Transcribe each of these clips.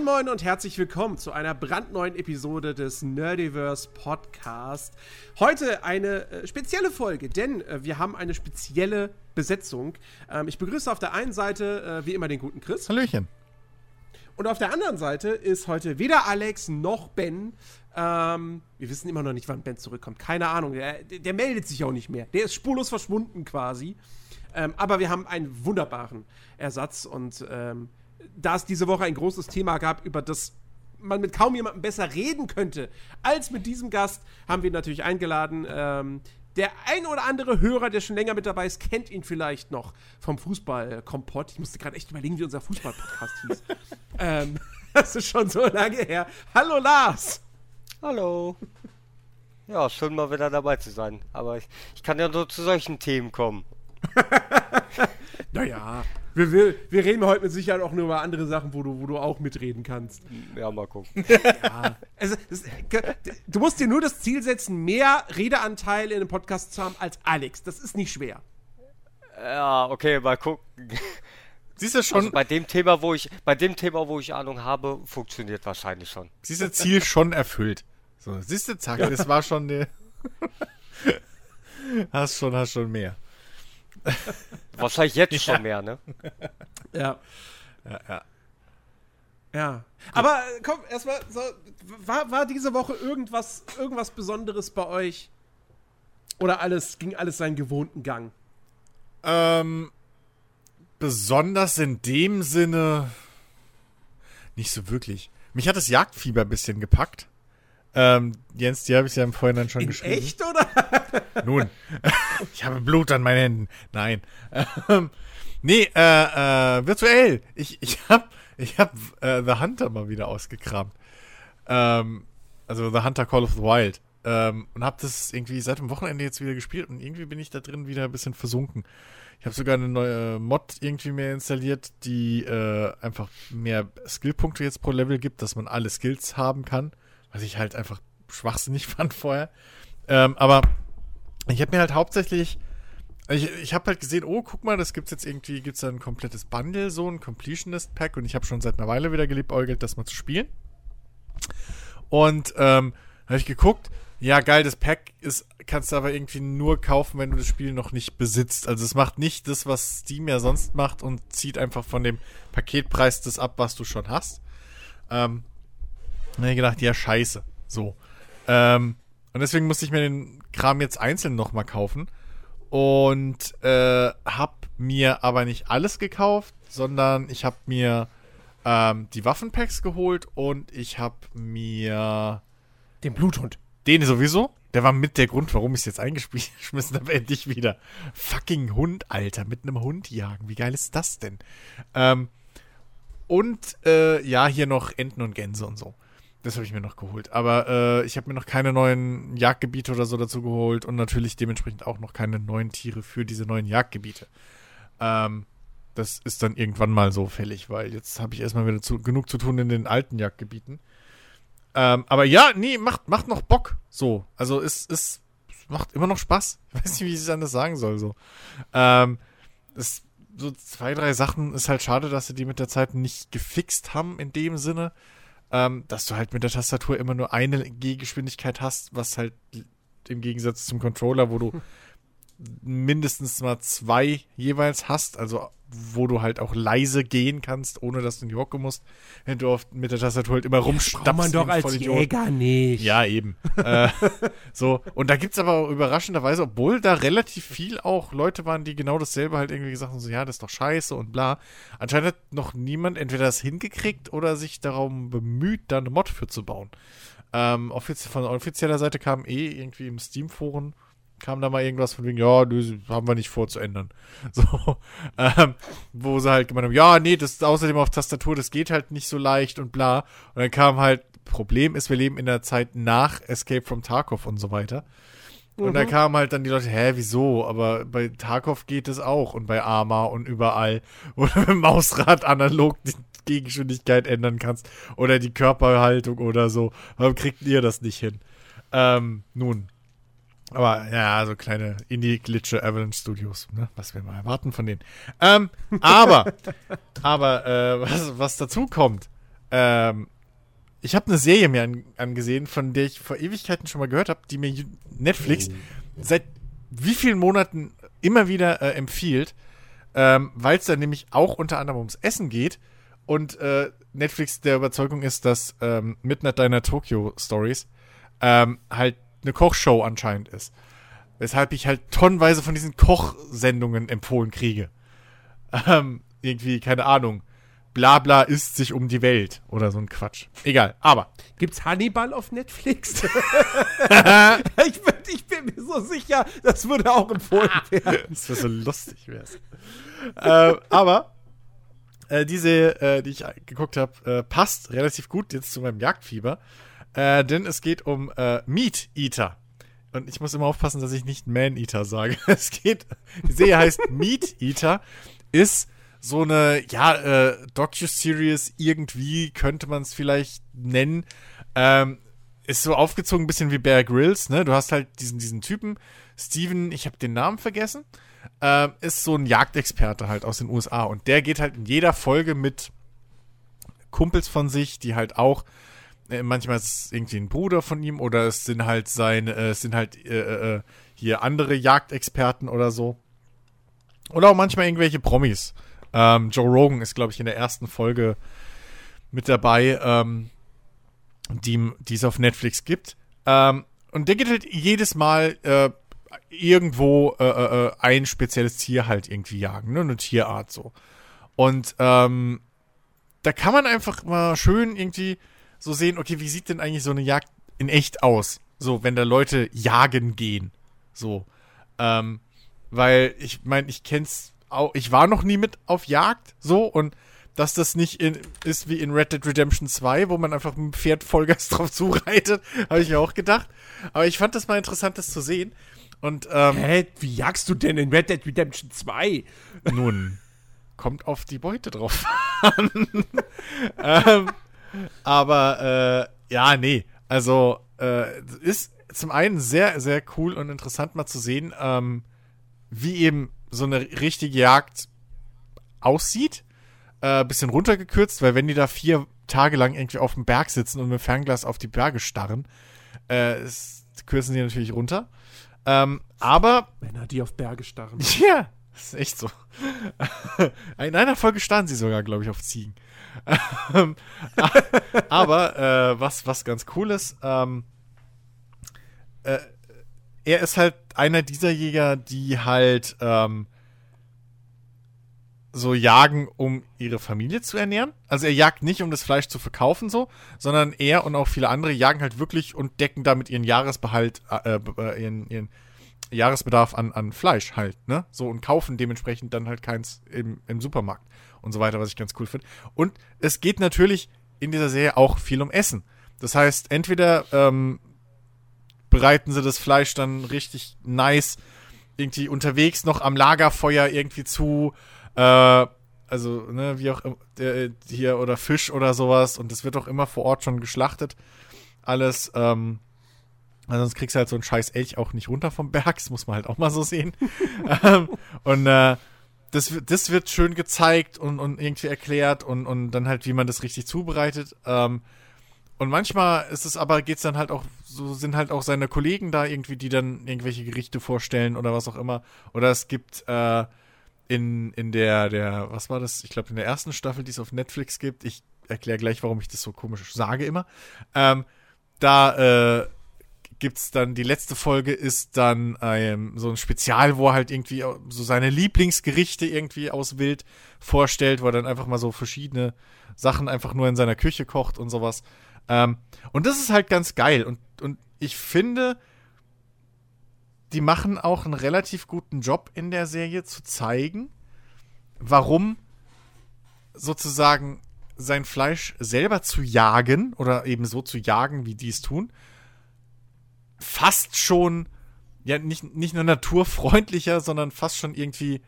Moin Moin und herzlich willkommen zu einer brandneuen Episode des Nerdiverse Podcast. Heute eine äh, spezielle Folge, denn äh, wir haben eine spezielle Besetzung. Ähm, ich begrüße auf der einen Seite äh, wie immer den guten Chris. Hallöchen. Und auf der anderen Seite ist heute weder Alex noch Ben. Ähm, wir wissen immer noch nicht, wann Ben zurückkommt. Keine Ahnung. Der, der meldet sich auch nicht mehr. Der ist spurlos verschwunden quasi. Ähm, aber wir haben einen wunderbaren Ersatz und ähm, da es diese Woche ein großes Thema gab, über das man mit kaum jemandem besser reden könnte als mit diesem Gast, haben wir ihn natürlich eingeladen. Ähm, der ein oder andere Hörer, der schon länger mit dabei ist, kennt ihn vielleicht noch vom Fußball-Kompott. Ich musste gerade echt überlegen, wie unser Fußball-Podcast hieß. ähm, das ist schon so lange her. Hallo Lars! Hallo. Ja, schön mal wieder dabei zu sein. Aber ich, ich kann ja nur zu solchen Themen kommen. naja, wir, wir, wir reden heute mit Sicherheit auch nur über andere Sachen, wo du, wo du auch mitreden kannst. Ja, mal gucken. ja. Also, das, du musst dir nur das Ziel setzen, mehr Redeanteil in einem Podcast zu haben als Alex. Das ist nicht schwer. Ja, okay, mal gucken. Siehst du schon? Also bei dem Thema, wo ich, bei dem Thema, wo ich Ahnung habe, funktioniert wahrscheinlich schon. Siehst du, Ziel schon erfüllt. So, siehst du, zack, das war schon der. hast schon, hast schon mehr. Wahrscheinlich jetzt ja. schon mehr, ne? Ja. Ja, ja. Ja. Aber komm, erstmal, so, war, war diese Woche irgendwas, irgendwas Besonderes bei euch? Oder alles, ging alles seinen gewohnten Gang? Ähm, besonders in dem Sinne nicht so wirklich. Mich hat das Jagdfieber ein bisschen gepackt. Ähm, Jens, die habe ich ja im Vorhinein schon In geschrieben. Echt, oder? Nun, ich habe Blut an meinen Händen. Nein. Ähm, nee, äh, äh, virtuell. Ich, ich habe ich hab, äh, The Hunter mal wieder ausgekramt. Ähm, also The Hunter Call of the Wild. Ähm, und habe das irgendwie seit dem Wochenende jetzt wieder gespielt und irgendwie bin ich da drin wieder ein bisschen versunken. Ich habe sogar eine neue Mod irgendwie mehr installiert, die äh, einfach mehr Skillpunkte jetzt pro Level gibt, dass man alle Skills haben kann was ich halt einfach schwachsinnig fand vorher. Ähm, aber ich habe mir halt hauptsächlich, ich, ich habe halt gesehen, oh, guck mal, das gibt's jetzt irgendwie, gibt's da ein komplettes Bundle, so ein Completionist-Pack und ich habe schon seit einer Weile wieder geliebäugelt, das mal zu spielen. Und ähm, habe ich geguckt, ja, geil, das Pack ist, kannst du aber irgendwie nur kaufen, wenn du das Spiel noch nicht besitzt. Also es macht nicht das, was Steam ja sonst macht und zieht einfach von dem Paketpreis das ab, was du schon hast. Ähm, dann habe ich gedacht, ja, scheiße. So. Ähm, und deswegen musste ich mir den Kram jetzt einzeln nochmal kaufen. Und äh, hab mir aber nicht alles gekauft, sondern ich habe mir ähm, die Waffenpacks geholt und ich habe mir den Bluthund. Den sowieso. Der war mit der Grund, warum ich es jetzt eingeschmissen habe, endlich wieder. Fucking Hund, Alter. Mit einem Hund jagen. Wie geil ist das denn? Ähm, und äh, ja, hier noch Enten und Gänse und so. Das habe ich mir noch geholt. Aber äh, ich habe mir noch keine neuen Jagdgebiete oder so dazu geholt und natürlich dementsprechend auch noch keine neuen Tiere für diese neuen Jagdgebiete. Ähm, das ist dann irgendwann mal so fällig, weil jetzt habe ich erstmal wieder zu, genug zu tun in den alten Jagdgebieten. Ähm, aber ja, nee, macht, macht noch Bock. So. Also es, es macht immer noch Spaß. Ich weiß nicht, wie ich es anders sagen soll. So. Ähm, es, so zwei, drei Sachen ist halt schade, dass sie die mit der Zeit nicht gefixt haben in dem Sinne ähm, dass du halt mit der Tastatur immer nur eine Gehgeschwindigkeit hast, was halt im Gegensatz zum Controller, wo du mindestens mal zwei jeweils hast, also wo du halt auch leise gehen kannst, ohne dass du in die Hocke musst, wenn du oft mit der Tastatur halt immer rumstapfst. Braucht man doch als Jäger nicht. Ja, eben. äh, so, und da gibt es aber überraschenderweise, obwohl da relativ viel auch Leute waren, die genau dasselbe halt irgendwie gesagt haben, so, ja, das ist doch scheiße und bla. Anscheinend hat noch niemand entweder das hingekriegt oder sich darum bemüht, da eine Mod für zu bauen. Ähm, offizie von offizieller Seite kam eh irgendwie im Steam-Foren kam da mal irgendwas von wegen, ja, das haben wir nicht vor zu ändern. So, ähm, wo sie halt gemeint haben, ja, nee, das ist außerdem auf Tastatur, das geht halt nicht so leicht und bla. Und dann kam halt, Problem ist, wir leben in der Zeit nach Escape from Tarkov und so weiter. Und mhm. da kamen halt dann die Leute, hä, wieso? Aber bei Tarkov geht es auch und bei Arma und überall, wo du mit dem Mausrad analog die Gegengeschwindigkeit ändern kannst oder die Körperhaltung oder so. Warum kriegt ihr das nicht hin? Ähm, nun, aber ja, so kleine Indie-Glitsche Avalanche Studios, ne? was wir mal erwarten von denen. Ähm, aber, aber äh, was, was dazu kommt, Ähm, ich habe eine Serie mir an, angesehen, von der ich vor Ewigkeiten schon mal gehört habe, die mir Netflix seit wie vielen Monaten immer wieder äh, empfiehlt, ähm, weil es da nämlich auch unter anderem ums Essen geht und äh, Netflix der Überzeugung ist, dass ähm, Midnight Diner Tokyo Stories ähm, halt eine Kochshow anscheinend ist. Weshalb ich halt tonnenweise von diesen Kochsendungen empfohlen kriege. Ähm, irgendwie, keine Ahnung. Blabla isst sich um die Welt oder so ein Quatsch. Egal, aber. Gibt's Hannibal auf Netflix? ich, bin, ich, bin, mir so sicher, das würde auch empfohlen werden. das wäre so lustig, wär's. äh, aber äh, diese, äh, die ich geguckt habe, äh, passt relativ gut jetzt zu meinem Jagdfieber. Äh, denn es geht um äh, Meat Eater. Und ich muss immer aufpassen, dass ich nicht Man Eater sage. Es geht, die Serie heißt Meat Eater, ist so eine, ja, äh, Docu-Series irgendwie könnte man es vielleicht nennen. Ähm, ist so aufgezogen ein bisschen wie Bear Grylls, ne? Du hast halt diesen, diesen Typen, Steven, ich habe den Namen vergessen, ähm, ist so ein Jagdexperte halt aus den USA und der geht halt in jeder Folge mit Kumpels von sich, die halt auch äh, manchmal ist es irgendwie ein Bruder von ihm oder es sind halt seine, äh, es sind halt äh, äh, hier andere Jagdexperten oder so. Oder auch manchmal irgendwelche Promis. Ähm, Joe Rogan ist, glaube ich, in der ersten Folge mit dabei, ähm, die, die es auf Netflix gibt. Ähm, und der geht halt jedes Mal äh, irgendwo äh, äh, äh, ein spezielles Tier halt irgendwie jagen, ne? Eine Tierart so. Und ähm, da kann man einfach mal schön irgendwie so sehen, okay, wie sieht denn eigentlich so eine Jagd in echt aus? So, wenn da Leute jagen gehen. So. Ähm, weil ich meine, ich kenn's auch, ich war noch nie mit auf Jagd, so, und dass das nicht in, ist wie in Red Dead Redemption 2, wo man einfach mit dem Pferd Vollgas drauf zureitet, habe ich mir auch gedacht. Aber ich fand das mal interessant, das zu sehen. Und, ähm, Hä? Wie jagst du denn in Red Dead Redemption 2? Nun, kommt auf die Beute drauf an. ähm, aber, äh, ja, nee. Also, äh, ist zum einen sehr, sehr cool und interessant mal zu sehen, ähm, wie eben so eine richtige Jagd aussieht. Äh, bisschen runtergekürzt, weil wenn die da vier Tage lang irgendwie auf dem Berg sitzen und mit Fernglas auf die Berge starren, äh, ist, kürzen die natürlich runter. Ähm, aber. Männer, die auf Berge starren. Ja, das ist echt so. In einer Folge starren sie sogar, glaube ich, auf Ziegen. Ähm, aber äh, was, was ganz cool ist, ähm, äh, er ist halt einer dieser Jäger, die halt ähm, so jagen, um ihre Familie zu ernähren. Also er jagt nicht, um das Fleisch zu verkaufen, so, sondern er und auch viele andere jagen halt wirklich und decken damit ihren Jahresbehalt, äh, äh, ihren, ihren Jahresbedarf an, an Fleisch halt, ne? So und kaufen dementsprechend dann halt keins im, im Supermarkt und so weiter, was ich ganz cool finde. Und es geht natürlich in dieser Serie auch viel um Essen. Das heißt, entweder ähm, bereiten sie das Fleisch dann richtig nice irgendwie unterwegs noch am Lagerfeuer irgendwie zu, äh, also, ne, wie auch der, hier, oder Fisch oder sowas. Und das wird auch immer vor Ort schon geschlachtet. Alles, ähm, also sonst kriegst du halt so einen scheiß Elch auch nicht runter vom Berg. Das muss man halt auch mal so sehen. ähm, und äh, das, das wird schön gezeigt und, und irgendwie erklärt und, und dann halt, wie man das richtig zubereitet. Ähm, und manchmal ist es aber, geht's dann halt auch, so sind halt auch seine Kollegen da irgendwie, die dann irgendwelche Gerichte vorstellen oder was auch immer. Oder es gibt äh, in, in der, der, was war das? Ich glaube, in der ersten Staffel, die es auf Netflix gibt, ich erkläre gleich, warum ich das so komisch sage immer. Ähm, da äh, gibt's dann, die letzte Folge ist dann ähm, so ein Spezial, wo er halt irgendwie so seine Lieblingsgerichte irgendwie aus Wild vorstellt, wo er dann einfach mal so verschiedene Sachen einfach nur in seiner Küche kocht und sowas. Ähm, und das ist halt ganz geil. Und, und ich finde, die machen auch einen relativ guten Job in der Serie zu zeigen, warum sozusagen sein Fleisch selber zu jagen oder eben so zu jagen, wie die es tun, fast schon ja nicht, nicht nur naturfreundlicher, sondern fast schon irgendwie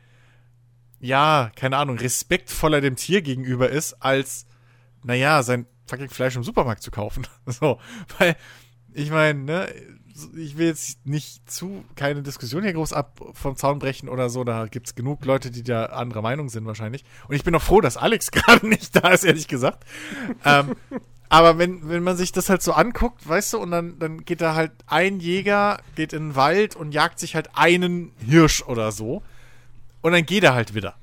ja, keine Ahnung, respektvoller dem Tier gegenüber ist, als, naja, sein fucking Fleisch im Supermarkt zu kaufen. so, weil, ich meine, ne, ich will jetzt nicht zu, keine Diskussion hier groß ab vom Zaun brechen oder so. Da gibt es genug Leute, die da anderer Meinung sind wahrscheinlich. Und ich bin auch froh, dass Alex gerade nicht da ist, ehrlich gesagt. ähm, aber wenn, wenn man sich das halt so anguckt, weißt du, und dann, dann geht da halt ein Jäger, geht in den Wald und jagt sich halt einen Hirsch oder so. Und dann geht er halt wieder.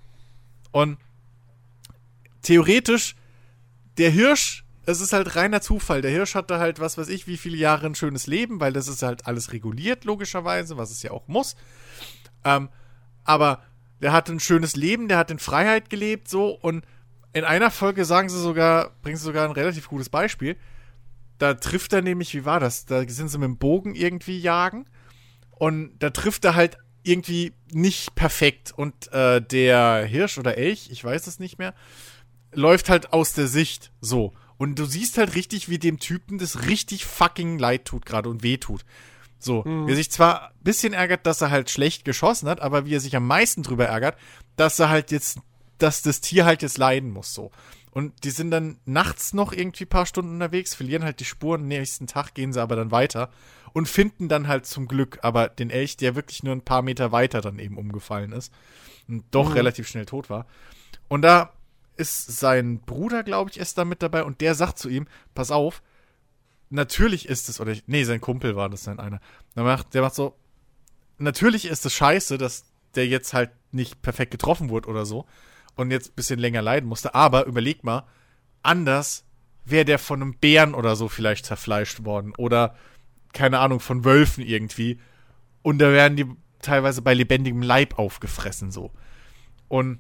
Und theoretisch, der Hirsch es ist halt reiner Zufall. Der Hirsch hatte halt, was weiß ich, wie viele Jahre ein schönes Leben, weil das ist halt alles reguliert, logischerweise, was es ja auch muss. Ähm, aber der hatte ein schönes Leben, der hat in Freiheit gelebt, so. Und in einer Folge sagen sie sogar, bringen sie sogar ein relativ gutes Beispiel. Da trifft er nämlich, wie war das? Da sind sie mit dem Bogen irgendwie jagen. Und da trifft er halt irgendwie nicht perfekt. Und äh, der Hirsch oder Elch, ich weiß es nicht mehr, läuft halt aus der Sicht so. Und du siehst halt richtig, wie dem Typen das richtig fucking leid tut gerade und weh tut. So, mhm. er sich zwar ein bisschen ärgert, dass er halt schlecht geschossen hat, aber wie er sich am meisten drüber ärgert, dass er halt jetzt, dass das Tier halt jetzt leiden muss, so. Und die sind dann nachts noch irgendwie ein paar Stunden unterwegs, verlieren halt die Spuren, nächsten Tag gehen sie aber dann weiter und finden dann halt zum Glück aber den Elch, der wirklich nur ein paar Meter weiter dann eben umgefallen ist und doch mhm. relativ schnell tot war. Und da ist sein Bruder, glaube ich, ist da mit dabei und der sagt zu ihm, pass auf, natürlich ist es, oder nee, sein Kumpel war das dann einer. Der macht, der macht so, natürlich ist es scheiße, dass der jetzt halt nicht perfekt getroffen wurde oder so und jetzt ein bisschen länger leiden musste, aber überleg mal, anders wäre der von einem Bären oder so vielleicht zerfleischt worden oder keine Ahnung, von Wölfen irgendwie und da werden die teilweise bei lebendigem Leib aufgefressen so. Und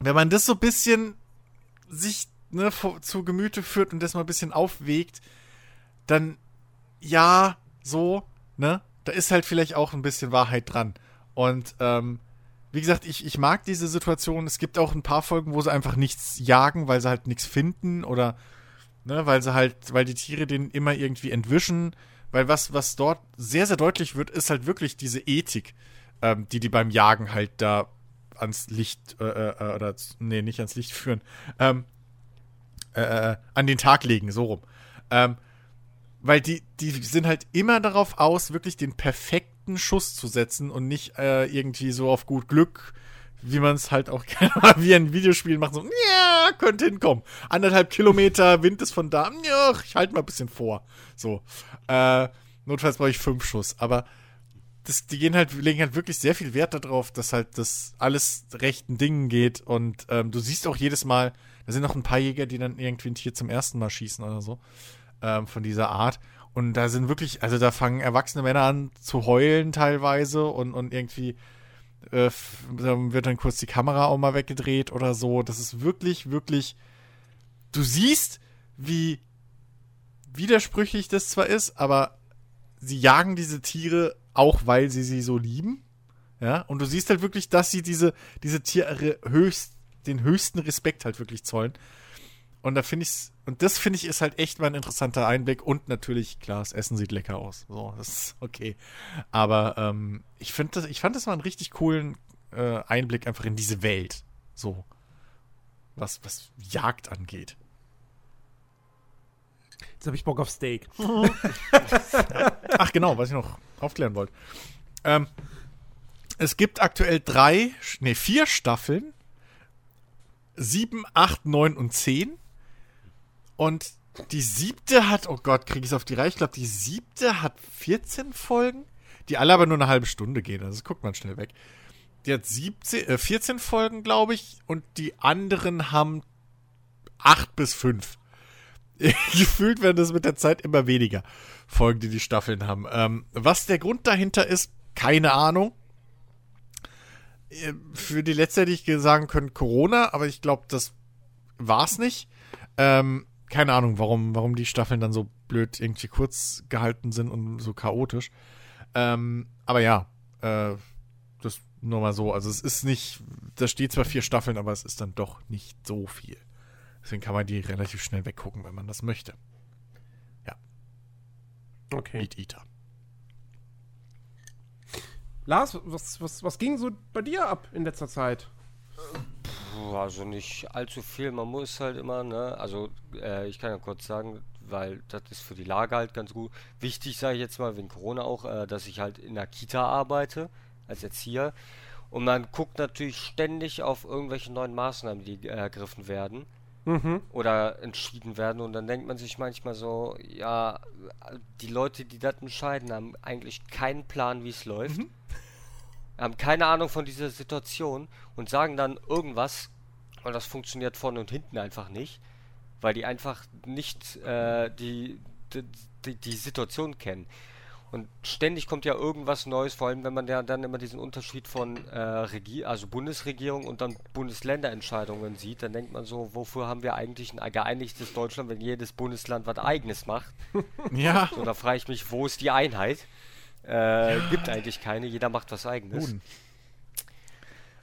wenn man das so ein bisschen sich ne, zu Gemüte führt und das mal ein bisschen aufwegt, dann ja, so, ne, da ist halt vielleicht auch ein bisschen Wahrheit dran. Und ähm, wie gesagt, ich, ich mag diese Situation. Es gibt auch ein paar Folgen, wo sie einfach nichts jagen, weil sie halt nichts finden oder ne, weil sie halt, weil die Tiere den immer irgendwie entwischen. Weil was, was dort sehr, sehr deutlich wird, ist halt wirklich diese Ethik, ähm, die die beim Jagen halt da ans Licht, äh, äh, oder, nee, nicht ans Licht führen, ähm, äh, äh, an den Tag legen, so rum. Ähm, weil die, die sind halt immer darauf aus, wirklich den perfekten Schuss zu setzen und nicht äh, irgendwie so auf gut Glück, wie man es halt auch gerne mal wie ein Videospiel macht, so, ja, könnte hinkommen. Anderthalb Kilometer, Wind ist von da, ja, ich halte mal ein bisschen vor. So. Äh, notfalls brauche ich fünf Schuss. Aber das, die gehen halt, legen halt wirklich sehr viel Wert darauf, dass halt das alles rechten Dingen geht. Und ähm, du siehst auch jedes Mal, da sind noch ein paar Jäger, die dann irgendwie ein Tier zum ersten Mal schießen oder so. Ähm, von dieser Art. Und da sind wirklich, also da fangen erwachsene Männer an zu heulen teilweise und, und irgendwie äh, wird dann kurz die Kamera auch mal weggedreht oder so. Das ist wirklich, wirklich. Du siehst, wie widersprüchlich das zwar ist, aber sie jagen diese Tiere auch weil sie sie so lieben. Ja, und du siehst halt wirklich, dass sie diese, diese Tiere höchst, den höchsten Respekt halt wirklich zollen. Und da finde ich und das finde ich ist halt echt mal ein interessanter Einblick und natürlich, klar, das Essen sieht lecker aus. So, das ist okay. Aber ähm, ich finde das, ich fand das mal einen richtig coolen äh, Einblick einfach in diese Welt. So. Was, was Jagd angeht. Jetzt habe ich Bock auf Steak. Ach genau, was ich noch aufklären wollte. Ähm, es gibt aktuell drei, nee, vier Staffeln. Sieben, acht, neun und zehn. Und die siebte hat, oh Gott, kriege ich es auf die Reihe? Ich glaube, die siebte hat 14 Folgen, die alle aber nur eine halbe Stunde gehen. Also guckt man schnell weg. Die hat 17, äh, 14 Folgen, glaube ich, und die anderen haben 8 bis 5. Gefühlt werden das mit der Zeit immer weniger. Folgen, die die Staffeln haben. Ähm, was der Grund dahinter ist, keine Ahnung. Äh, für die letzte hätte ich sagen können Corona, aber ich glaube, das war's nicht. Ähm, keine Ahnung, warum, warum die Staffeln dann so blöd irgendwie kurz gehalten sind und so chaotisch. Ähm, aber ja, äh, das nur mal so. Also es ist nicht, da steht zwar vier Staffeln, aber es ist dann doch nicht so viel. Deswegen kann man die relativ schnell weggucken, wenn man das möchte. Okay. Meat Eater. Lars, was, was, was ging so bei dir ab in letzter Zeit? Also nicht allzu viel. Man muss halt immer, ne, also äh, ich kann ja kurz sagen, weil das ist für die Lage halt ganz gut. Wichtig, sage ich jetzt mal, wegen Corona auch, äh, dass ich halt in der Kita arbeite, als Erzieher. Und man guckt natürlich ständig auf irgendwelche neuen Maßnahmen, die ergriffen werden Mhm. oder entschieden werden. Und dann denkt man sich manchmal so, ja, die Leute, die das entscheiden, haben eigentlich keinen Plan, wie es läuft. Haben keine Ahnung von dieser Situation und sagen dann irgendwas und das funktioniert vorne und hinten einfach nicht, weil die einfach nicht äh, die, die, die, Situation kennen. Und ständig kommt ja irgendwas Neues, vor allem wenn man ja dann immer diesen Unterschied von äh, Regie also Bundesregierung und dann Bundesländerentscheidungen sieht, dann denkt man so, wofür haben wir eigentlich ein geeinigtes Deutschland, wenn jedes Bundesland was eigenes macht? Ja. So, da frage ich mich, wo ist die Einheit? Äh, gibt eigentlich keine, jeder macht was eigenes. Boden.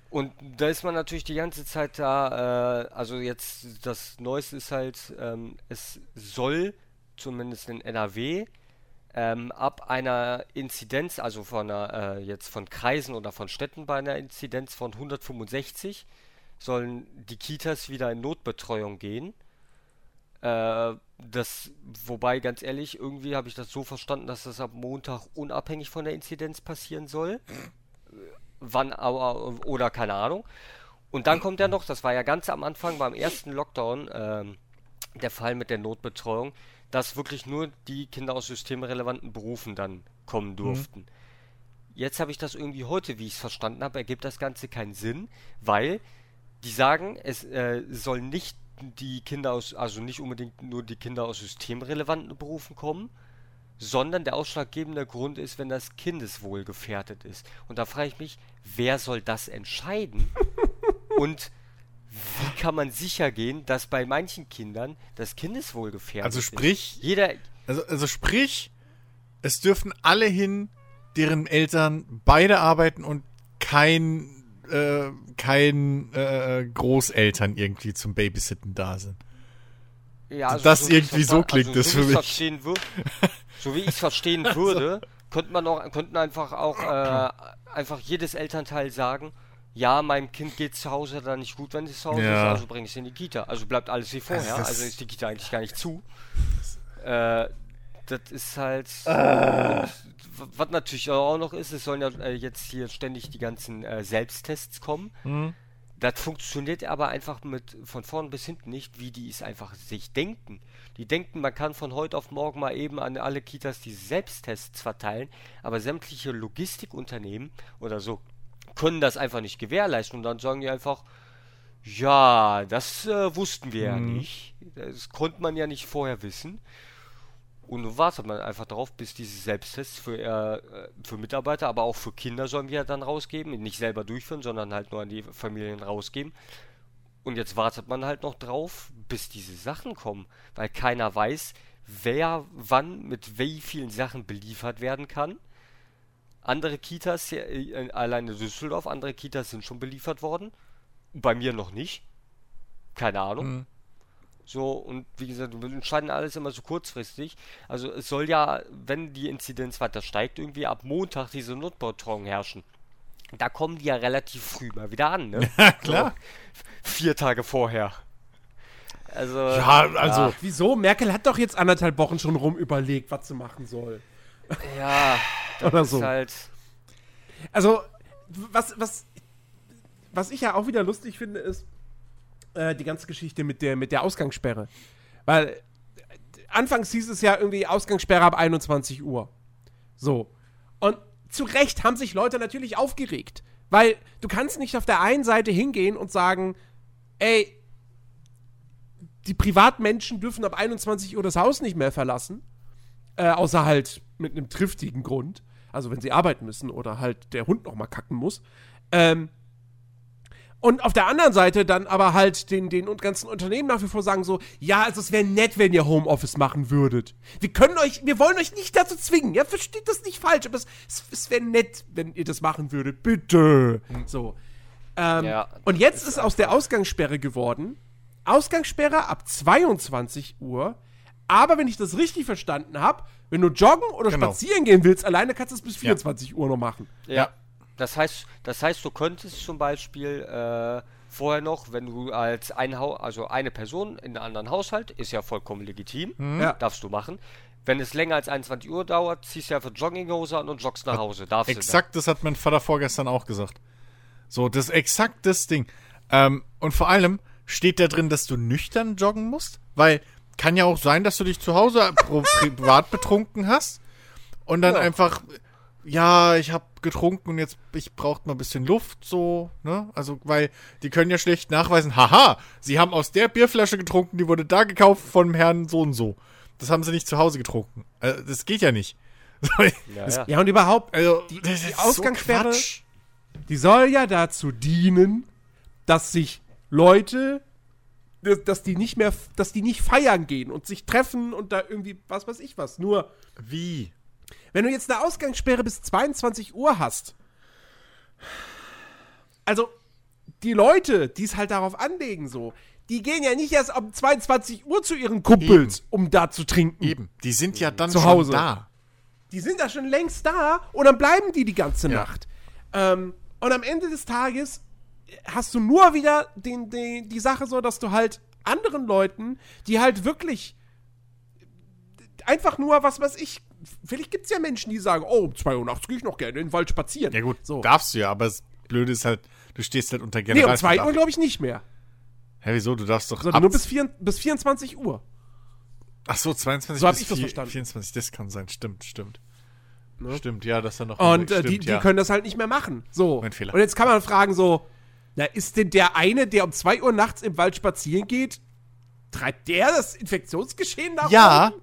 Und da ist man natürlich die ganze Zeit da, äh, also jetzt das Neueste ist halt, ähm, es soll zumindest in NRW ähm, ab einer Inzidenz, also von einer, äh, jetzt von Kreisen oder von Städten bei einer Inzidenz von 165, sollen die Kitas wieder in Notbetreuung gehen. Äh, das, wobei ganz ehrlich, irgendwie habe ich das so verstanden, dass das ab Montag unabhängig von der Inzidenz passieren soll wann aber oder keine Ahnung. Und dann kommt ja noch, das war ja ganz am Anfang beim ersten Lockdown ähm, der Fall mit der Notbetreuung, dass wirklich nur die Kinder aus systemrelevanten Berufen dann kommen durften. Jetzt habe ich das irgendwie heute, wie ich es verstanden habe, ergibt das Ganze keinen Sinn, weil die sagen, es äh, sollen nicht die Kinder aus, also nicht unbedingt nur die Kinder aus systemrelevanten Berufen kommen, sondern der ausschlaggebende Grund ist, wenn das Kindeswohl gefährdet ist. Und da frage ich mich, wer soll das entscheiden? Und wie kann man sicher gehen, dass bei manchen Kindern das Kindeswohl gefährdet Also ist? sprich- Jeder, Also, also sprich, es dürfen alle hin, deren Eltern beide arbeiten und kein, äh, kein äh, Großeltern irgendwie zum Babysitten da sind. Ja, also Das wie ich's irgendwie so klingt also das so für mich. So wie ich es verstehen würde, könnte man auch, könnten einfach auch äh, einfach jedes Elternteil sagen, ja, meinem Kind geht zu Hause dann nicht gut, wenn es zu Hause Ja. ist, also bringe ich es in die Kita. Also bleibt alles wie vorher, das- also ist die Kita eigentlich gar nicht zu. Äh, das ist halt. Ah. Was natürlich auch noch ist, es sollen ja äh, jetzt hier ständig die ganzen äh, Selbsttests kommen. Hm? Das funktioniert aber einfach mit von vorn bis hinten nicht, wie die es einfach sich denken. Die denken, man kann von heute auf morgen mal eben an alle Kitas diese Selbsttests verteilen, aber sämtliche Logistikunternehmen oder so können das einfach nicht gewährleisten und dann sagen die einfach, ja, das äh, wussten wir ja Mhm. nicht. Das konnte man ja nicht vorher wissen. Und nun wartet man einfach darauf, bis diese Selbsttests für, äh, für Mitarbeiter, aber auch für Kinder sollen wir dann rausgeben. Nicht selber durchführen, sondern halt nur an die Familien rausgeben. Und jetzt wartet man halt noch drauf, bis diese Sachen kommen. Weil keiner weiß, wer wann mit wie vielen Sachen beliefert werden kann. Andere Kitas, äh, alleine Düsseldorf, andere Kitas sind schon beliefert worden. Bei mir noch nicht. Keine Ahnung. Hm. So, und wie gesagt, wir entscheiden alles immer so kurzfristig. Also es soll ja, wenn die Inzidenz weiter steigt, irgendwie ab Montag diese Notbetreuung herrschen. Da kommen die ja relativ früh mal wieder an, ne? Ja, klar. So, vier Tage vorher. Also. Ja, also, Wieso? Merkel hat doch jetzt anderthalb Wochen schon rum überlegt, was sie machen soll. Ja, das Oder ist so. halt. Also, was, was, was ich ja auch wieder lustig finde, ist äh, die ganze Geschichte mit der, mit der Ausgangssperre. Weil anfangs hieß es ja irgendwie Ausgangssperre ab 21 Uhr. So. Und zu Recht haben sich Leute natürlich aufgeregt. Weil du kannst nicht auf der einen Seite hingehen und sagen, ey, die Privatmenschen dürfen ab 21 Uhr das Haus nicht mehr verlassen. Äh, außer halt mit einem triftigen Grund. Also wenn sie arbeiten müssen oder halt der Hund noch mal kacken muss. Ähm, und auf der anderen Seite dann aber halt den, den und ganzen Unternehmen nach wie vor sagen so, ja, also es wäre nett, wenn ihr Homeoffice machen würdet. Wir können euch, wir wollen euch nicht dazu zwingen. Ja, versteht das nicht falsch, aber es, es, es wäre nett, wenn ihr das machen würdet. Bitte. So. Ähm, Ja, und jetzt ist aus der Ausgangssperre geworden, Ausgangssperre ab 22 Uhr, aber wenn ich das richtig verstanden habe, wenn du joggen oder Genau. spazieren gehen willst, alleine kannst du es bis 24 Uhr noch machen. Ja. Das heißt, das heißt, du könntest zum Beispiel, äh, vorher noch, wenn du als ein Hau also eine Person in einem anderen Haushalt, ist ja vollkommen legitim, Ja. darfst du machen. Wenn es länger als 21 Uhr dauert, ziehst du einfach Jogginghose an und joggst nach Hause. Darfst Exakt, das hat mein Vater vorgestern auch gesagt. So, das ist exakt das Ding. Ähm, und vor allem steht da drin, dass du nüchtern joggen musst, weil kann ja auch sein, dass du dich zu Hause privat betrunken hast und dann Ja. einfach, ja, ich habe getrunken und jetzt ich braucht mal ein bisschen Luft, so, ne? Also, weil die können ja schlecht nachweisen, haha, sie haben aus der Bierflasche getrunken, die wurde da gekauft von Herrn so und so. Das haben sie nicht zu Hause getrunken. Also, das geht ja nicht. So, Ja, das- ja. Ja, und überhaupt, Also, die, die so Ausgangssperre, Quatsch. die soll ja dazu dienen, dass sich Leute, dass die nicht mehr, dass die nicht feiern gehen und sich treffen und da irgendwie, was weiß ich was. Nur, Wie? Wenn du jetzt eine Ausgangssperre bis 22 Uhr hast, also die Leute, die es halt darauf anlegen, so, die gehen ja nicht erst um 22 Uhr zu ihren Kumpels, um da zu trinken. Eben. Die sind ja dann Zu schon Hause. da. Die sind da schon längst da und dann bleiben die die ganze Ja. Nacht. Ähm, und am Ende des Tages hast du nur wieder den, den, die Sache so, dass du halt anderen Leuten, die halt wirklich einfach nur, was weiß ich, vielleicht gibt es ja Menschen, die sagen, oh, um 2 Uhr nachts gehe ich noch gerne in den Wald spazieren. Ja gut, so. darfst du ja, aber das Blöde ist halt, du stehst halt unter Nee, um Generalverdacht. 2 Uhr glaube ich nicht mehr. Hä, wieso? Du darfst doch Sondern nur bis, vier, bis 24 Uhr. Ach so, 22 So hab bis ich das verstanden. 24, das kann sein. Stimmt, stimmt. Ne? Stimmt, ja, dass er noch Und äh, stimmt, die, die ja. können das halt nicht mehr machen. So. Mein Fehler. Und jetzt kann man fragen so, na, ist denn der eine, der um 2 Uhr nachts im Wald spazieren geht, treibt der das Infektionsgeschehen nach Ja. oben?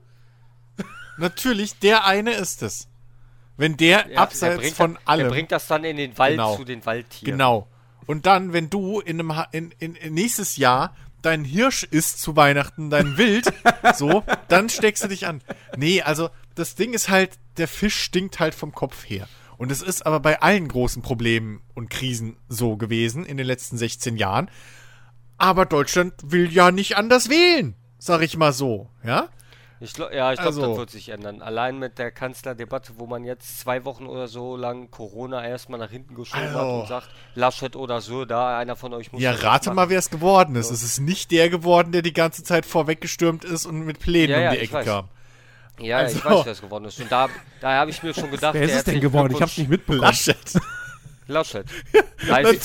Natürlich, der eine ist es. Wenn der Ja, abseits bringt, von allem Der bringt das dann in den Wald Genau. zu den Waldtieren. Genau. Und dann, wenn du in einem in, in, in nächstes Jahr dein Hirsch isst zu Weihnachten, dein Wild, so, dann steckst du dich an. Nee, also das Ding ist halt, der Fisch stinkt halt vom Kopf her. Und es ist aber bei allen großen Problemen und Krisen so gewesen in den letzten 16 Jahren. Aber Deutschland will ja nicht anders wählen, sag ich mal so, ja? Ich glaub, ja, ich glaube, Also- das wird sich ändern. Allein mit der Kanzlerdebatte, wo man jetzt zwei Wochen oder so lang Corona erstmal nach hinten geschoben hat Also. und sagt, Laschet oder so, da einer von euch muss Ja, rate mal, wer es geworden ist. Es ist nicht der geworden, der die ganze Zeit vorweggestürmt ist und mit Plänen Ja, ja, um die ich Ecke kam. Ja, Also- ich weiß, wer es geworden ist. Und da, da habe ich mir schon gedacht, Wer ist es denn geworden? Ich hab's Glückwunsch, nicht mitbekommen. Laschet. Laschet. Natürlich.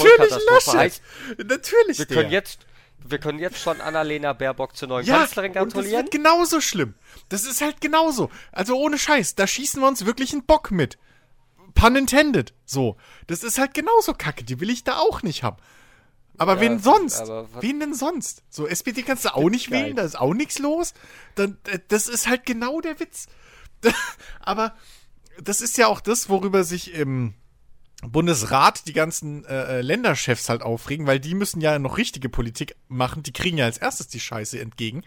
Laschet. Heißt, Natürlich wir der. können jetzt, wir können jetzt schon Annalena Baerbock zur neuen ja, Kanzlerin und das gratulieren. wird genauso schlimm. Das ist halt genauso. Also ohne Scheiß, da schießen wir uns wirklich einen Bock mit. Pun intended. So. Das ist halt genauso kacke. Die will ich da auch nicht haben. Aber Ja, wen sonst? aber Wen denn sonst? So, SPD kannst du auch nicht Geil. wählen, da ist auch nichts los. Dann, äh, das ist halt genau der Witz. Aber das ist ja auch das, worüber sich im Bundesrat die ganzen äh, äh, Länderchefs halt aufregen, weil die müssen ja noch richtige Politik machen. Die kriegen ja als erstes die Scheiße entgegen.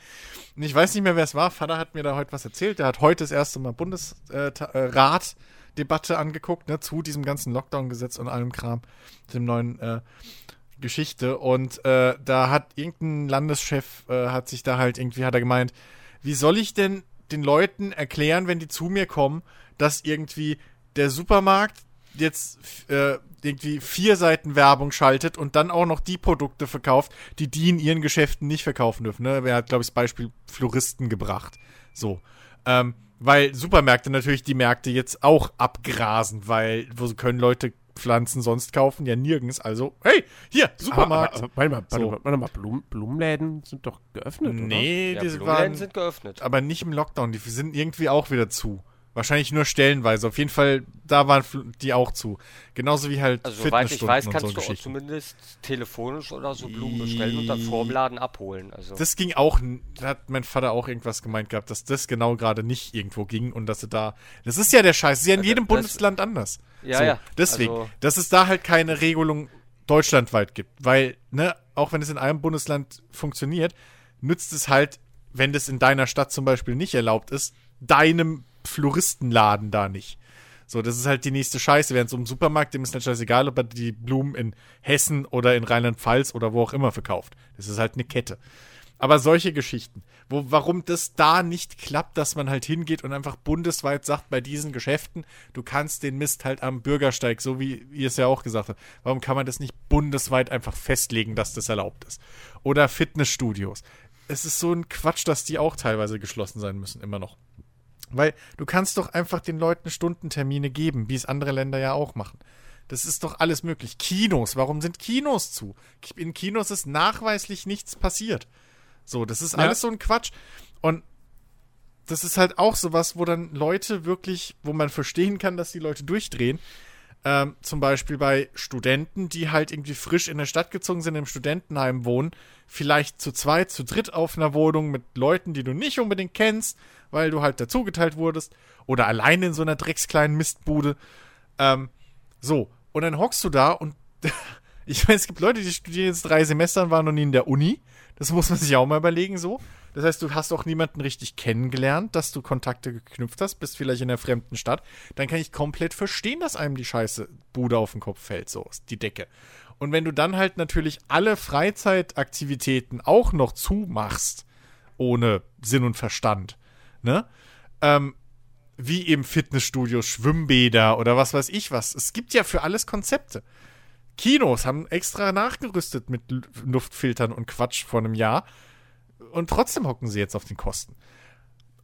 Und ich weiß nicht mehr, wer es war. Vater hat mir da heute was erzählt. Der hat heute das erste Mal Bundesrat-Debatte angeguckt, ne, zu diesem ganzen Lockdown-Gesetz und allem Kram, dem neuen äh, Geschichte. Und äh, da hat irgendein Landeschef, äh, hat sich da halt irgendwie, hat er gemeint, wie soll ich denn den Leuten erklären, wenn die zu mir kommen, dass irgendwie der Supermarkt jetzt äh, irgendwie vier Seiten Werbung schaltet und dann auch noch die Produkte verkauft, die die in ihren Geschäften nicht verkaufen dürfen. Ne? Er hat, glaube ich, das Beispiel Floristen gebracht. So. Ähm, weil Supermärkte natürlich die Märkte jetzt auch abgrasen, weil wo können Leute Pflanzen sonst kaufen? Ja, nirgends. Also, hey, hier, Supermarkt. Aber, aber, warte mal, warte So. mal, warte mal Blumen, Blumenläden sind doch geöffnet, oder? nee, Ja, die Blumenläden waren sind geöffnet. aber nicht im Lockdown. Die sind irgendwie auch wieder zu. Wahrscheinlich nur stellenweise. Auf jeden Fall, da waren die auch zu. Genauso wie halt Also soweit ich weiß, kannst so du auch zumindest telefonisch oder so Blumen bestellen und dann vorm Laden abholen. Also Das ging auch, da hat mein Vater auch irgendwas gemeint gehabt, dass das genau gerade nicht irgendwo ging und dass sie da. Das ist ja der Scheiß. Das ist ja in Also jedem Bundesland anders. Ja, so, ja. Deswegen, Also- dass es da halt keine Regelung deutschlandweit gibt. Weil, ne, auch wenn es in einem Bundesland funktioniert, nützt es halt, wenn das in deiner Stadt zum Beispiel nicht erlaubt ist, deinem Floristenladen da nicht. So, das ist halt die nächste Scheiße. Während so im Supermarkt, dem ist dann scheißegal, ob er die Blumen in Hessen oder in Rheinland-Pfalz oder wo auch immer verkauft. Das ist halt eine Kette. Aber solche Geschichten, wo, warum das da nicht klappt, dass man halt hingeht und einfach bundesweit sagt, bei diesen Geschäften, du kannst den Mist halt am Bürgersteig, so wie ihr es ja auch gesagt habt, warum kann man das nicht bundesweit einfach festlegen, dass das erlaubt ist? Oder Fitnessstudios. Es ist so ein Quatsch, dass die auch teilweise geschlossen sein müssen, immer noch. Weil du kannst doch einfach den Leuten Stundentermine geben, wie es andere Länder ja auch machen. Das ist doch alles möglich. Kinos, warum sind Kinos zu? In Kinos ist nachweislich nichts passiert. So, das ist ja. alles so ein Quatsch. Und das ist halt auch sowas, wo dann Leute wirklich, wo man verstehen kann, dass die Leute durchdrehen. Ähm, zum Beispiel bei Studenten, die halt irgendwie frisch in der Stadt gezogen sind, im Studentenheim wohnen, vielleicht zu zweit, zu dritt auf einer Wohnung mit Leuten, die du nicht unbedingt kennst, weil du halt dazugeteilt wurdest, oder alleine in so einer dreckskleinen Mistbude. Ähm, so, und dann hockst du da und ich meine, es gibt Leute, die studieren jetzt drei Semester und waren noch nie in der Uni. Das muss man sich auch mal überlegen, so. Das heißt, du hast auch niemanden richtig kennengelernt, dass du Kontakte geknüpft hast, bist vielleicht in einer fremden Stadt. Dann kann ich komplett verstehen, dass einem die scheiße Bude auf den Kopf fällt, so, die Decke. Und wenn du dann halt natürlich alle Freizeitaktivitäten auch noch zumachst, ohne Sinn und Verstand, ne? Ähm, wie eben Fitnessstudios, Schwimmbäder oder was weiß ich was. Es gibt ja für alles Konzepte. Kinos haben extra nachgerüstet mit Luftfiltern und Quatsch vor einem Jahr. Und trotzdem hocken sie jetzt auf den Kosten.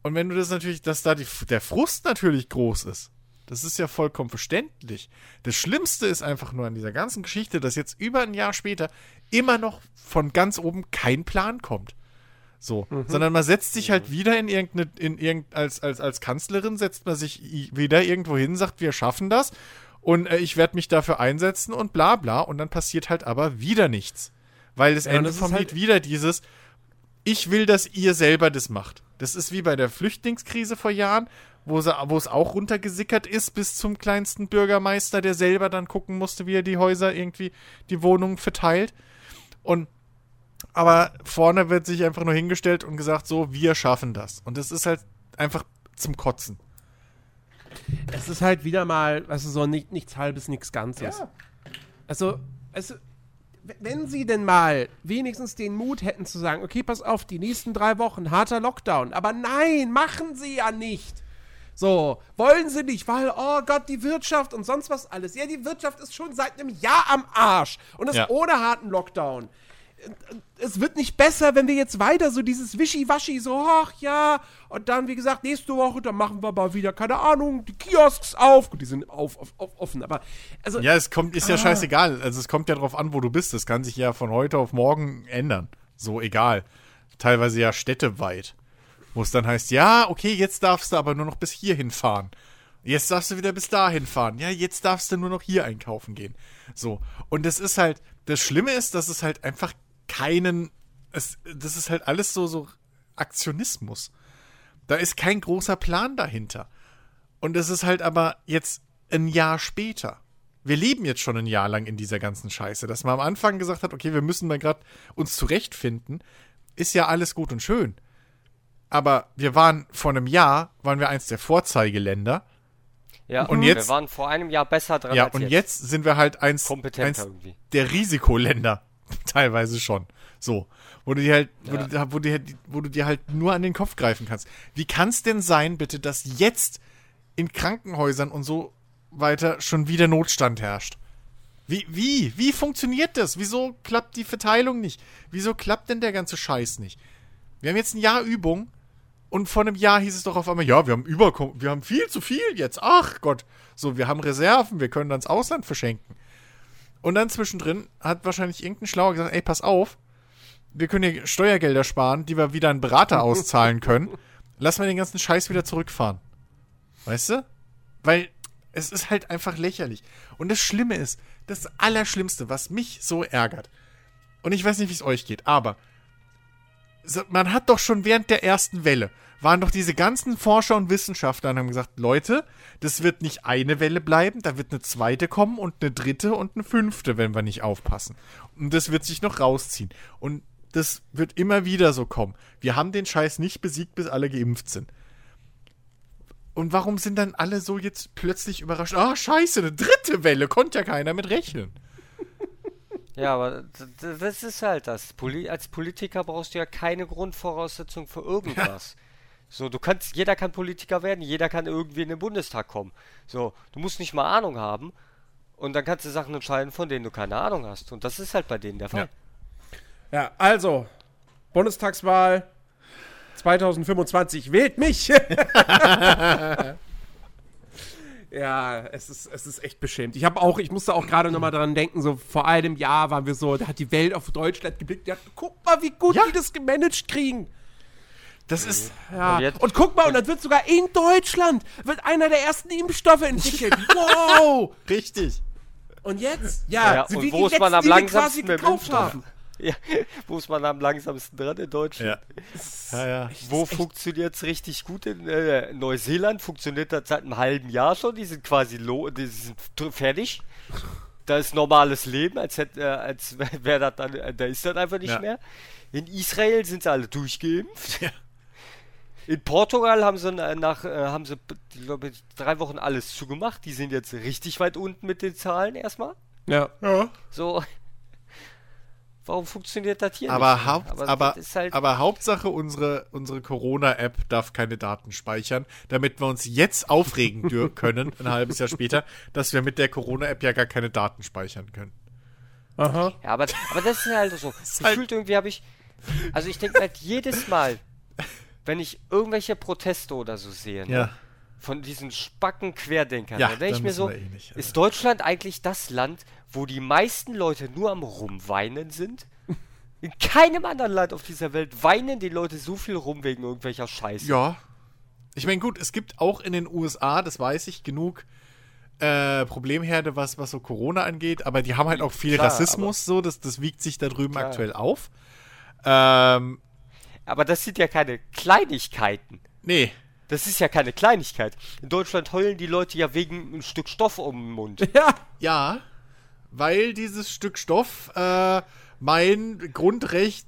Und wenn du das natürlich, dass da die, der Frust natürlich groß ist, das ist ja vollkommen verständlich. Das Schlimmste ist einfach nur an dieser ganzen Geschichte, dass jetzt über ein Jahr später immer noch von ganz oben kein Plan kommt. So, mhm. sondern man setzt sich halt wieder in irgendeine, in irgend, als, als, als Kanzlerin setzt man sich wieder irgendwo hin, sagt, wir schaffen das und äh, ich werde mich dafür einsetzen und bla bla und dann passiert halt aber wieder nichts. Weil das ja, Ende vom halt Lied wieder dieses, ich will, dass ihr selber das macht. Das ist wie bei der Flüchtlingskrise vor Jahren, wo, es auch runtergesickert ist bis zum kleinsten Bürgermeister, der selber dann gucken musste, wie er die Häuser irgendwie, die Wohnungen verteilt. Und aber vorne wird sich einfach nur hingestellt und gesagt, so, wir schaffen das. Und das ist halt einfach zum Kotzen. Es ist halt wieder mal, also so nicht, nichts halbes, nichts Ganzes. Ja. Also, es, wenn sie denn mal wenigstens den Mut hätten zu sagen, okay, pass auf, die nächsten drei Wochen harter Lockdown. Aber nein, machen sie ja nicht. So, wollen sie nicht, weil, oh Gott, die Wirtschaft und sonst was alles. Ja, die Wirtschaft ist schon seit einem Jahr am Arsch. Und das ja. ohne harten Lockdown es wird nicht besser, wenn wir jetzt weiter so dieses Wischiwaschi, so, ach ja, und dann, wie gesagt, nächste Woche, dann machen wir mal wieder, keine Ahnung, die Kiosks auf. Gut, die sind auf, auf, auf offen, aber. Also, ja, es kommt, ist ja ah. scheißegal. Also, es kommt ja drauf an, wo du bist. Das kann sich ja von heute auf morgen ändern. So, egal. Teilweise ja städteweit. Wo es dann heißt, ja, okay, jetzt darfst du aber nur noch bis hierhin fahren. Jetzt darfst du wieder bis dahin fahren. Ja, jetzt darfst du nur noch hier einkaufen gehen. So. Und das ist halt, das Schlimme ist, dass es halt einfach keinen. Es, das ist halt alles so, so Aktionismus. Da ist kein großer Plan dahinter. Und es ist halt aber jetzt ein Jahr später. Wir leben jetzt schon ein Jahr lang in dieser ganzen Scheiße. Dass man am Anfang gesagt hat, okay, wir müssen mal gerade uns zurechtfinden, ist ja alles gut und schön. Aber wir waren vor einem Jahr, waren wir eins der Vorzeigeländer. Ja, und jetzt, wir waren vor einem Jahr besser dran. Ja, und jetzt. jetzt sind wir halt eins, eins der Risikoländer. Teilweise schon. So. Wo du dir halt, wo, ja. du, wo, du, wo du dir halt nur an den Kopf greifen kannst. Wie kann es denn sein, bitte, dass jetzt in Krankenhäusern und so weiter schon wieder Notstand herrscht? Wie, wie, wie funktioniert das? Wieso klappt die Verteilung nicht? Wieso klappt denn der ganze Scheiß nicht? Wir haben jetzt ein Jahr Übung und vor einem Jahr hieß es doch auf einmal, ja, wir haben über, wir haben viel zu viel jetzt. Ach Gott. So, wir haben Reserven, wir können dann ins Ausland verschenken. Und dann zwischendrin hat wahrscheinlich irgendein Schlauer gesagt, ey, pass auf, wir können hier Steuergelder sparen, die wir wieder an Berater auszahlen können. Lass mal den ganzen Scheiß wieder zurückfahren. Weißt du? Weil es ist halt einfach lächerlich. Und das Schlimme ist, das Allerschlimmste, was mich so ärgert, und ich weiß nicht, wie es euch geht, aber man hat doch schon während der ersten Welle waren doch diese ganzen Forscher und Wissenschaftler und haben gesagt, Leute, das wird nicht eine Welle bleiben, da wird eine zweite kommen und eine dritte und eine fünfte, wenn wir nicht aufpassen. Und das wird sich noch rausziehen. Und das wird immer wieder so kommen. Wir haben den Scheiß nicht besiegt, bis alle geimpft sind. Und warum sind dann alle so jetzt plötzlich überrascht? Ah, scheiße, eine dritte Welle, konnte ja keiner mit rechnen. Ja, aber das ist halt das. Poli als Politiker brauchst du ja keine Grundvoraussetzung für irgendwas. So, du kannst, jeder kann Politiker werden, jeder kann irgendwie in den Bundestag kommen. So, du musst nicht mal Ahnung haben und dann kannst du Sachen entscheiden, von denen du keine Ahnung hast. Und das ist halt bei denen der Fall. Ja, also, Bundestagswahl 2025, wählt mich! ja, es ist, es ist echt beschämt. Ich habe auch, ich musste auch gerade nochmal dran denken, so vor einem Jahr waren wir so, da hat die Welt auf Deutschland geblickt, die hat, guck mal, wie gut Ja. die das gemanagt kriegen. Das ist. Ja. Und jetzt- Und guck mal, und dann wird sogar in Deutschland wird einer der ersten Impfstoffe entwickelt. wow! Richtig. Und jetzt? Ja, Ja, so und wie wo die ist man am langsamsten mit dem Impfstoff? haben. Ja, wo ist man am langsamsten dran in Deutschland? Ja. Ja, ja. Wo funktioniert es richtig gut? In äh, Neuseeland funktioniert das seit einem halben Jahr schon. Die sind quasi lo die sind fertig. Da ist normales Leben, als hätte, äh, als wäre das dann, äh, da ist das einfach nicht Ja. mehr. In Israel sind sie alle durchgeimpft. Ja. In Portugal haben sie äh, nach, äh, haben sie, ich glaube, drei Wochen alles zugemacht. Die sind jetzt richtig weit unten mit den Zahlen erstmal. Ja. ja. So. Warum funktioniert das hier Aber, nicht? Haupt, aber, aber, halt, aber Hauptsache, unsere, unsere Corona-App darf keine Daten speichern, damit wir uns jetzt aufregen können, ein halbes Jahr später, dass wir mit der Corona-App ja gar keine Daten speichern können. Aha. Ja, aber, aber das ist halt so. Gefühlt irgendwie habe ich. Also ich denke halt jedes Mal, wenn ich irgendwelche Proteste oder so sehe, ne, Ja. von diesen spacken Querdenkern, Ja, dann denke ich da mir so, eh nicht, also. ist Deutschland eigentlich das Land, wo die meisten Leute nur am Rumweinen sind? In keinem anderen Land auf dieser Welt weinen die Leute so viel rum wegen irgendwelcher Scheiße. Ja. Ich meine, gut, es gibt auch in den USA, das weiß ich, genug äh, Problemherde, was, was so Corona angeht, aber die haben halt auch viel Klar, Rassismus, so, das, das wiegt sich da drüben Klar. aktuell auf. Ähm, Aber das sind ja keine Kleinigkeiten. nee. Das ist ja keine Kleinigkeit. In Deutschland heulen die Leute ja wegen ein Stück Stoff um den Mund. Ja. Ja, weil dieses Stück Stoff äh, mein Grundrecht,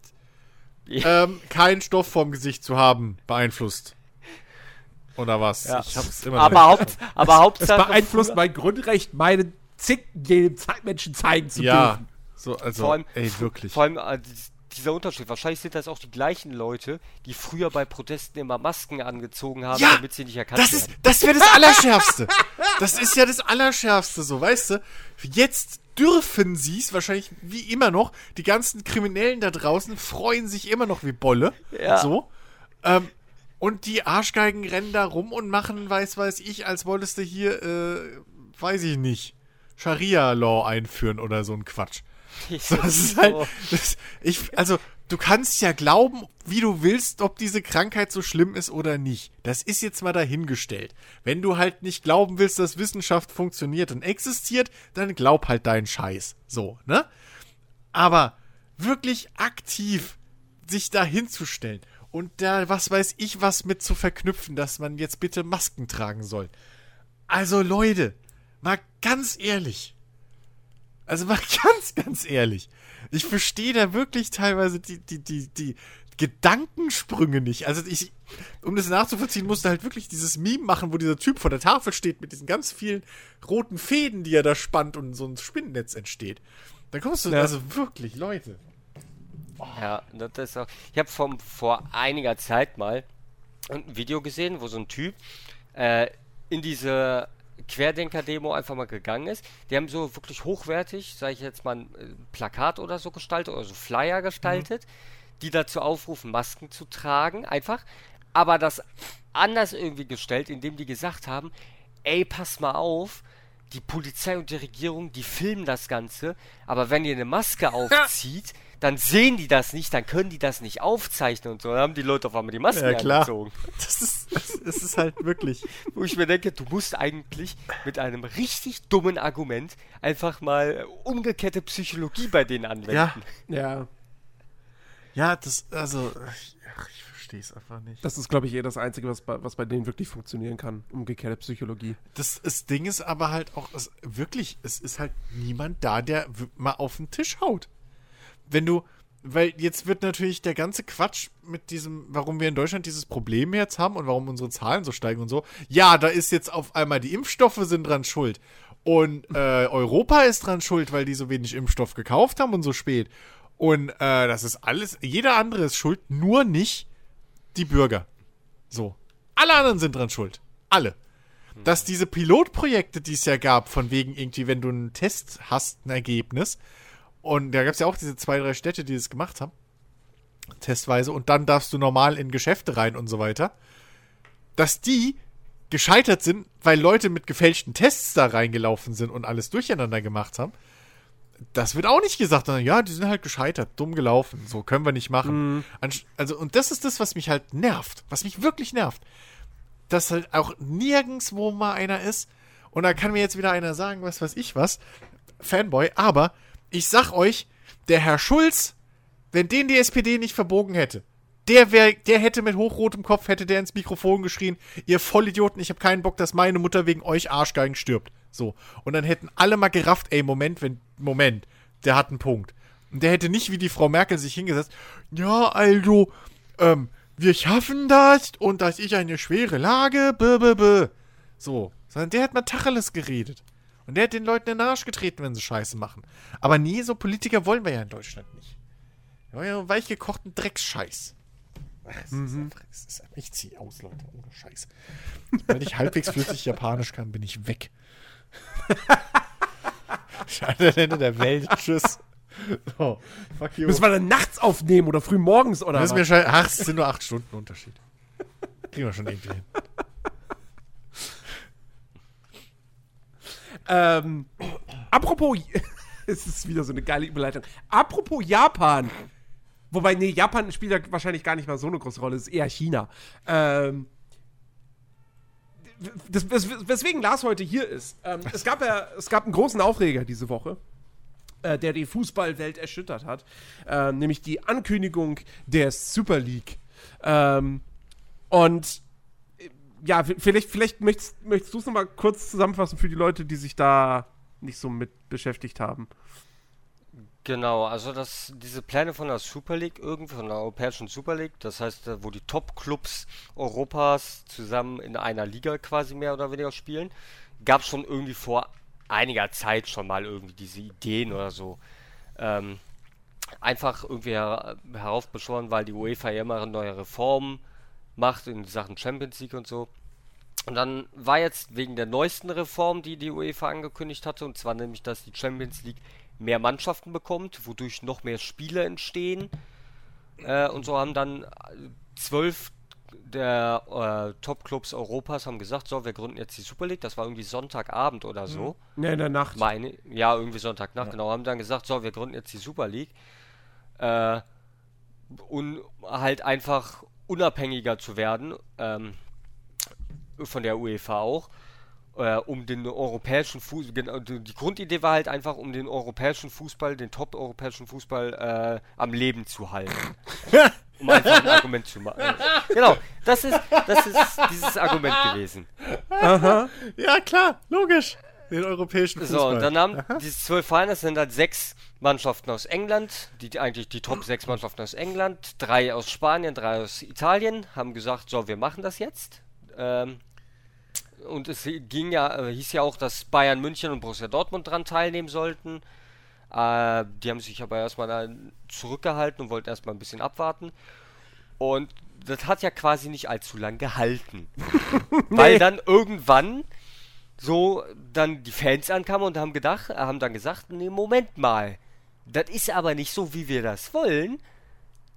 Ja. ähm, keinen Stoff vorm Gesicht zu haben, beeinflusst. Oder was? Ja. Ich hab's immer Aber, Haupt, aber Hauptsache. beeinflusst früher- mein Grundrecht, meinen Zicken jedem Menschen zeigen zu Ja, dürfen. so, also, Vor allem, ey, wirklich. Vor allem äh, dieser Unterschied. Wahrscheinlich sind das auch die gleichen Leute, die früher bei Protesten immer Masken angezogen haben, Ja, damit sie nicht erkannt Das ist, werden. das wäre das Allerschärfste. Das ist ja das Allerschärfste, so, weißt du? Jetzt dürfen sie es, wahrscheinlich wie immer noch, die ganzen Kriminellen da draußen freuen sich immer noch wie Bolle. Ja. So. Ähm, und die Arschgeigen rennen da rum und machen, weiß, weiß ich, als wolltest du hier, äh, weiß ich nicht, Scharia-Law einführen oder so ein Quatsch. Das ist halt, das, ich, also, du kannst ja glauben, wie du willst, ob diese Krankheit so schlimm ist oder nicht. Das ist jetzt mal dahingestellt. Wenn du halt nicht glauben willst, dass Wissenschaft funktioniert und existiert, dann glaub halt deinen Scheiß. So, ne? Aber wirklich aktiv sich da hinzustellen und da, was weiß ich, was mit zu verknüpfen, dass man jetzt bitte Masken tragen soll. Also Leute, mal ganz ehrlich. Also mal ganz, ganz ehrlich. Ich verstehe da wirklich teilweise die, die, die, die Gedankensprünge nicht. Also ich, um das nachzuvollziehen, musste halt wirklich dieses Meme machen, wo dieser Typ vor der Tafel steht mit diesen ganz vielen roten Fäden, die er da spannt und so ein Spinnennetz entsteht. Da kommst du, Ja. also wirklich, Leute. Ja, das ist auch. Ich habe vor, vor einiger Zeit mal ein Video gesehen, wo so ein Typ äh, in diese Querdenker-Demo einfach mal gegangen ist. Die haben so wirklich hochwertig, sage ich jetzt mal, ein äh, Plakat oder so gestaltet oder so Flyer gestaltet, die dazu aufrufen, Masken zu tragen, einfach. Aber das anders irgendwie gestellt, indem die gesagt haben, ey, pass mal auf, die Polizei und die Regierung, die filmen das Ganze, aber wenn ihr eine Maske aufzieht, dann sehen die das nicht, dann können die das nicht aufzeichnen und so. Dann haben die Leute auf einmal die Masken Ja, klar. angezogen. Das ist, das, ist halt wirklich. Wo ich mir denke, du musst eigentlich mit einem richtig dummen Argument einfach mal umgekehrte Psychologie bei denen anwenden. Ja, Ja, ja, das, also, ich, ach, ich verstehe es einfach nicht. das ist, glaube ich, eher das Einzige, was bei, was bei denen wirklich funktionieren kann. Umgekehrte Psychologie. Das, das Ding ist aber halt auch, es, wirklich, es ist halt niemand da, der mal auf den Tisch haut. Wenn du, weil jetzt wird natürlich der ganze Quatsch mit diesem, warum wir in Deutschland dieses Problem jetzt haben und warum unsere Zahlen so steigen und so. Ja, da ist jetzt auf einmal die Impfstoffe sind dran schuld. Und äh, Europa ist dran schuld, weil die so wenig Impfstoff gekauft haben und so spät. Und äh, das ist alles, jeder andere ist schuld, nur nicht die Bürger. So. Alle anderen sind dran schuld. Alle. Dass diese Pilotprojekte, die es ja gab, von wegen irgendwie, wenn du einen Test hast, ein Ergebnis, und da gab es ja auch diese zwei, drei Städte, die das gemacht haben, testweise, und dann darfst du normal in Geschäfte rein und so weiter, dass die gescheitert sind, weil Leute mit gefälschten Tests da reingelaufen sind und alles durcheinander gemacht haben. Das wird auch nicht gesagt, sondern ja, die sind halt gescheitert, dumm gelaufen, so können wir nicht machen. Mhm. Also, und das ist das, was mich halt nervt, was mich wirklich nervt. Dass halt auch nirgendwo mal einer ist, und da kann mir jetzt wieder einer sagen, was weiß ich was, Fanboy, aber ich sag euch, der Herr Schulz, wenn den die SPD nicht verbogen hätte, der wär, der hätte mit hochrotem Kopf, hätte der ins Mikrofon geschrien, ihr Vollidioten, ich habe keinen Bock, dass meine Mutter wegen euch Arschgeigen stirbt. So. Und dann hätten alle mal gerafft, ey, Moment, wenn, Moment, der hat einen Punkt. Und der hätte nicht wie die Frau Merkel sich hingesetzt, ja, also, ähm, wir schaffen das und das ist eine schwere Lage, bö, bö, bö. So. Sondern der hat mal Tacheles geredet. Und der hat den Leuten in den Arsch getreten, wenn sie Scheiße machen. Aber nee, so Politiker wollen wir ja in Deutschland nicht. Wir wollen ja einen weich gekochten Drecksscheiß. Ach, es ist einfach, es ist, ich zieh aus, Leute, ohne Scheiß. Wenn ich halbwegs flüssig Japanisch kann, bin ich weg. Scheint Ende der Welt. Tschüss. So, fuck you. Müssen wir dann nachts aufnehmen oder früh morgens oder was? mir schei- Ach, es sind nur acht Stunden Unterschied. Kriegen wir schon irgendwie hin. Ähm, apropos, es ist wieder so eine geile Überleitung. Apropos Japan. Wobei, nee, Japan spielt ja wahrscheinlich gar nicht mal so eine große Rolle, es ist eher China. Ähm, das, wes- weswegen Lars heute hier ist. Ähm, es, gab ja, es gab einen großen Aufreger diese Woche, äh, der die Fußballwelt erschüttert hat. Ähm, nämlich die Ankündigung der Super League. Ähm, und äh, ja, vielleicht, vielleicht möchtest, möchtest du es nochmal kurz zusammenfassen für die Leute, die sich da nicht so mit beschäftigt haben. Genau, also das, diese Pläne von der Super League, irgendwie von der Europäischen Super League, das heißt, äh, wo die Top-Clubs Europas zusammen in einer Liga quasi mehr oder weniger spielen, gab es schon irgendwie vor einiger Zeit schon mal irgendwie diese Ideen oder so. Ähm, einfach irgendwie her heraufbeschworen, weil die UEFA ja immer neue Reformen macht in Sachen Champions League und so. Und dann war jetzt wegen der neuesten Reform, die die UEFA angekündigt hatte, und zwar nämlich, dass die Champions League mehr Mannschaften bekommt, wodurch noch mehr Spiele entstehen. Äh, und so haben dann zwölf der äh, Top-Clubs Europas haben gesagt, so, wir gründen jetzt die Super League. Das war irgendwie Sonntagabend oder so. Ne, in der Nacht. Meine, ja, irgendwie Sonntagnacht, genau. Haben dann gesagt, so, wir gründen jetzt die Super League. Äh, und halt einfach unabhängiger zu werden, ähm, von der UEFA auch, äh, um den europäischen Fußball, genau, die die Grundidee war halt einfach, um den europäischen Fußball, den top-europäischen Fußball äh, am Leben zu halten. um einfach ein Argument zu machen. Genau, das ist, das ist dieses Argument gewesen. Ja, klar, logisch. Den europäischen Fußball. So, und dann haben diese zwölf Vereine, das sind halt sechs Mannschaften aus England, die, die eigentlich die Top sechs Mannschaften aus England, drei aus Spanien, drei aus Italien, haben gesagt, so, wir machen das jetzt. Ähm, und es ging ja, äh, hieß ja auch, dass Bayern München und Borussia Dortmund dran teilnehmen sollten. Äh, die haben sich aber erstmal zurückgehalten und wollten erstmal ein bisschen abwarten. Und das hat ja quasi nicht allzu lang gehalten. Weil dann irgendwann so dann die Fans ankamen und haben gedacht, äh, haben dann gesagt, nee, Moment mal, das ist aber nicht so, wie wir das wollen.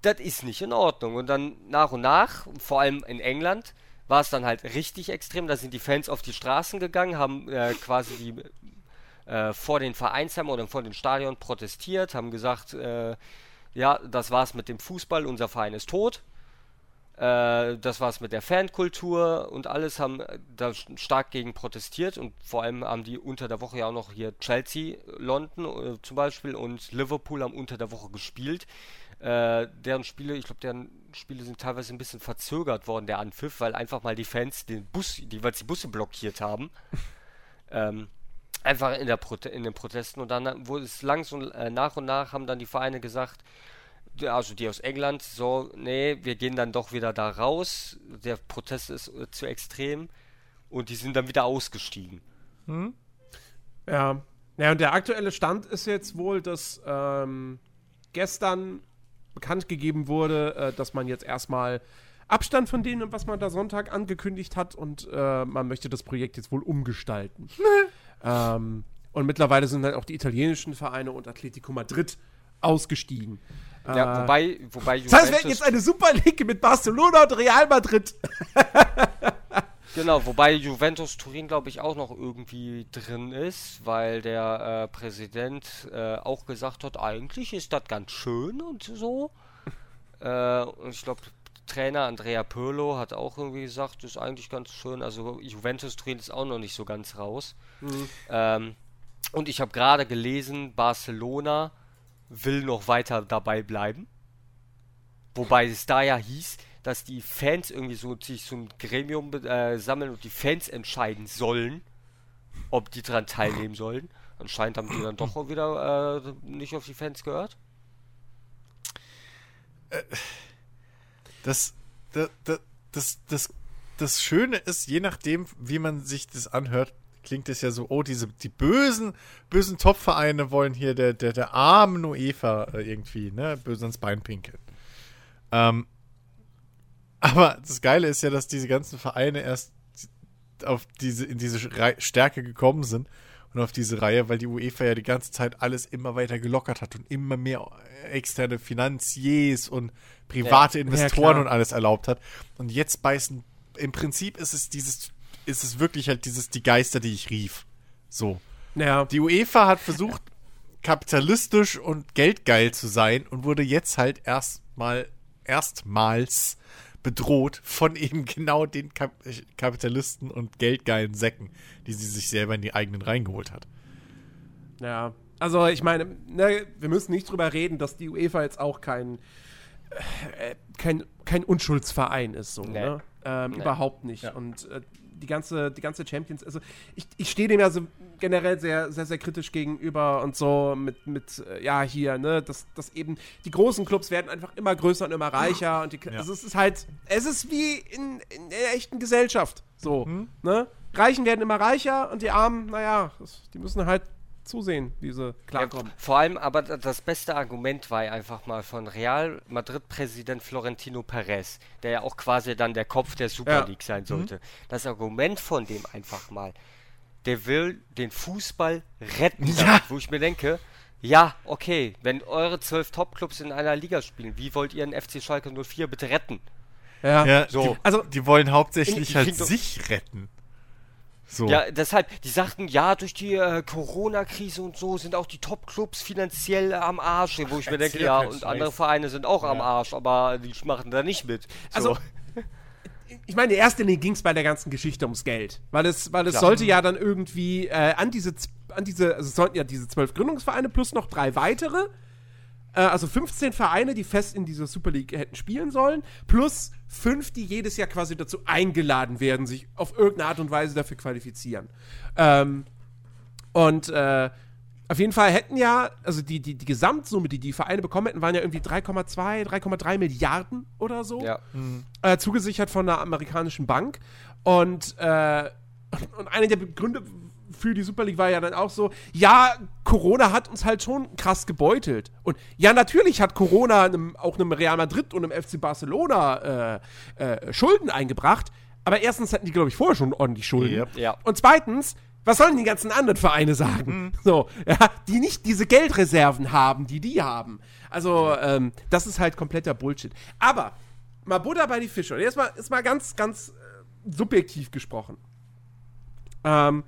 Das ist nicht in Ordnung. Und dann nach und nach, vor allem in England, war es dann halt richtig extrem. Da sind die Fans auf die Straßen gegangen, haben äh, quasi die, äh, vor den Vereinsheimen oder vor den Stadion protestiert, haben gesagt, äh, ja, das war's mit dem Fußball, unser Verein ist tot. Äh, das war's mit der Fankultur und alles haben äh, da st- stark gegen protestiert und vor allem haben die unter der Woche ja auch noch hier Chelsea, London äh, zum Beispiel und Liverpool haben unter der Woche gespielt. Äh, deren Spiele, ich glaube, deren Spiele sind teilweise ein bisschen verzögert worden, der Anpfiff, weil einfach mal die Fans den Bus, die, weil die Busse blockiert haben. ähm, einfach in, der Prote in den Protesten und dann wurde es langsam äh, nach und nach haben dann die Vereine gesagt, also die aus England, so, nee, wir gehen dann doch wieder da raus, der Protest ist äh, zu extrem und die sind dann wieder ausgestiegen. Ja. Ja, und der aktuelle Stand ist jetzt wohl, dass ähm, gestern bekannt gegeben wurde, äh, dass man jetzt erstmal Abstand von dem, was man da Sonntag angekündigt hat und äh, man möchte das Projekt jetzt wohl umgestalten. ähm, und mittlerweile sind halt auch die italienischen Vereine und Atletico Madrid ausgestiegen. Ja, Äh, wobei, wobei das heißt, wir hätten jetzt eine Super League mit Barcelona und Real Madrid. Genau, wobei Juventus Turin, glaube ich, auch noch irgendwie drin ist, weil der äh, Präsident äh, auch gesagt hat, eigentlich ist das ganz schön und so. äh, und ich glaube, Trainer Andrea Pirlo hat auch irgendwie gesagt, das ist eigentlich ganz schön. Also Juventus Turin ist auch noch nicht so ganz raus. Ähm, und ich habe gerade gelesen, Barcelona will noch weiter dabei bleiben. Wobei es da ja hieß, dass die Fans irgendwie so sich so ein Gremium äh, sammeln und die Fans entscheiden sollen, ob die dran teilnehmen sollen. Anscheinend haben die dann doch wieder äh, nicht auf die Fans gehört. Das, das, das, das, das Schöne ist, je nachdem, wie man sich das anhört, klingt es ja so, oh, diese, die bösen, bösen Top-Vereine wollen hier der, der, der armen UEFA äh, irgendwie, ne, böse ans Bein pinkeln. Ähm, aber das Geile ist ja, dass diese ganzen Vereine erst auf diese, in diese Stärke gekommen sind und auf diese Reihe, weil die UEFA ja die ganze Zeit alles immer weiter gelockert hat und immer mehr externe Finanziers und private Ja, Investoren klar. und alles erlaubt hat. Und jetzt beißen, im Prinzip ist es dieses, ist es wirklich halt dieses, die Geister, die ich rief. So. Ja. Die UEFA hat versucht, kapitalistisch und geldgeil zu sein und wurde jetzt halt erstmal, erstmals bedroht von eben genau den Kap Kapitalisten und geldgeilen Säcken, die sie sich selber in die eigenen reingeholt hat. Ja, also ich meine, ne, wir müssen nicht drüber reden, dass die UEFA jetzt auch kein, äh, kein, kein Unschuldsverein ist, so, Nee. ne? Ähm, Nee. Überhaupt nicht. Ja. Und äh, die ganze, die ganze Champions, also ich, ich stehe dem ja so generell sehr, sehr, sehr kritisch gegenüber und so mit, mit äh, ja, hier, ne, dass, dass eben die großen Clubs werden einfach immer größer und immer reicher und die, Ja. also es ist halt, es ist wie in, in der echten Gesellschaft, so, Hm? ne? Reichen werden immer reicher und die Armen, naja, die müssen halt zusehen, wie sie klarkommen. Ja, vor allem aber das beste Argument war ja einfach mal von Real Madrid-Präsident Florentino Perez, der ja auch quasi dann der Kopf der Super Ja. League sein sollte. Das Argument von dem einfach mal, der will den Fußball retten, Ja. damit, wo ich mir denke, ja, okay, wenn eure zwölf Topclubs in einer Liga spielen, wie wollt ihr den FC Schalke 04 bitte retten? Ja. Ja, so. die, Also- die wollen hauptsächlich Die halt sich retten. So. Ja, deshalb, die sagten, ja, durch die äh, Corona-Krise und so sind auch die Top-Clubs finanziell am Arsch, wo ich mir denke, ja, und andere Vereine sind auch am Arsch, aber die machen da nicht mit. So. Also, ich meine, in erster Linie ging es bei der ganzen Geschichte ums Geld. Weil es, weil es Klar. sollte ja dann irgendwie äh, an diese, an diese, also es sollten ja diese zwölf Gründungsvereine plus noch drei weitere, äh, also 15 Vereine, die fest in dieser Super League hätten spielen sollen, plus fünf, die jedes Jahr quasi dazu eingeladen werden, sich auf irgendeine Art und Weise dafür qualifizieren. Ähm, und äh, auf jeden Fall hätten ja, also die, die, die Gesamtsumme, die die Vereine bekommen hätten, waren ja irgendwie 3,2, 3,3 Milliarden oder so ja. äh, zugesichert von einer amerikanischen Bank. Und, äh, und einer der Gründe für die Super League war ja dann auch so, ja, Corona hat uns halt schon krass gebeutelt. Und ja, natürlich hat Corona einem, auch einem Real Madrid und einem FC Barcelona äh, äh, Schulden eingebracht. Aber erstens hatten die, glaube ich, vorher schon ordentlich Schulden. Yep. Ja. Und zweitens, was sollen die ganzen anderen Vereine sagen? So, ja, die nicht diese Geldreserven haben, die die haben. Also, ähm, das ist halt kompletter Bullshit. Aber, mal Butter bei die Fische. Und jetzt mal, jetzt mal ganz, ganz äh, subjektiv gesprochen. Ähm,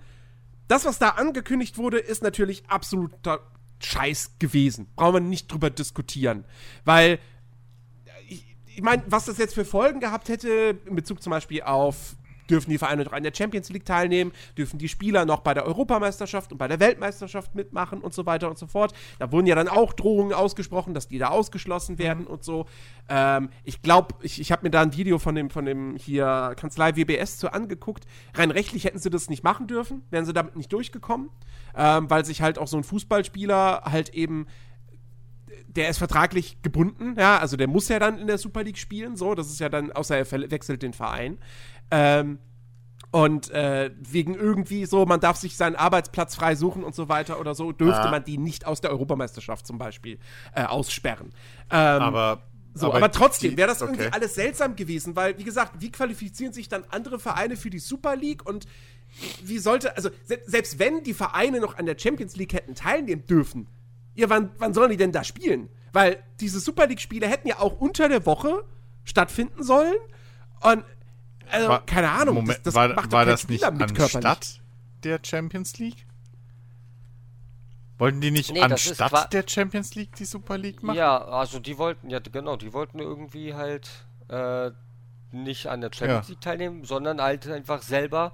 das, was da angekündigt wurde, ist natürlich absoluter Scheiß gewesen. Brauchen wir nicht drüber diskutieren. Weil, ich, ich meine, was das jetzt für Folgen gehabt hätte, in Bezug zum Beispiel auf, dürfen die Vereine noch an der Champions League teilnehmen, dürfen die Spieler noch bei der Europameisterschaft und bei der Weltmeisterschaft mitmachen und so weiter und so fort. Da wurden ja dann auch Drohungen ausgesprochen, dass die da ausgeschlossen werden und so. Ähm, ich glaube, ich, ich habe mir da ein Video von dem, von dem hier Kanzlei WBS zu angeguckt. Rein rechtlich hätten sie das nicht machen dürfen, wären sie damit nicht durchgekommen, ähm, weil sich halt auch so ein Fußballspieler halt eben der ist vertraglich gebunden, ja, also der muss ja dann in der Super League spielen, so, das ist ja dann, außer er wechselt den Verein. Ähm, Und äh, wegen irgendwie so, man darf sich seinen Arbeitsplatz frei suchen und so weiter oder so, dürfte Ah. man die nicht aus der Europameisterschaft zum Beispiel äh, aussperren. Ähm, Aber, so, aber, trotzdem die- wäre das irgendwie okay. alles seltsam gewesen, weil, wie gesagt, wie qualifizieren sich dann andere Vereine für die Super League und wie sollte, also se selbst wenn die Vereine noch an der Champions League hätten teilnehmen dürfen, ja, wann, wann sollen die denn da spielen? Weil diese Super League-Spiele hätten ja auch unter der Woche stattfinden sollen und, also, War- keine Ahnung, Moment, das, das war, macht war das nicht mit anstatt der Champions League? Wollten die nicht Nee, anstatt der Champions League die Super League machen? Ja, also die wollten, ja genau, die wollten irgendwie halt äh, nicht an der Champions Ja. League teilnehmen, sondern halt einfach selber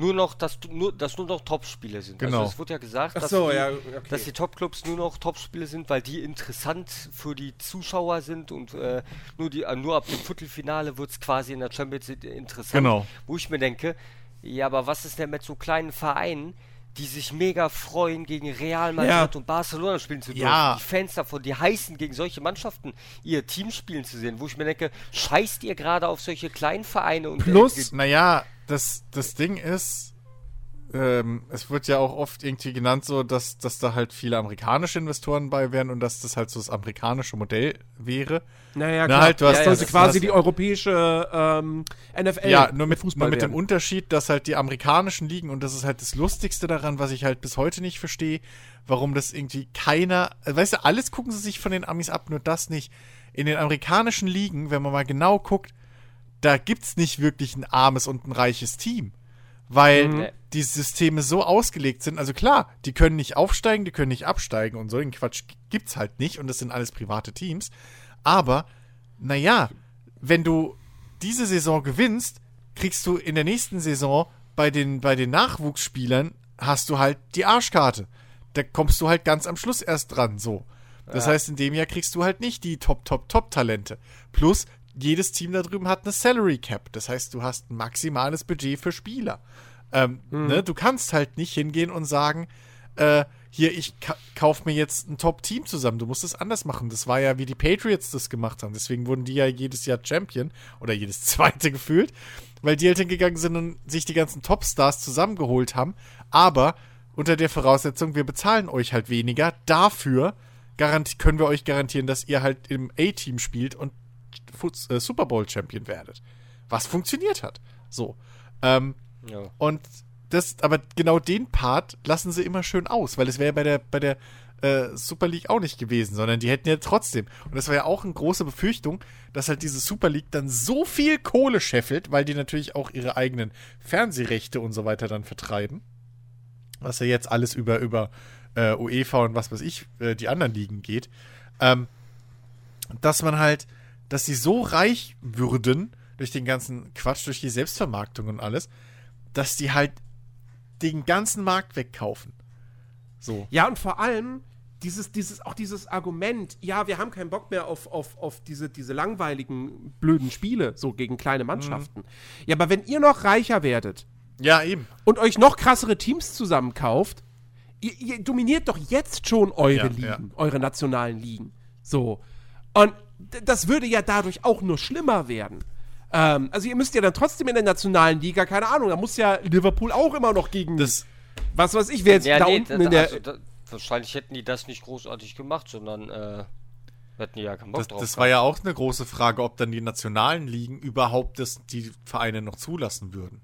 nur noch, dass nur, dass nur noch Topspiele sind. Genau. Also es wurde ja gesagt, dass, so, die, ja, okay. dass die Topclubs nur noch Topspiele sind, weil die interessant für die Zuschauer sind und äh, nur, die, äh, nur ab dem Viertelfinale wird es quasi in der Champions League interessant. Genau. Wo ich mir denke, ja, aber was ist denn mit so kleinen Vereinen, die sich mega freuen, gegen Real Madrid Ja. und Barcelona spielen zu dürfen? Ja. Die Fans davon, die heißen, gegen solche Mannschaften ihr Team spielen zu sehen, wo ich mir denke, scheißt ihr gerade auf solche kleinen Vereine und Plus- Naja, das, das Ding ist, ähm, es wird ja auch oft irgendwie genannt, so dass, dass da halt viele amerikanische Investoren bei wären und dass das halt so das amerikanische Modell wäre. Naja, Na, klar. halt, du hast das ja, sollte das- quasi das- die europäische ähm, NFL ja, nur mit, Fußball nur mit dem. Unterschied, dass halt die amerikanischen Ligen, und das ist halt das Lustigste daran, was ich halt bis heute nicht verstehe, warum das irgendwie keiner, äh, weißt du, alles gucken sie sich von den Amis ab, nur das nicht. In den amerikanischen Ligen, wenn man mal genau guckt, da gibt's nicht wirklich ein armes und ein reiches Team. Weil Mhm. die Systeme so ausgelegt sind, also klar, die können nicht aufsteigen, die können nicht absteigen und so den Quatsch gibt's halt nicht und das sind alles private Teams. Aber, naja, wenn du diese Saison gewinnst, kriegst du in der nächsten Saison bei den, bei den Nachwuchsspielern hast du halt die Arschkarte. Da kommst du halt ganz am Schluss erst dran, so. Das heißt, in dem Jahr kriegst du halt nicht die Top, Top, Top-Talente. Plus, jedes Team da drüben hat eine Salary Cap. Das heißt, du hast ein maximales Budget für Spieler. Ähm, ne? Du kannst halt nicht hingehen und sagen, äh, hier, ich ka kauf mir jetzt ein Top-Team zusammen. Du musst es anders machen. Das war ja, wie die Patriots das gemacht haben. Deswegen wurden die ja jedes Jahr Champion oder jedes zweite gefühlt, weil die halt hingegangen sind und sich die ganzen Topstars zusammengeholt haben. Aber unter der Voraussetzung, wir bezahlen euch halt weniger. Dafür können wir euch garantieren, dass ihr halt im A-Team spielt und Futs äh, Super Bowl Champion werdet. Was funktioniert hat. So. Ähm, Ja. und das, aber genau den Part lassen sie immer schön aus, weil es wäre ja bei der, bei der äh, Super League auch nicht gewesen, sondern die hätten ja trotzdem. Und das war ja auch eine große Befürchtung, dass halt diese Super League dann so viel Kohle scheffelt, weil die natürlich auch ihre eigenen Fernsehrechte und so weiter dann vertreiben. Was ja jetzt alles über, über äh, UEFA und was weiß ich, äh, die anderen Ligen geht. Ähm, dass man halt, dass sie so reich würden durch den ganzen Quatsch, durch die Selbstvermarktung und alles, dass die halt den ganzen Markt wegkaufen. So. Ja, und vor allem dieses, dieses, auch dieses Argument, ja, wir haben keinen Bock mehr auf, auf, auf diese, diese langweiligen, blöden Spiele, so gegen kleine Mannschaften. Ja, aber wenn ihr noch reicher werdet Ja, eben. und euch noch krassere Teams zusammenkauft, ihr, ihr dominiert doch jetzt schon eure Ja, Ligen, ja. eure nationalen Ligen. So. Und das würde ja dadurch auch nur schlimmer werden. Ähm, also ihr müsst ja dann trotzdem in der nationalen Liga, keine Ahnung, da muss ja Liverpool auch immer noch gegen, Das, was weiß ich, wer jetzt Ja, da nee, unten da- in der, also, da, wahrscheinlich hätten die das nicht großartig gemacht, sondern äh, hätten die ja keinen Bock das, drauf. das war ja auch eine große Frage, ob dann die nationalen Ligen überhaupt das, die Vereine noch zulassen würden.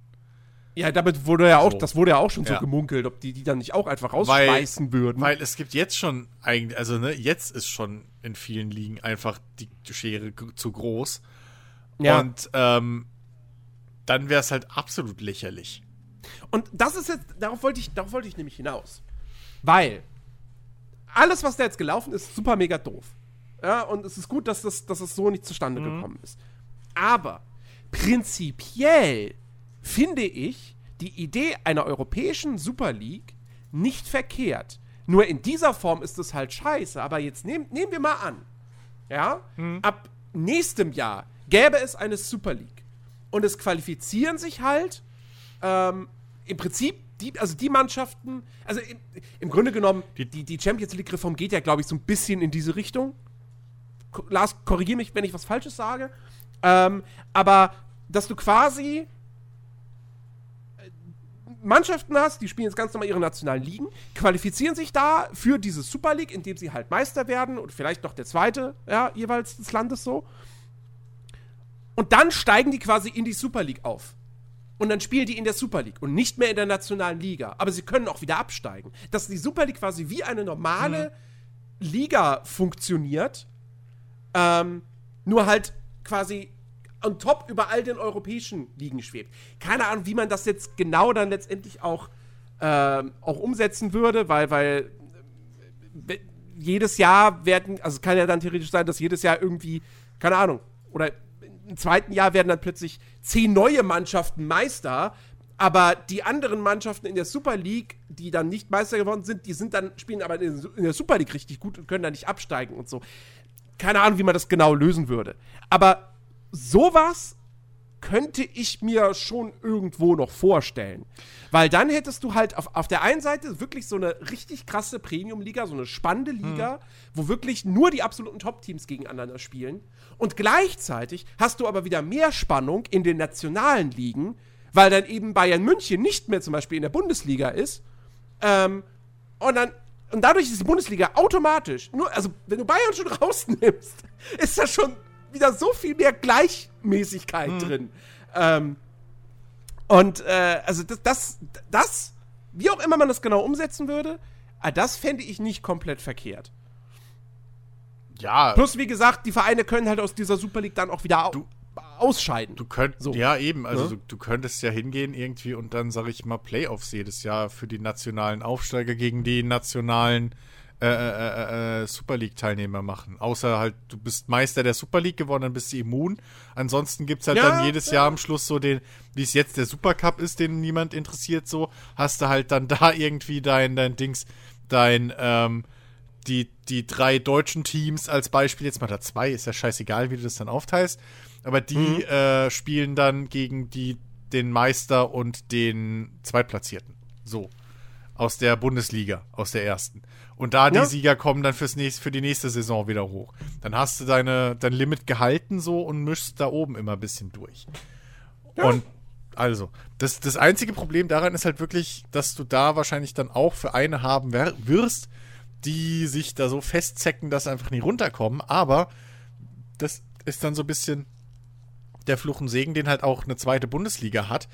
Ja, damit wurde ja auch, So. das wurde ja auch schon so Ja. gemunkelt, ob die die dann nicht auch einfach Weil- rausschmeißen würden. Weil es gibt jetzt schon eigentlich, also ne, jetzt ist schon in vielen Ligen einfach die Schere zu groß. ja. Und ähm, dann wäre es halt absolut lächerlich. Und das ist jetzt, darauf wollte ich, darauf wollte ich nämlich hinaus. Weil alles, was da jetzt gelaufen ist, super mega doof. Ja, und es ist gut, dass das, dass das so nicht zustande gekommen ist. Aber prinzipiell finde ich die Idee einer europäischen Super League nicht verkehrt. Nur in dieser Form ist es halt scheiße. Aber jetzt nehm, nehmen wir mal an, ja, ab nächstem Jahr gäbe es eine Super League. Und es qualifizieren sich halt ähm, im Prinzip die, also die Mannschaften, also im, im Grunde genommen, die, die Champions League-Reform geht ja, glaube ich, so ein bisschen in diese Richtung. Ko- Lars, korrigiere mich, wenn ich was Falsches sage. Ähm, aber dass du quasi Mannschaften hast, die spielen jetzt ganz normal ihre nationalen Ligen, qualifizieren sich da für diese Super League, indem sie halt Meister werden und vielleicht noch der zweite, ja, jeweils des Landes so. Und dann steigen die quasi in die Super League auf. Und dann spielen die in der Super League und nicht mehr in der nationalen Liga. Aber sie können auch wieder absteigen. Dass die Super League quasi wie eine normale mhm. Liga funktioniert, ähm, nur halt quasi on top über all den europäischen Ligen schwebt. Keine Ahnung, wie man das jetzt genau dann letztendlich auch, ähm, auch umsetzen würde, weil, weil äh, jedes Jahr werden, also es kann ja dann theoretisch sein, dass jedes Jahr irgendwie, keine Ahnung, oder im zweiten Jahr werden dann plötzlich zehn neue Mannschaften Meister, aber die anderen Mannschaften in der Super League, die dann nicht Meister geworden sind, die sind dann, spielen aber in der Super League richtig gut und können dann nicht absteigen und so. Keine Ahnung, wie man das genau lösen würde. Aber sowas könnte ich mir schon irgendwo noch vorstellen. Weil dann hättest du halt auf, auf der einen Seite wirklich so eine richtig krasse Premium-Liga, so eine spannende Liga, hm. wo wirklich nur die absoluten Top-Teams gegeneinander spielen. Und gleichzeitig hast du aber wieder mehr Spannung in den nationalen Ligen, weil dann eben Bayern München nicht mehr zum Beispiel in der Bundesliga ist. Ähm, und dann und dadurch ist die Bundesliga automatisch, nur, also wenn du Bayern schon rausnimmst, ist das schon wieder so viel mehr Gleichmäßigkeit hm. drin. Ähm, und äh, also das, das, das, wie auch immer man das genau umsetzen würde, äh, das fände ich nicht komplett verkehrt. Ja. Plus, wie gesagt, die Vereine können halt aus dieser Super League dann auch wieder du, ausscheiden. Du könntest, so. ja eben, also ja? Du, du, könntest ja hingehen irgendwie und dann, sag ich mal, Playoffs jedes Jahr für die nationalen Aufsteiger gegen die nationalen äh, äh, äh, Super League-Teilnehmer machen. Außer halt, du bist Meister der Super League geworden, dann bist du immun. Ansonsten gibt es halt ja, dann jedes ja. Jahr am Schluss so den, wie es jetzt der Supercup ist, den niemand interessiert, so, hast du halt dann da irgendwie dein, dein Dings, dein, ähm, die, die drei deutschen Teams als Beispiel, jetzt mal da zwei, ist ja scheißegal, wie du das dann aufteilst. Aber die mhm. äh, spielen dann gegen die, den Meister und den Zweitplatzierten. So. Aus der Bundesliga, aus der ersten. Und da die ja. Sieger kommen dann fürs nächste, für die nächste Saison wieder hoch. Dann hast du deine, dein Limit gehalten so und mischst da oben immer ein bisschen durch. Ja. Und also, das, das einzige Problem daran ist halt wirklich, dass du da wahrscheinlich dann auch für eine haben wirst, die sich da so festzecken, dass sie einfach nie runterkommen. Aber das ist dann so ein bisschen der Fluch und Segen, den halt auch eine zweite Bundesliga hat.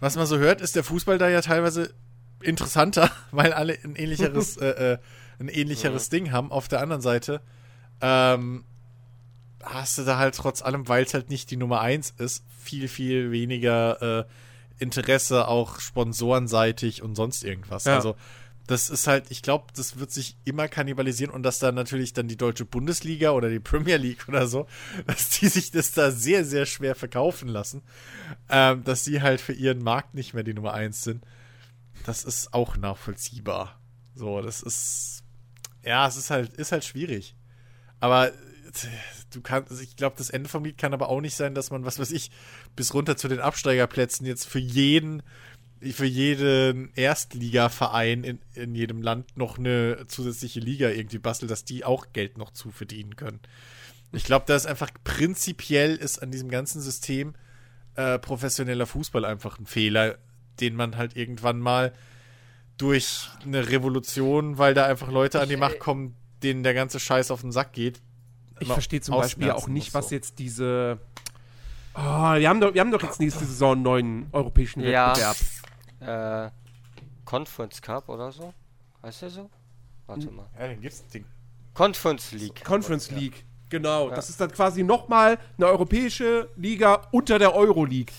Was man so hört, ist der Fußball da ja teilweise interessanter, weil alle ein ähnlicheres, äh, äh, ein ähnlicheres ja. Ding haben. Auf der anderen Seite ähm, hast du da halt trotz allem, weil es halt nicht die Nummer 1 ist, viel, viel weniger äh, Interesse, auch sponsorenseitig und sonst irgendwas. Ja. Also das ist halt, ich glaube, das wird sich immer kannibalisieren und dass da natürlich dann die deutsche Bundesliga oder die Premier League oder so, dass die sich das da sehr, sehr schwer verkaufen lassen, ähm, dass die halt für ihren Markt nicht mehr die Nummer 1 sind das ist auch nachvollziehbar. So, das ist. Ja, es ist halt, ist halt schwierig. Aber du kannst, also ich glaube, das Ende vom Lied kann aber auch nicht sein, dass man, was weiß ich, bis runter zu den Absteigerplätzen jetzt für jeden, für jeden Erstligaverein in, in jedem Land noch eine zusätzliche Liga irgendwie bastelt, dass die auch Geld noch zu verdienen können. Ich glaube, da ist einfach prinzipiell ist an diesem ganzen System äh, professioneller Fußball einfach ein Fehler den man halt irgendwann mal durch eine Revolution, weil da einfach Leute ich, an die Macht äh, kommen, denen der ganze Scheiß auf den Sack geht. Ich verstehe zum Beispiel auch nicht, was jetzt diese. Oh, wir, haben doch, wir haben doch jetzt nächste Saison einen neuen europäischen Wettbewerb. Ja, äh, Conference Cup oder so? Heißt der so? Warte mal. Ja, den gibt's. Den Conference League. Conference League, genau. Ja. Das ist dann quasi nochmal eine europäische Liga unter der Euro League.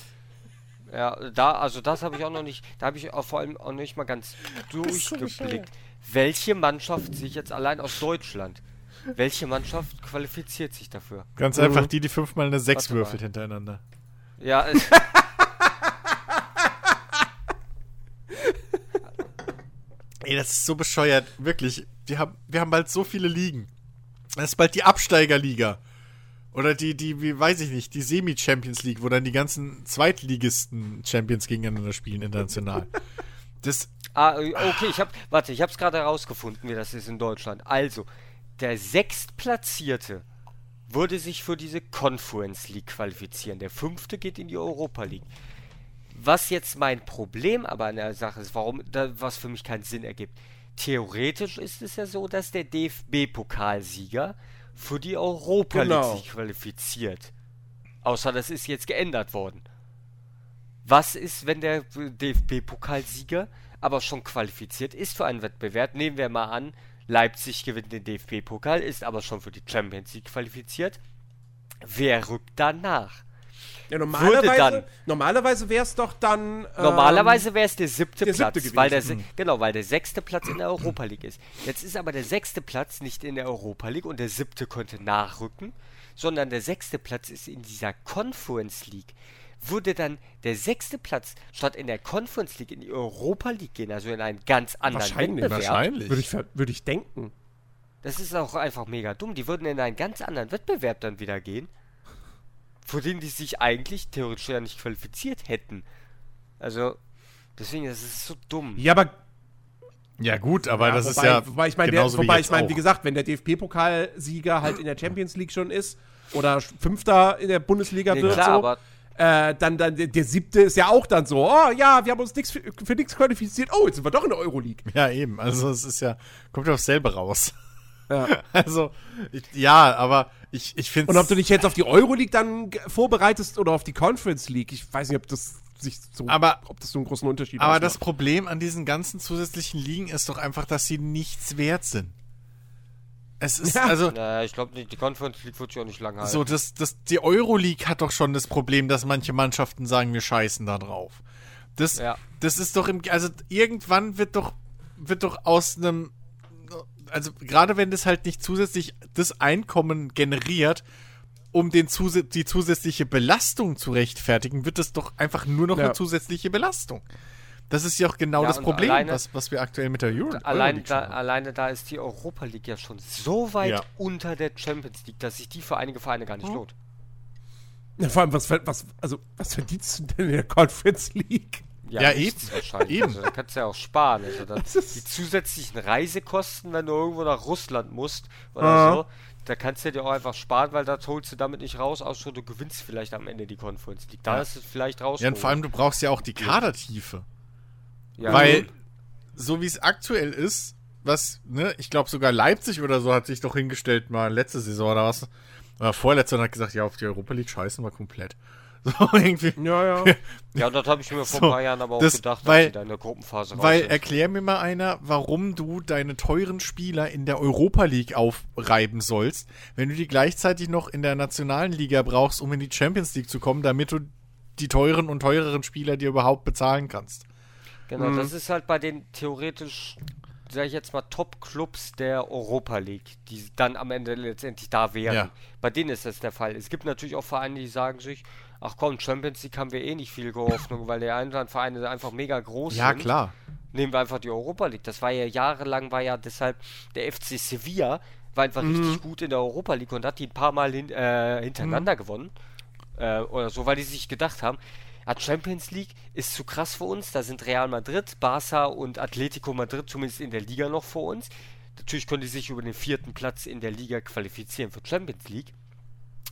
Ja, da, also das habe ich auch noch nicht, da habe ich auch vor allem auch nicht mal ganz durchgeblickt. Welche Mannschaft sich jetzt allein aus Deutschland, welche Mannschaft qualifiziert sich dafür? Ganz mhm. einfach die, die fünfmal eine Sechs Warte würfelt mal. hintereinander. Ja, Ey, das ist so bescheuert, wirklich. Wir haben, wir haben bald so viele Ligen. Das ist bald die Absteigerliga. Oder die, die, wie weiß ich nicht, die Semi-Champions League, wo dann die ganzen Zweitligisten Champions gegeneinander spielen international. Das. Ah, okay, ich hab, warte, ich hab's gerade herausgefunden, wie das ist in Deutschland. Also, der Sechstplatzierte würde sich für diese Conference League qualifizieren. Der Fünfte geht in die Europa League. Was jetzt mein Problem aber an der Sache ist, warum, da, was für mich keinen Sinn ergibt. Theoretisch ist es ja so, dass der DFB-Pokalsieger für die Europa League Genau. sich qualifiziert. Außer das ist jetzt geändert worden. Was ist, wenn der DFB-Pokalsieger aber schon qualifiziert ist für einen Wettbewerb? Nehmen wir mal an, Leipzig gewinnt den DFB-Pokal, ist aber schon für die Champions League qualifiziert. Wer rückt danach? Ja, normalerweise dann- normalerweise wäre es doch dann. ähm, Normalerweise wäre es der siebte der Platz, siebte gewesen. weil der se- genau, weil der sechste Platz in der Europa League ist. Jetzt ist aber der sechste Platz nicht in der Europa League und der siebte könnte nachrücken, sondern der sechste Platz ist in dieser Conference League. Würde dann der sechste Platz statt in der Conference League in die Europa League gehen, also in einen ganz anderen Wahrscheinlich. Wettbewerb? Wahrscheinlich. Würde ich, würde ich denken. Das ist auch einfach mega dumm. Die würden in einen ganz anderen Wettbewerb dann wieder gehen, für den die sich eigentlich theoretisch ja nicht qualifiziert hätten. Also, deswegen, das ist so dumm. Ja, aber Ja, gut, aber Ja, das wobei, ist ja. Wobei ich meine, der- wobei ich meine, wie gesagt, wenn der DFB-Pokalsieger halt in der Champions League schon ist oder Fünfter in der Bundesliga Nee, wird, klar, so, äh, dann, dann der, der siebte ist ja auch dann so, oh ja, wir haben uns nix für, für nichts qualifiziert, oh, jetzt sind wir doch in der Euroleague. Ja, eben. Also, es ist ja. Kommt ja aufs selbe raus. Ja. Also, ich, ja, aber ich, ich finde Und ob du dich jetzt auf die Euroleague dann vorbereitest oder auf die Conference League, ich weiß nicht, ob das sich so, Aber- ob das so einen großen Unterschied Aber das. Problem an diesen ganzen zusätzlichen Ligen ist doch einfach, dass sie nichts wert sind. Es ist, Ja. also, Naja, ich glaube, die Conference League wird sich auch nicht lange halten. so, das, das, die Euroleague hat doch schon das Problem, dass manche Mannschaften sagen, wir scheißen da drauf. Das, Ja. das ist doch im, also irgendwann wird doch, wird doch aus einem, also gerade wenn das halt nicht zusätzlich das Einkommen generiert, um den zusä die zusätzliche Belastung zu rechtfertigen, wird es doch einfach nur noch Ja. eine zusätzliche Belastung. Das ist ja auch genau Ja, das Problem, alleine- was, was wir aktuell mit der Euro Allein Euroleague da, haben. alleine da ist die Europa League ja schon so weit Ja. unter der Champions League, dass sich die für einige Vereine gar nicht Hm. lohnt. Ja, vor allem, was, was, also, was verdienst du denn in der Conference League? Ja, nichts eben. Wahrscheinlich. Eben. Also, da kannst du ja auch sparen. Also, da, Das ist- die zusätzlichen Reisekosten, wenn du irgendwo nach Russland musst oder Aha. so, da kannst du dir auch einfach sparen, weil da holst du damit nicht raus, außer du gewinnst vielleicht am Ende die Conference League. Da Ja. ist es vielleicht raus. Ja, und vor allem, du brauchst ja auch die Kadertiefe. ja, Weil, so wie es aktuell ist, was, ne, ich glaube sogar Leipzig oder so hat sich doch hingestellt, mal letzte Saison oder was, oder vorletzte und hat gesagt, ja, auf die Europa League scheißen wir komplett. So irgendwie. Ja, ja. Ja, und das habe ich mir vor So, ein paar Jahren aber auch das- gedacht, weil- dass die da in der Gruppenphase raus Weil, sind. erklär mir mal einer, warum du deine teuren Spieler in der Europa League aufreiben sollst, wenn du die gleichzeitig noch in der nationalen Liga brauchst, um in die Champions League zu kommen, damit du die teuren und teureren Spieler dir überhaupt bezahlen kannst. Genau, Mhm. das ist halt bei den theoretisch, sag ich jetzt mal, Top-Clubs der Europa League, die dann am Ende letztendlich da wären. Ja. Bei denen ist das der Fall. Es gibt natürlich auch Vereine, die sagen sich, ach komm, Champions League haben wir eh nicht viel Hoffnung, weil die anderen Vereine einfach mega groß Ja, sind. klar. Nehmen wir einfach die Europa League. Das war ja jahrelang, war ja deshalb der FC Sevilla, war einfach Mhm. richtig gut in der Europa League und hat die ein paar Mal hin, äh, Mhm. hintereinander gewonnen. Äh, oder so, weil die sich gedacht haben, ah, Champions League ist zu krass für uns. Da sind Real Madrid, Barca und Atletico Madrid zumindest in der Liga noch vor uns. Natürlich können die sich über den vierten Platz in der Liga qualifizieren für Champions League.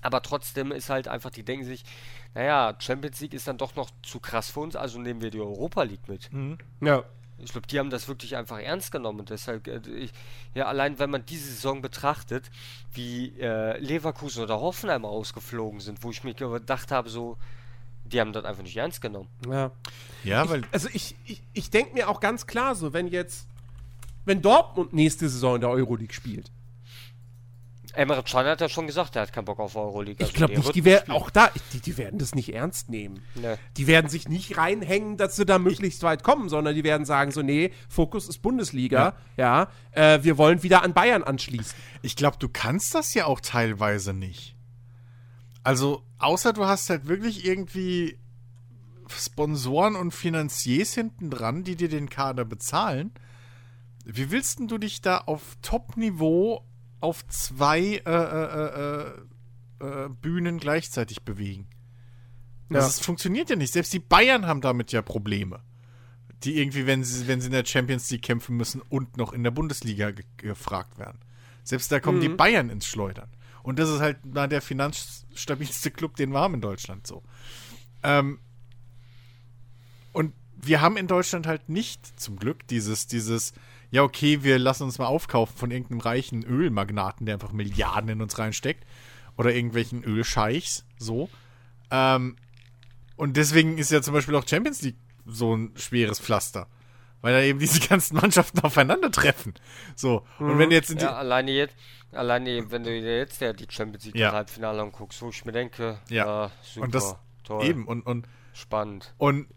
Aber trotzdem ist halt einfach, die denken sich, naja, Champions League ist dann doch noch zu krass für uns, also nehmen wir die Europa League mit. ja. Ich glaube, die haben das wirklich einfach ernst genommen und deshalb, äh, ich, ja, allein wenn man diese Saison betrachtet, wie äh, Leverkusen oder Hoffenheim ausgeflogen sind, wo ich mir gedacht habe, so, die haben das einfach nicht ernst genommen. ja. Ja, weil, Also ich, ich, ich denke mir auch ganz klar so, wenn jetzt, wenn Dortmund nächste Saison in der Euroleague spielt, Emre Can hat ja schon gesagt, er hat keinen Bock auf Euroleague. ich glaube der nicht, die werden, auch da, die, die werden das nicht ernst nehmen. Ne. Die werden sich nicht reinhängen, dass sie da möglichst weit kommen, sondern die werden sagen so, nee, Fokus ist Bundesliga, ja, äh, wir wollen wieder an Bayern anschließen. ich glaube, du kannst das ja auch teilweise nicht. Also, außer du hast halt wirklich irgendwie Sponsoren und Finanziers hinten dran, die dir den Kader bezahlen. Wie willst denn du dich da auf Top-Niveau auf zwei äh, äh, äh, äh, Bühnen gleichzeitig bewegen? Das Ja. ist, funktioniert ja nicht. Selbst die Bayern haben damit ja Probleme. Die irgendwie, wenn sie, wenn sie in der Champions League kämpfen müssen und noch in der Bundesliga ge gefragt werden. Selbst da kommen die Bayern ins Schleudern. Und das ist halt mal der finanzstabilste Club, den wir haben in Deutschland so. Ähm, und wir haben in Deutschland halt nicht zum Glück dieses, dieses, ja, okay, wir lassen uns mal aufkaufen von irgendeinem reichen Ölmagnaten, der einfach Milliarden in uns reinsteckt. Oder irgendwelchen Ölscheichs, so. Ähm, und deswegen ist ja zum Beispiel auch Champions League so ein schweres Pflaster. Weil da eben diese ganzen Mannschaften aufeinandertreffen. So. Und wenn jetzt Ja, alleine jetzt, alleine wenn du dir jetzt ja die Champions League Ja. Halbfinale anguckst, wo ich mir denke, Ja. ja, super, und das toll, eben, und, und, spannend. Und,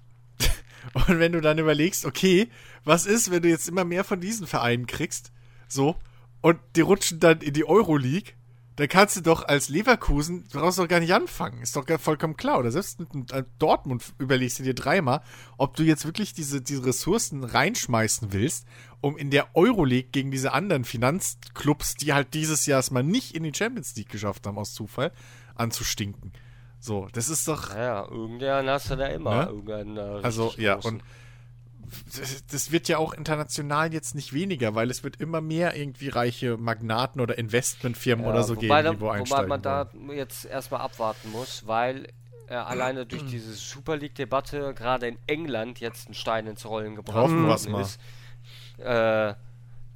und wenn du dann überlegst, okay, was ist, wenn du jetzt immer mehr von diesen Vereinen kriegst, so, und die rutschen dann in die Euroleague, dann kannst du doch als Leverkusen, du brauchst doch gar nicht anfangen. Ist doch vollkommen klar. Oder selbst mit äh, Dortmund überlegst du dir dreimal, ob du jetzt wirklich diese, diese Ressourcen reinschmeißen willst, um in der Euroleague gegen diese anderen Finanzclubs, die halt dieses Jahr es mal nicht in die Champions League geschafft haben, aus Zufall, anzustinken. So, das ist doch. Naja, irgendeinen hast du da immer. Ne? Irgendeinen, äh, Also, ja, großen. und das- wird ja auch international jetzt nicht weniger, weil es wird immer mehr irgendwie reiche Magnaten oder Investmentfirmen oder so geben, die wo da, wobei einsteigen man da wollen. jetzt erstmal abwarten muss, weil äh, alleine durch diese Super League-Debatte gerade in England jetzt ein Stein ins Rollen gebracht worden ist, äh,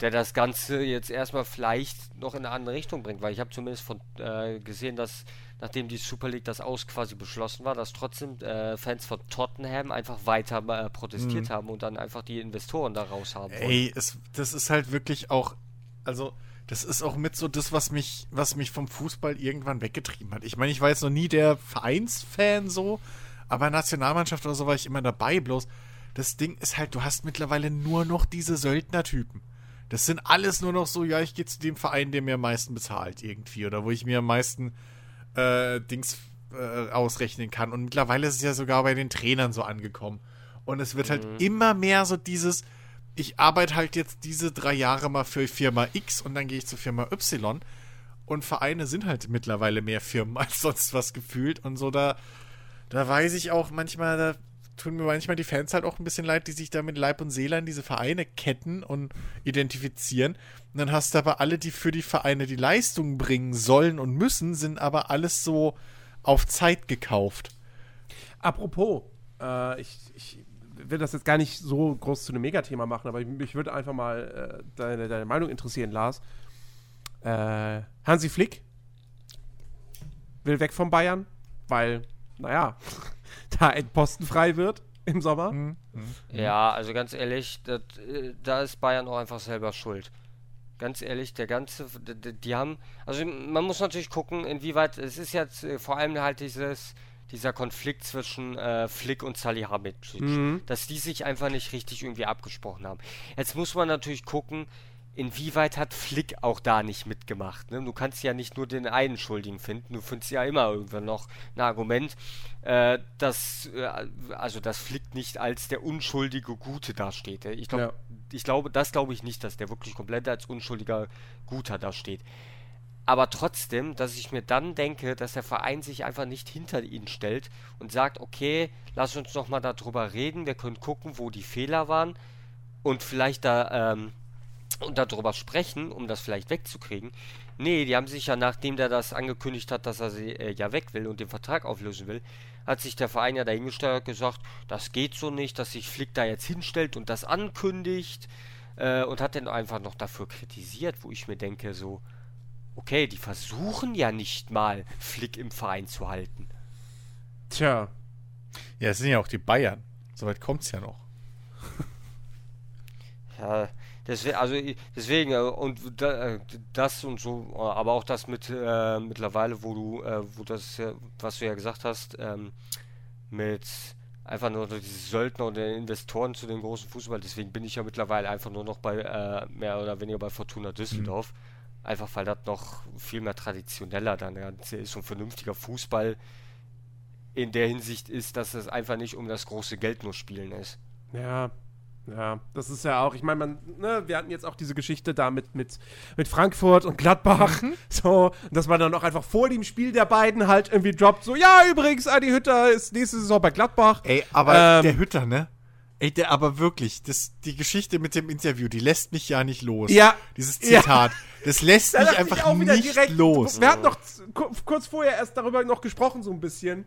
der das Ganze jetzt erstmal vielleicht noch in eine andere Richtung bringt, weil ich habe zumindest von äh, gesehen, dass nachdem die Super League das aus quasi beschlossen war, dass trotzdem äh, Fans von Tottenham einfach weiter äh, protestiert haben und dann einfach die Investoren da raus haben wollen. Mhm. Ey, es, das ist halt wirklich auch, also das ist auch mit so das, was mich, was mich vom Fußball irgendwann weggetrieben hat. Ich meine, ich war jetzt noch nie der Vereinsfan so, aber Nationalmannschaft oder so war ich immer dabei. Bloß das Ding ist halt, du hast mittlerweile nur noch diese Söldnertypen. Das sind alles nur noch so, ja, ich gehe zu dem Verein, der mir am meisten bezahlt irgendwie oder wo ich mir am meisten äh, Dings äh, ausrechnen kann. Und mittlerweile ist es ja sogar bei den Trainern so angekommen. Und es wird halt immer mehr so dieses, ich arbeite halt jetzt diese drei Jahre mal für Firma X und dann gehe ich zur Firma Y. Und Vereine sind halt mittlerweile mehr Firmen als sonst was gefühlt. Und so, da, da weiß ich auch manchmal, da tun mir manchmal die Fans halt auch ein bisschen leid, die sich da mit Leib und Seele an diese Vereine ketten und identifizieren. Und dann hast du aber alle, die für die Vereine die Leistung bringen sollen und müssen, sind aber alles so auf Zeit gekauft. Apropos, äh, ich, ich will das jetzt gar nicht so groß zu einem Megathema machen, aber ich, mich würde einfach mal äh, deine, deine Meinung interessieren, Lars. Äh, Hansi Flick will weg von Bayern, weil, naja, da ein Posten frei wird im Sommer. Ja, also ganz ehrlich, das, äh, da ist Bayern auch einfach selber schuld. Ganz ehrlich, der ganze, d- d- die haben, also man muss natürlich gucken, inwieweit, es ist jetzt äh, vor allem halt dieses, dieser Konflikt zwischen äh, Flick und Salihamidzic, dass die sich einfach nicht richtig irgendwie abgesprochen haben. Jetzt muss man natürlich gucken, inwieweit hat Flick auch da nicht mitgemacht. Ne? Du kannst ja nicht nur den einen Schuldigen finden, du findest ja immer irgendwann noch ein Argument, äh, dass, äh, also dass Flick nicht als der unschuldige Gute dasteht. Ich glaube, Ja. ich glaube, das glaube ich nicht, dass der wirklich komplett als unschuldiger Guter dasteht. Aber trotzdem, dass ich mir dann denke, dass der Verein sich einfach nicht hinter ihn stellt und sagt, okay, lass uns noch mal darüber reden, wir können gucken, wo die Fehler waren und vielleicht da ähm, und darüber sprechen, um das vielleicht wegzukriegen. Nee, die haben sich ja, nachdem der das angekündigt hat, dass er sie, äh, ja weg will und den Vertrag auflösen will, hat sich der Verein ja dahingestellt und gesagt, das geht so nicht, dass sich Flick da jetzt hinstellt und das ankündigt äh, und hat dann einfach noch dafür kritisiert, wo ich mir denke, so, okay, die versuchen ja nicht mal, Flick im Verein zu halten. Tja, Ja, es sind ja auch die Bayern. Soweit kommt es ja noch. Ja, deswegen, also i- deswegen äh, und äh, das und so, äh, aber auch das mit äh, mittlerweile, wo du, äh, wo das, was du ja gesagt hast, ähm, mit einfach nur diese Söldner und den Investoren zu den großen Fußball. Deswegen bin ich ja mittlerweile einfach nur noch bei äh, mehr oder weniger bei Fortuna Düsseldorf. Einfach weil das noch viel mehr traditioneller dann ist und vernünftiger Fußball in der Hinsicht ist, dass es einfach nicht um das große Geld nur spielen ist. Ja, ja, das ist ja auch, ich meine, man, ne, wir hatten jetzt auch diese Geschichte da mit, mit, mit Frankfurt und Gladbach, so, dass man dann auch einfach vor dem Spiel der beiden halt irgendwie droppt, so, ja, übrigens, Adi Hütter ist nächste Saison bei Gladbach. Ey, aber Ähm, der Hütter, ne? Ey, der aber wirklich, das, die Geschichte mit dem Interview, die lässt mich ja nicht los. Ja. Dieses Ja. Zitat, das lässt Da mich einfach auch wieder nicht direkt- los. Wir hatten noch kurz vorher erst darüber noch gesprochen, so ein bisschen.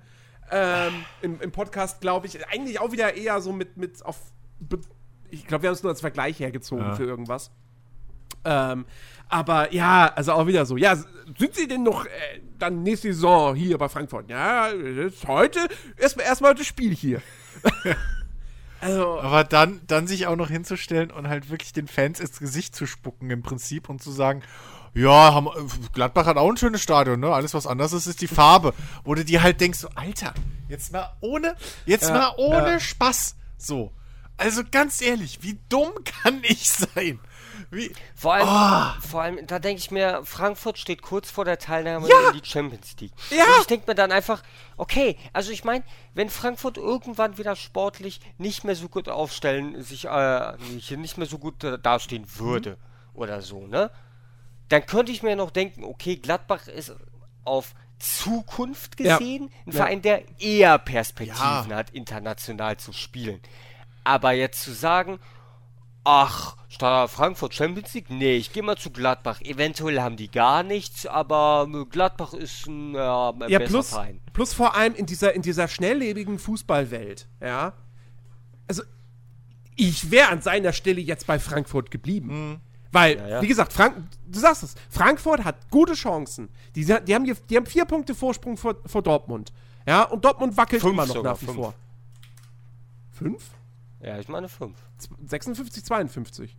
ähm, im, im Podcast, glaube ich. Eigentlich auch wieder eher so mit, mit auf. Ich glaube, wir haben es nur als Vergleich hergezogen ja. für irgendwas. Ähm, aber ja, also auch wieder so. Ja, sind Sie denn noch äh, dann nächste Saison hier bei Frankfurt? Ja, ist heute erstmal erstmal das Spiel hier. also, aber dann, dann sich auch noch hinzustellen und halt wirklich den Fans ins Gesicht zu spucken im Prinzip und zu sagen, ja, haben, Gladbach hat auch ein schönes Stadion, ne? Alles was anders ist, ist die Farbe. Wo du dir halt denkst, so, Alter, jetzt mal ohne, jetzt ja, mal ohne ja. Spaß. So. Also ganz ehrlich, wie dumm kann ich sein? Wie? Vor allem, oh. vor allem, da denke ich mir, Frankfurt steht kurz vor der Teilnahme ja. in die Champions League. Ja. Und ich denke mir dann einfach, okay, also ich meine, wenn Frankfurt irgendwann wieder sportlich nicht mehr so gut aufstellen, sich äh, nicht mehr so gut äh, dastehen würde mhm. oder so, ne? dann könnte ich mir noch denken, okay, Gladbach ist auf Zukunft gesehen ja. ein Verein, der eher Perspektiven hat, international zu spielen. Aber jetzt zu sagen, ach, Frankfurt Champions League? Nee, ich gehe mal zu Gladbach. Eventuell haben die gar nichts, aber Gladbach ist ein, äh, ja, plus, Verein. Plus vor allem in dieser, in dieser schnelllebigen Fußballwelt, ja. Also, ich wäre an seiner Stelle jetzt bei Frankfurt geblieben. Mhm. Weil, ja, ja. wie gesagt, Frank du sagst es, Frankfurt hat gute Chancen. Die, die, haben, die haben vier Punkte Vorsprung vor, vor Dortmund. Ja, und Dortmund wackelt fünf immer noch nach wie fünf. vor. Fünf? Ja, ich meine fünf. 56, 52.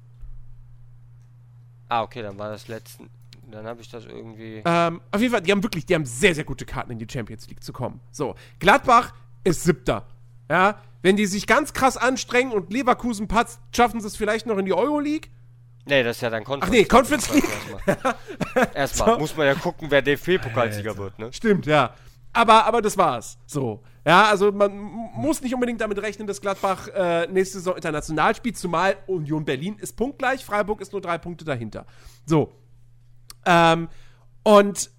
Ah, okay, dann war das letzten. Dann habe ich das irgendwie. Ähm, auf jeden Fall, die haben wirklich, die haben sehr, sehr gute Karten in die Champions League zu kommen. So, Gladbach ist siebter. Ja, wenn die sich ganz krass anstrengen und Leverkusen patzt, schaffen sie es vielleicht noch in die Euroleague. Nee, das ist ja dann Conference. Ach nee, Conference League. Erstmal, Erstmal. so. muss man ja gucken, wer DFB-Pokalsieger wird, ne? Stimmt, ja. Aber, aber das war's. So. Ja, also man muss nicht unbedingt damit rechnen, dass Gladbach äh, nächste Saison international spielt, zumal Union Berlin ist punktgleich, Freiburg ist nur drei Punkte dahinter. So. Ähm, und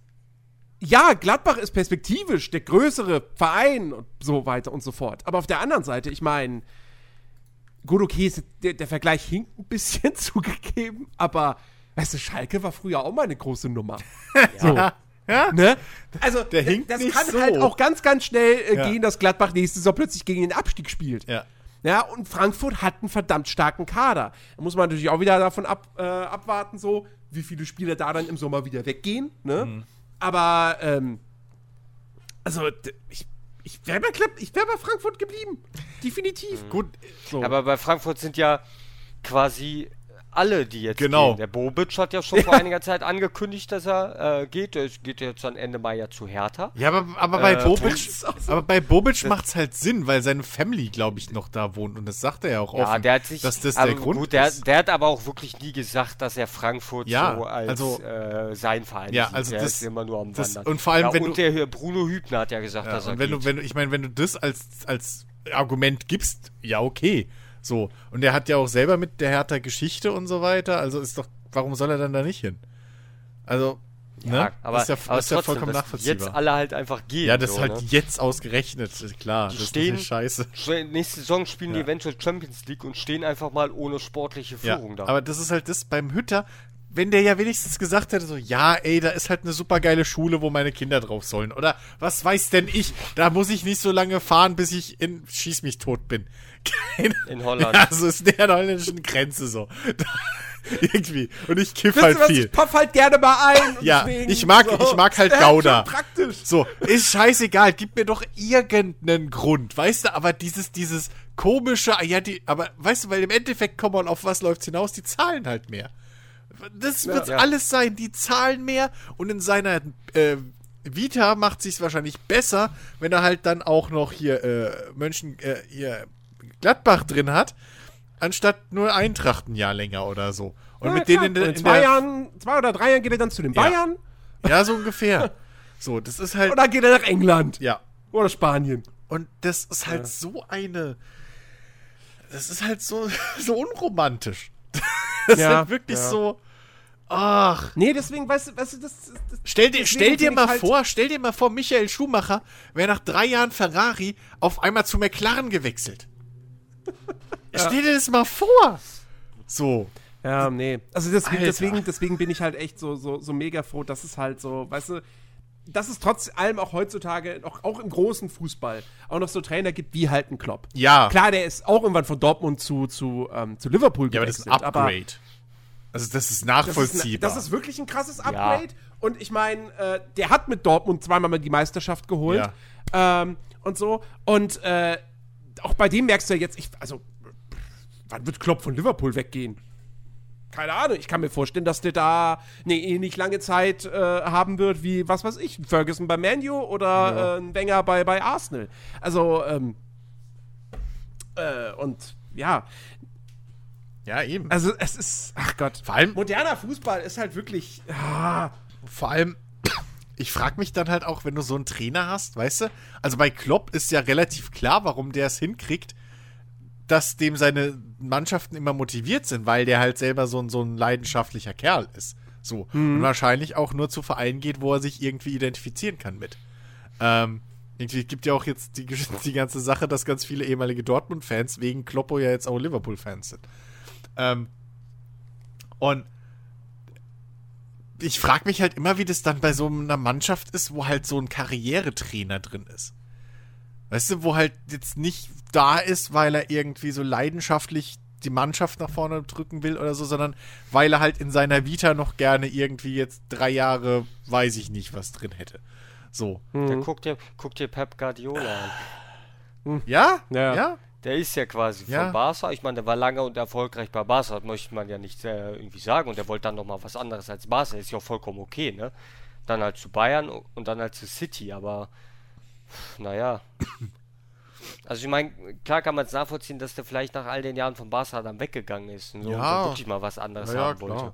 ja, Gladbach ist perspektivisch der größere Verein und so weiter und so fort. Aber auf der anderen Seite, ich meine, Gut, okay, der, der Vergleich hinkt ein bisschen zugegeben, aber weißt du, Schalke war früher auch mal eine große Nummer. so. Ja? Ne? Also, der hinkt das kann so. halt auch ganz, ganz schnell äh, ja. gehen, dass Gladbach nächste Saison plötzlich gegen den Abstieg spielt. Ja. Ja, und Frankfurt hat einen verdammt starken Kader. Da muss man natürlich auch wieder davon ab, äh, abwarten, so, wie viele Spieler da dann im Sommer wieder weggehen. Ne? Mhm. Aber, ähm, also, ich ich wäre bei, wär bei Frankfurt geblieben. Definitiv. Mhm. Gut. So. Aber bei Frankfurt sind ja quasi alle, die jetzt genau. gehen. Der Bobic hat ja schon ja. vor einiger Zeit angekündigt, dass er äh, geht. Er geht jetzt dann Ende Mai ja zu Hertha. Ja, aber, aber bei äh, Bobic, aber bei Bobic macht es halt Sinn, weil seine Family, glaube ich, noch da wohnt. Und das sagt er ja auch ja, offen, der hat sich, dass das der Grund gut, der, ist. Der hat aber auch wirklich nie gesagt, dass er Frankfurt ja, so als also, äh, sein Verein ja, also der das, ist immer nur am das, Wandern. Und vor allem, ja, wenn und du, der Bruno Hübner hat ja gesagt, ja, dass er wenn geht. Du, wenn du, ich meine, wenn du das als, als Argument gibst, ja, okay. So. Und er hat ja auch selber mit der Hertha Geschichte und so weiter. Also ist doch, warum soll er dann da nicht hin? Also, ja, ne? aber, ist ja, aber ist ja vollkommen nachvollziehbar. jetzt alle halt einfach gehen. Ja, das so, halt ne? jetzt ausgerechnet, klar. Die das stehen, ist scheiße. Nächste Saison spielen ja. die eventuell Champions League und stehen einfach mal ohne sportliche Führung ja, da. Aber das ist halt das beim Hütter, wenn der ja wenigstens gesagt hätte, so, ja, ey, da ist halt eine super geile Schule, wo meine Kinder drauf sollen. Oder was weiß denn ich? Da muss ich nicht so lange fahren, bis ich in Schieß mich tot bin. Keine, in Holland. Ja, so ist der holländischen Grenze so. Irgendwie. Und ich kiff Wisst halt was, viel. Ich pop halt gerne mal ein. ja, ich mag, so. ich mag halt Gouda. praktisch. So, ist scheißegal. Gib mir doch irgendeinen Grund. Weißt du, aber dieses, dieses komische, ja, die, aber weißt du, weil im Endeffekt, komm mal, auf was läuft's hinaus? Die zahlen halt mehr. Das wird ja. alles sein. Die zahlen mehr und in seiner äh, Vita macht sich wahrscheinlich besser, wenn er halt dann auch noch hier äh, Mönchen, äh, hier Gladbach drin hat, anstatt nur Eintracht ein Jahr länger oder so. Und ja, mit denen in, in, in zwei Jahren, zwei oder drei Jahren geht er dann zu den ja. Bayern. Ja, so ungefähr. so, das ist halt. Oder geht er nach England. Ja. Oder Spanien. Und das ist halt ja. so eine. Das ist halt so, so unromantisch. Das ja, ist halt wirklich so. Ach. Nee, deswegen, weißt du, weißt du das, das Stell dir, stell dir mal halt vor, stell dir mal vor, Michael Schumacher wäre nach drei Jahren Ferrari auf einmal zu McLaren gewechselt. Ja. Stell dir das mal vor. So. Ja, nee. Also deswegen, deswegen, deswegen bin ich halt echt so, so, so mega froh, dass es halt so, weißt du, dass es trotz allem auch heutzutage, noch, auch im großen Fußball, auch noch so Trainer gibt wie halt ein Klopp. Ja. Klar, der ist auch irgendwann von Dortmund zu, zu, ähm, zu Liverpool Ja, aber das ist gewechselt. ein Upgrade. also das ist das ist, nachvollziehbar. das ist wirklich ein krasses Upgrade. Und ich meine, äh, der hat mit Dortmund zweimal mal die Meisterschaft geholt. Ähm, und so. Und äh, auch bei dem merkst du ja jetzt, ich, also, wann wird Klopp von Liverpool weggehen? Keine Ahnung. Ich kann mir vorstellen, dass der da eine ähnlich lange Zeit äh, haben wird wie, was weiß ich, Ferguson bei Manu oder äh, ein Wenger bei, bei Arsenal. Also, ähm, äh, und ja, ja, eben. also es ist, ach Gott. Vor allem- moderner Fußball ist halt wirklich, ah, Vor allem, ich frage mich dann halt auch, wenn du so einen Trainer hast, weißt du? Also bei Klopp ist ja relativ klar, warum der es hinkriegt, dass dem seine Mannschaften immer motiviert sind, weil der halt selber so ein, so ein leidenschaftlicher Kerl ist. So. Und wahrscheinlich auch nur zu Vereinen geht, wo er sich irgendwie identifizieren kann mit. Ähm, irgendwie gibt ja auch jetzt die, die ganze Sache, dass ganz viele ehemalige Dortmund-Fans wegen Kloppo ja jetzt auch Liverpool-Fans sind. Ähm, und ich frage mich halt immer, wie das dann bei so einer Mannschaft ist, wo halt so ein Karrieretrainer drin ist. Weißt du, wo halt jetzt nicht da ist, weil er irgendwie so leidenschaftlich die Mannschaft nach vorne drücken will oder so, sondern weil er halt in seiner Vita noch gerne irgendwie jetzt drei Jahre, weiß ich nicht, was drin hätte. So. Dann guck dir, guck dir Pep Guardiola an. Ja? Ja. Ja? Der ist ja quasi Ja. von Barca. Ich meine, der war lange und erfolgreich bei Barca, das möchte man ja nicht äh, irgendwie sagen. Und der wollte dann nochmal was anderes als Barca. Ist ja auch vollkommen okay, ne? Dann halt zu Bayern und dann halt zu City, aber naja. Also ich meine, klar kann man es nachvollziehen, dass der vielleicht nach all den Jahren von Barca dann weggegangen ist und so Ja. und wirklich mal was anderes ja, haben wollte. klar.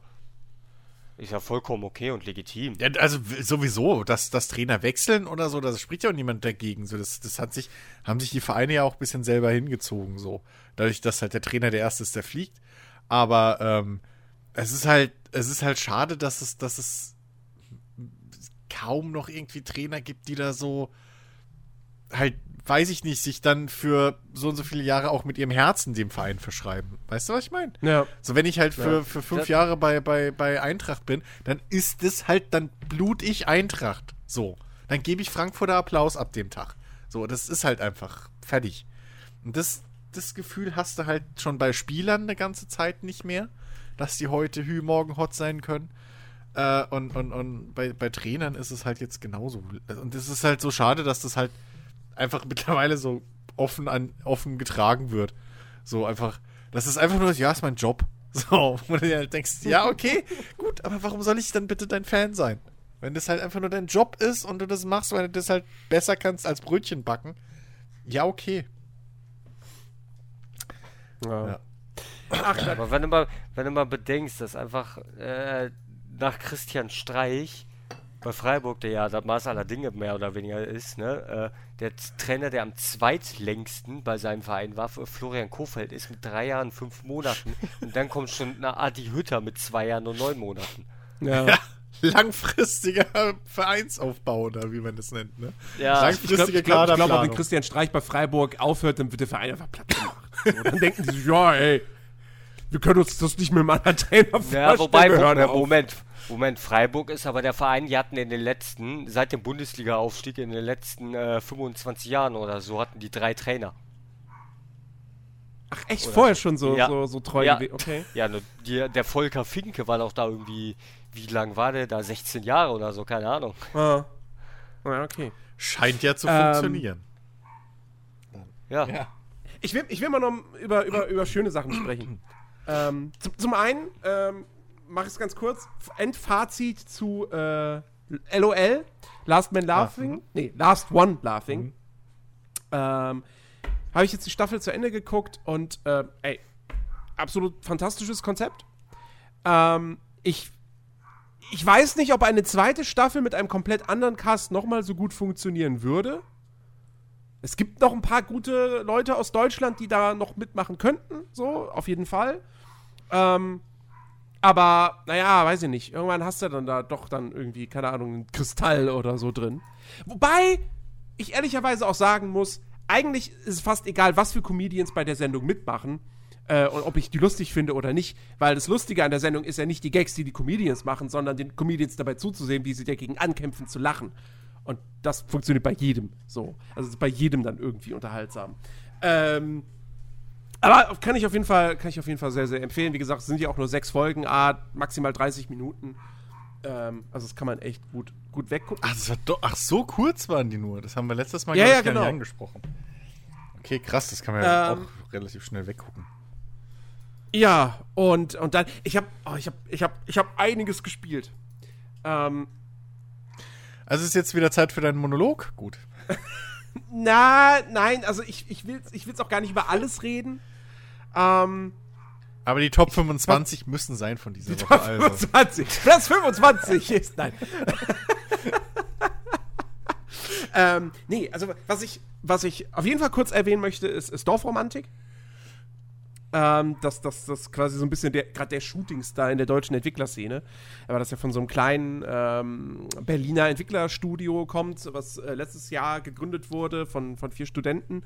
Ist ja vollkommen okay und legitim. Ja, also sowieso, dass, dass Trainer wechseln oder so, das spricht ja auch niemand dagegen. So, das, das hat sich, haben sich die Vereine ja auch ein bisschen selber hingezogen, so. Dadurch, dass halt der Trainer der Erste ist, der fliegt. Aber ähm, es ist halt, es ist halt schade, dass es, dass es kaum noch irgendwie Trainer gibt, die da so halt, weiß ich nicht, sich dann für so und so viele Jahre auch mit ihrem Herzen dem Verein verschreiben. Weißt du, was ich meine? ja. So, wenn ich halt für, Ja. für fünf Das- Jahre bei, bei, bei Eintracht bin, dann ist es halt, dann blut ich Eintracht. So. Dann gebe ich Frankfurter Applaus ab dem Tag. So, das ist halt einfach fertig. Und das, das Gefühl hast du halt schon bei Spielern eine ganze Zeit nicht mehr, dass die heute Hü, morgen hot sein können. Äh, und und, und bei, bei Trainern ist es halt jetzt genauso. Und es ist halt so schade, dass das halt einfach mittlerweile so offen, an, offen getragen wird. So einfach, das ist einfach nur, ja, ist mein Job. So, wo du dir halt denkst, ja, okay, gut, aber warum soll ich dann bitte dein Fan sein? Wenn das halt einfach nur dein Job ist und du das machst, weil du das halt besser kannst als Brötchen backen, ja, okay. ja. Ja. Ach, Aber wenn du mal, wenn du mal bedenkst, dass einfach äh, nach Christian Streich bei Freiburg, der ja das Maß aller Dinge mehr oder weniger ist, ne, äh, der Trainer, der am zweitlängsten bei seinem Verein war, Florian Kofeld, ist mit drei Jahren, fünf Monaten. Und dann kommt schon eine Adi Hütter mit zwei Jahren und neun Monaten. ja. Ja, langfristiger Vereinsaufbau oder wie man das nennt, ne? Ja, Ich glaube, glaub, ich glaub, wenn. Christian Streich bei Freiburg aufhört, dann wird der Verein einfach platt gemacht. So, dann denken die sich, ja, ey, wir können uns das nicht mit einem anderen Trainer vorstellen. Ja, wobei, Moment, auf. Moment, Moment, Freiburg ist aber der Verein, die hatten in den letzten, seit dem Bundesliga-Aufstieg in den letzten äh, 25 Jahren oder so, hatten die drei Trainer. Ach, echt, vorher schon so, Ja. so, so treu Ja. Okay. Ja, nur die, der Volker Finke war doch da irgendwie, wie lang war der da? 16 Jahre oder so, keine Ahnung. Ah. Ja, okay. Scheint ja zu Ähm, funktionieren. Ja, Ja. Ich will, ich will mal noch über, über, über schöne Sachen sprechen. ähm, zum, zum einen, ähm, mache ich es ganz kurz, Endfazit zu äh, LOL, Last Man Laughing, nee, Last One Laughing. Ähm, Habe ich jetzt die Staffel zu Ende geguckt und, äh, ey, absolut fantastisches Konzept. Ähm, ich, ich weiß nicht, ob eine zweite Staffel mit einem komplett anderen Cast nochmal so gut funktionieren würde. Es gibt noch ein paar gute Leute aus Deutschland, die da noch mitmachen könnten, so, auf jeden Fall. Ähm, aber, naja, weiß ich nicht. Irgendwann hast du dann da doch dann irgendwie, keine Ahnung, einen Kristall oder so drin. Wobei ich ehrlicherweise auch sagen muss, eigentlich ist es fast egal, was für Comedians bei der Sendung mitmachen. Äh, und ob ich die lustig finde oder nicht. Weil das Lustige an der Sendung ist ja nicht die Gags, die die Comedians machen, sondern den Comedians dabei zuzusehen, wie sie dagegen ankämpfen, zu lachen. Und das funktioniert bei jedem so. Also ist bei jedem dann irgendwie unterhaltsam. Ähm, aber kann ich auf jeden Fall, kann ich auf jeden Fall sehr, sehr empfehlen. Wie gesagt, es sind ja auch nur sechs Folgen, ah, maximal 30 Minuten. Ähm, also das kann man echt gut, gut weggucken. Ach, doch, ach, so kurz waren die nur. Das haben wir letztes Mal Ja, ja, ich, gar genau. nicht angesprochen. Okay, krass, das kann man ja Ähm, auch relativ schnell weggucken. Ja, und, und dann, ich habe oh, ich hab, ich hab, ich hab einiges gespielt. Ähm, Also ist jetzt wieder Zeit für deinen Monolog? Gut. na, nein, also ich, ich will ich will's auch gar nicht über alles reden. Ähm, Aber die Top 25 müssen sein von dieser die Woche. Top Also. 25. Platz 25 ist, nein. ähm, nee, also was ich, was ich auf jeden Fall kurz erwähnen möchte, ist, ist Dorfromantik. Ähm, das, das, das quasi so ein bisschen gerade der Shootingstar in der deutschen Entwicklerszene. Aber das ja von so einem kleinen ähm, Berliner Entwicklerstudio kommt, was äh, letztes Jahr gegründet wurde von, von vier Studenten.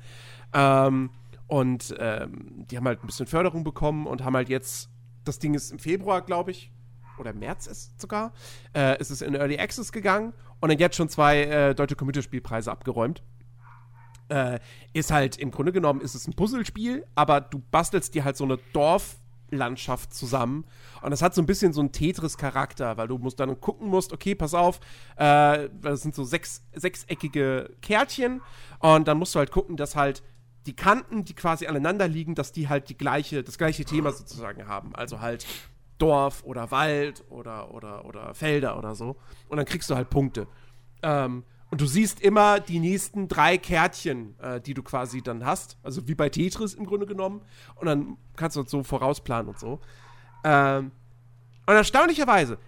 Ähm, und ähm, die haben halt ein bisschen Förderung bekommen und haben halt jetzt, das Ding ist im Februar, glaube ich, oder März ist sogar, äh, ist es in Early Access gegangen und dann jetzt schon zwei äh, deutsche Computerspielpreise abgeräumt. Äh, ist halt, im Grunde genommen ist es ein Puzzlespiel, aber du bastelst dir halt so eine Dorflandschaft zusammen. Und das hat so ein bisschen so einen Tetris-Charakter, weil du musst dann gucken musst, okay, pass auf, äh, das sind so sechs, sechseckige Kärtchen und dann musst du halt gucken, dass halt die Kanten, die quasi aneinander liegen, dass die halt die gleiche, das gleiche Thema sozusagen haben. Also halt Dorf oder Wald oder, oder, oder Felder oder so. Und dann kriegst du halt Punkte. Ähm, und du siehst immer die nächsten drei Kärtchen, äh, die du quasi dann hast. Also wie bei Tetris im Grunde genommen. Und dann kannst du das so vorausplanen und so. Ähm, und erstaunlicherweise,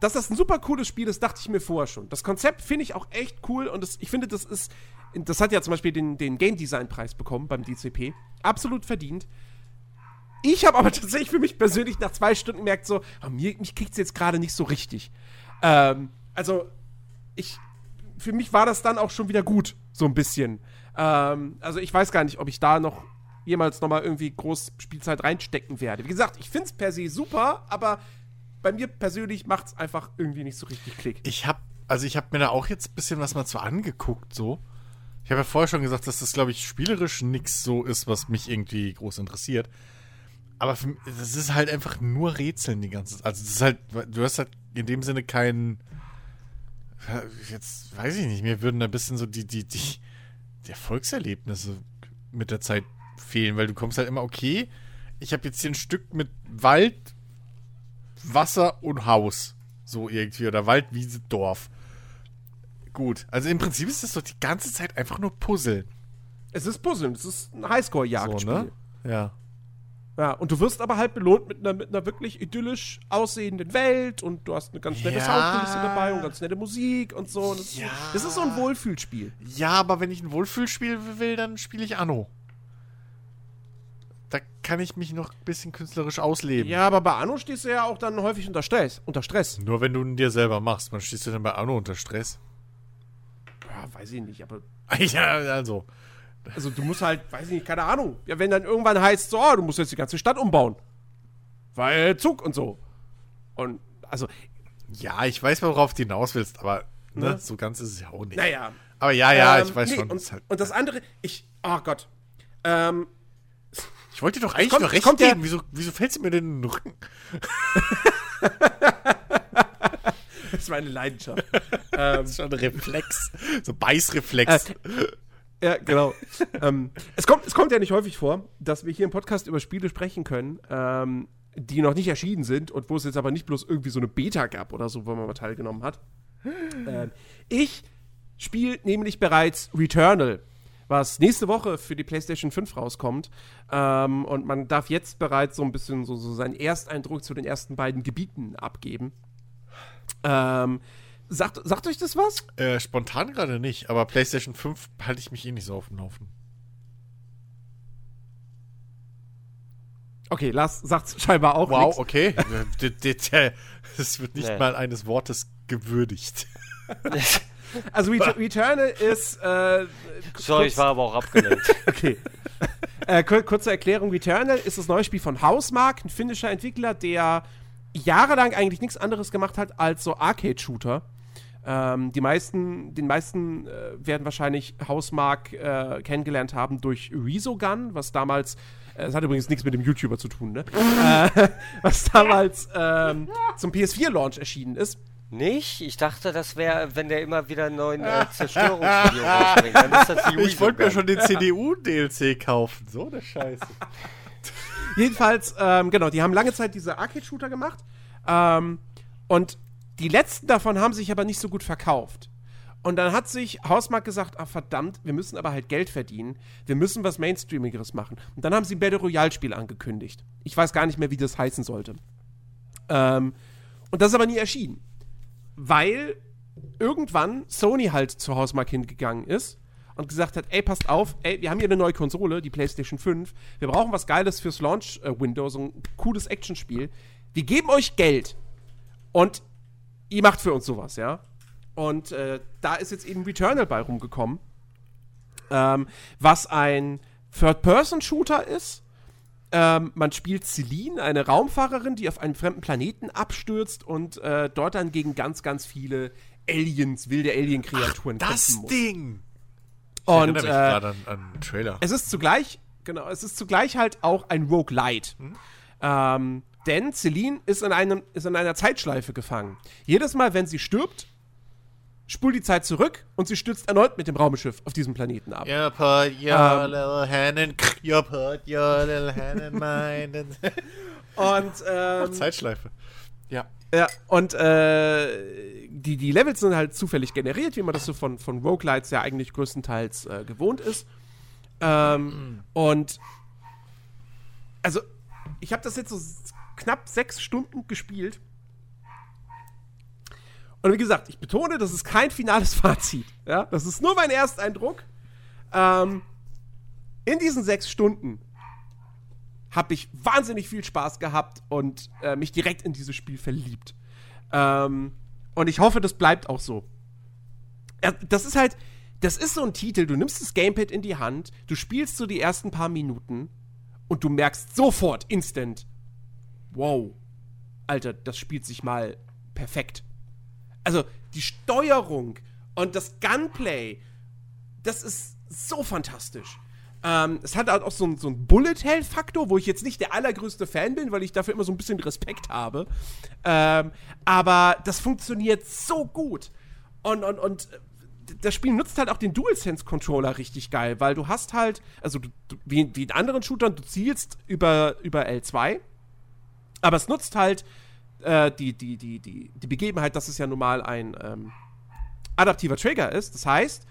dass das ein super cooles Spiel ist, dachte ich mir vorher schon. Das Konzept finde ich auch echt cool und das, ich finde, das ist. Das hat ja zum Beispiel den, den Game Design Preis bekommen beim DCP. Absolut verdient. Ich habe aber tatsächlich für mich persönlich nach zwei Stunden gemerkt, so, ah, mir, mich kriegt es jetzt gerade nicht so richtig. Ähm, also, ich, für mich war das dann auch schon wieder gut, so ein bisschen. Ähm, also, ich weiß gar nicht, ob ich da noch jemals nochmal irgendwie groß Spielzeit reinstecken werde. Wie gesagt, ich finde es per se super, aber bei mir persönlich macht es einfach irgendwie nicht so richtig Klick. Ich habe also ich habe mir da auch jetzt ein bisschen was mal zu angeguckt, so. Ich habe ja vorher schon gesagt, dass das, glaube ich, spielerisch nichts so ist, was mich irgendwie groß interessiert. Aber für, das ist halt einfach nur Rätseln die ganze Zeit. Also, das ist halt, du hast halt in dem Sinne keinen. Jetzt weiß ich nicht, mir würden da ein bisschen so die, die, die, die Erfolgserlebnisse mit der Zeit fehlen, weil du kommst halt immer, okay, ich habe jetzt hier ein Stück mit Wald, Wasser und Haus. So irgendwie. Oder Wald, Wiese, Dorf. Gut. Also im Prinzip ist das doch die ganze Zeit einfach nur Puzzle. Es ist Puzzeln, es ist ein Highscore-Jagdspiel. So, ne? Ja. Ja, und du wirst aber halt belohnt mit einer, mit einer wirklich idyllisch aussehenden Welt und du hast eine ganz nette Ja. Soundkulisse dabei und ganz nette Musik und so. Und das, Ja. ist, das ist so ein Wohlfühlspiel. Ja, aber wenn ich ein Wohlfühlspiel will, dann spiele ich Anno. Da kann ich mich noch ein bisschen künstlerisch ausleben. Ja, aber bei Anno stehst du ja auch dann häufig unter Stress. Unter Stress. Nur wenn du ihn dir selber machst. Man stehst du dann bei Anno unter Stress. Ja, weiß ich nicht, aber. ja, also. Also du musst halt, weiß ich nicht, keine Ahnung. Ja, wenn dann irgendwann heißt, so, oh, du musst jetzt die ganze Stadt umbauen. Weil Zug und so. Und, also, Ja, ich weiß, worauf du hinaus willst, aber ne, Ne? so ganz ist es ja auch nicht. naja. Aber ja, ja, Ähm, ich weiß nee, schon. Und, halt, und das andere, ich, oh Gott. Ähm, ich wollte dir doch eigentlich kommt- nur es recht kommt geben. Wieso, wieso fällst du mir denn in den Rücken? das ist meine Leidenschaft. Das ist schon ein Reflex. So Beißreflex. Äh, Ja, genau. ähm, es, kommt, es kommt ja nicht häufig vor, dass wir hier im Podcast über Spiele sprechen können, ähm, die noch nicht erschienen sind und wo es jetzt aber nicht bloß irgendwie so eine Beta gab oder so, wo man mal teilgenommen hat. ähm, ich spiele nämlich bereits Returnal, was nächste Woche für die PlayStation 5 rauskommt. Ähm, und man darf jetzt bereits so ein bisschen so, so seinen Ersteindruck zu den ersten beiden Gebieten abgeben. Ähm, sagt, sagt euch das was? Äh, spontan gerade nicht, aber PlayStation 5 halte ich mich eh nicht so auf dem Laufen. Okay, Lars sagt scheinbar auch Wow, nix. okay. D- Das wird nicht Nee. mal eines Wortes gewürdigt. Also Ret Returnal ist äh, Sorry, ich war aber auch abgelenkt. okay. Äh, kur kurze Erklärung: Returnal ist das neue Spiel von Housemark, ein finnischer Entwickler, der jahrelang eigentlich nichts anderes gemacht hat als so Arcade-Shooter. Ähm, die meisten, den meisten äh, werden wahrscheinlich Housemark äh, kennengelernt haben durch Resogun, was damals, äh, es hat übrigens nichts mit dem YouTuber zu tun, ne? äh, was damals ähm, zum PS4-Launch erschienen ist. Nicht? Ich dachte, das wäre, wenn der immer wieder einen neuen äh, Zerstörungsvideo rausbringt. Dann ist das die Ich wollte mir schon den CDU-DLC kaufen. So eine Scheiße. Jedenfalls, ähm, genau, die haben lange Zeit diese Arcade-Shooter gemacht. Ähm, und die letzten davon haben sich aber nicht so gut verkauft. Und dann hat sich Hausmark gesagt, ah verdammt, wir müssen aber halt Geld verdienen. Wir müssen was Mainstreamigeres machen. Und dann haben sie ein Battle Royale-Spiel angekündigt. Ich weiß gar nicht mehr, wie das heißen sollte. Ähm, und das ist aber nie erschienen. Weil irgendwann Sony halt zu Hausmark hingegangen ist und gesagt hat, ey, passt auf, ey, wir haben hier eine neue Konsole, die PlayStation 5. Wir brauchen was Geiles fürs Launch-Window, so ein cooles Actionspiel. Wir geben euch Geld und ihr macht für uns sowas, ja. Und äh, da ist jetzt eben Returnal bei rumgekommen, ähm, was ein Third-Person-Shooter ist. Ähm, man spielt Celine, eine Raumfahrerin, die auf einen fremden Planeten abstürzt und äh, dort dann gegen ganz, ganz viele Aliens, wilde Alien-Kreaturen Das kämpfen muss. Ding! Ich Und erinnere mich äh, gerade an, an Trailer. es ist zugleich, genau, es ist zugleich halt auch ein Roguelite. Ähm, denn Celine ist in, einem, ist in einer Zeitschleife gefangen. Jedes Mal, wenn sie stirbt, spult die Zeit zurück und sie stürzt erneut mit dem Raumschiff auf diesem Planeten ab. You put your Ähm. little hand in, you put your little hand in mine. Und, ähm, Zeitschleife. Ja. Ja, und äh, die, die Levels sind halt zufällig generiert, wie man das so von, von Roguelites ja eigentlich größtenteils äh, gewohnt ist. Ähm, und also, ich habe das jetzt so knapp sechs Stunden gespielt. Und wie gesagt, ich betone, das ist kein finales Fazit. Ja? Das ist nur mein Ersteindruck. Ähm, in diesen sechs Stunden habe ich wahnsinnig viel Spaß gehabt und äh, mich direkt in dieses Spiel verliebt. Ähm, und ich hoffe, das bleibt auch so. Das ist halt, das ist so ein Titel, du nimmst das Gamepad in die Hand, du spielst so die ersten paar Minuten und du merkst sofort, instant, wow, Alter, das spielt sich mal perfekt. Also, die Steuerung und das Gunplay, das ist so fantastisch. Ähm, es hat halt auch so, einen- so einen Bullet-Hell-Faktor, wo ich jetzt nicht der allergrößte Fan bin, weil ich dafür immer so ein bisschen Respekt habe. Ähm, aber das funktioniert so gut. Und, und, und äh, das Spiel nutzt halt auch den DualSense-Controller richtig geil, weil du hast halt, also du, wie, wie in anderen Shootern, du zielst über, über L2, aber es nutzt halt äh, die, die, die, die, die Begebenheit, dass es ja normal ein ähm, adaptiver Trigger ist. Das heißt,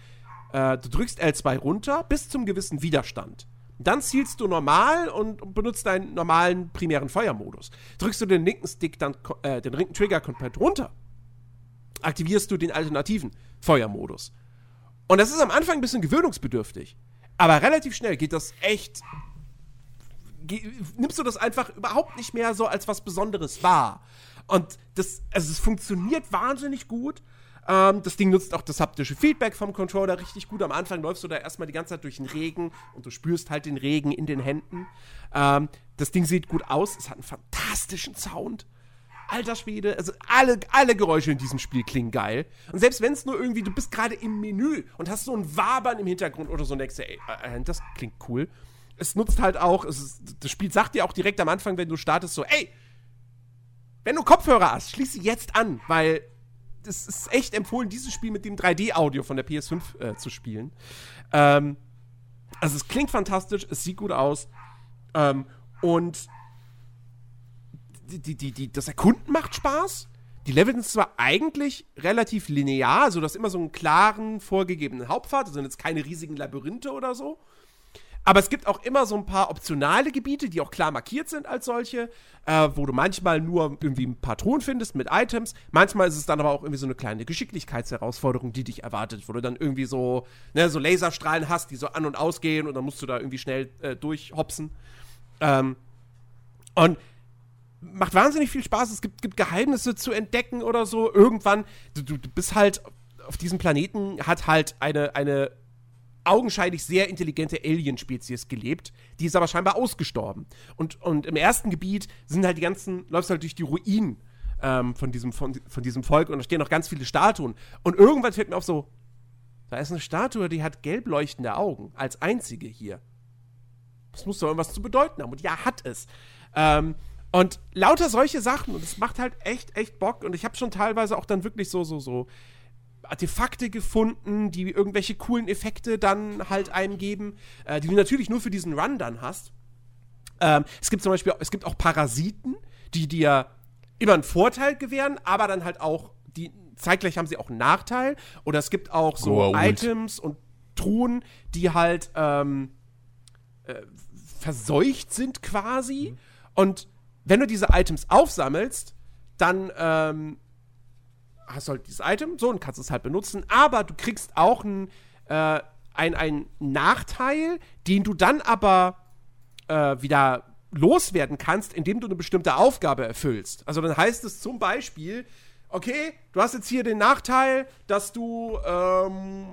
äh, du drückst L2 runter bis zum gewissen Widerstand. Dann zielst du normal und benutzt deinen normalen primären Feuermodus. Drückst du den linken Stick dann, äh, den linken Trigger komplett runter, aktivierst du den alternativen Feuermodus. Und das ist am Anfang ein bisschen gewöhnungsbedürftig. Aber relativ schnell geht das echt. Nimmst du das einfach überhaupt nicht mehr so als was Besonderes wahr. Und das, also es funktioniert wahnsinnig gut. Ähm, das Ding nutzt auch das haptische Feedback vom Controller richtig gut. Am Anfang läufst du da erstmal die ganze Zeit durch den Regen und du spürst halt den Regen in den Händen. Ähm, das Ding sieht gut aus. Es hat einen fantastischen Sound. Alter Schwede, also alle, alle Geräusche in diesem Spiel klingen geil. Und selbst wenn es nur irgendwie, du bist gerade im Menü und hast so ein Wabern im Hintergrund oder so denkst, dir, ey, äh, das klingt cool. Es nutzt halt auch, es das Spiel sagt dir auch direkt am Anfang, wenn du startest, so, ey, wenn du Kopfhörer hast, schließ sie jetzt an, weil es ist echt empfohlen, dieses Spiel mit dem 3D-Audio von der PS5 äh, zu spielen. Ähm, also es klingt fantastisch, es sieht gut aus ähm, und die, die, die, das Erkunden macht Spaß. Die Level sind zwar eigentlich relativ linear, also du hast immer so einen klaren, vorgegebenen Hauptpfad, das sind jetzt keine riesigen Labyrinthe oder so. Aber es gibt auch immer so ein paar optionale Gebiete, die auch klar markiert sind als solche, äh, wo du manchmal nur irgendwie ein paar Truhen findest mit Items. Manchmal ist es dann aber auch irgendwie so eine kleine Geschicklichkeitsherausforderung, die dich erwartet, wo du dann irgendwie so, ne, so Laserstrahlen hast, die so an und ausgehen und dann musst du da irgendwie schnell äh, durchhopsen. Ähm, und macht wahnsinnig viel Spaß. Es gibt, gibt Geheimnisse zu entdecken oder so. Irgendwann, du, du, bist halt auf diesem Planeten, hat halt eine, eine augenscheinlich sehr intelligente Alien-Spezies gelebt. Die ist aber scheinbar ausgestorben. Und, und im ersten Gebiet sind halt die ganzen, läufst halt durch die Ruinen ähm, von, diesem, von, von diesem Volk und da stehen noch ganz viele Statuen. Und irgendwann fällt mir auf so, da ist eine Statue, die hat gelb leuchtende Augen, als einzige hier. Das muss doch irgendwas zu bedeuten haben. Und ja, hat es. Ähm, und lauter solche Sachen. Und es macht halt echt, echt Bock. Und ich habe schon teilweise auch dann wirklich so, so, so Artefakte gefunden, die irgendwelche coolen Effekte dann halt einem geben, äh, die du natürlich nur für diesen Run dann hast. Ähm, es gibt zum Beispiel, es gibt auch Parasiten, die dir immer einen Vorteil gewähren, aber dann halt auch, die zeitgleich haben sie auch einen Nachteil. Oder es gibt auch so Goa'uld. Items und Truhen, die halt ähm, äh, verseucht sind quasi. Und wenn du diese Items aufsammelst, dann ähm, hast du halt dieses Item so und kannst es halt benutzen, aber du kriegst auch einen äh, ein, ein Nachteil, den du dann aber äh, wieder loswerden kannst, indem du eine bestimmte Aufgabe erfüllst. Also dann heißt es zum Beispiel, okay, du hast jetzt hier den Nachteil, dass du ähm,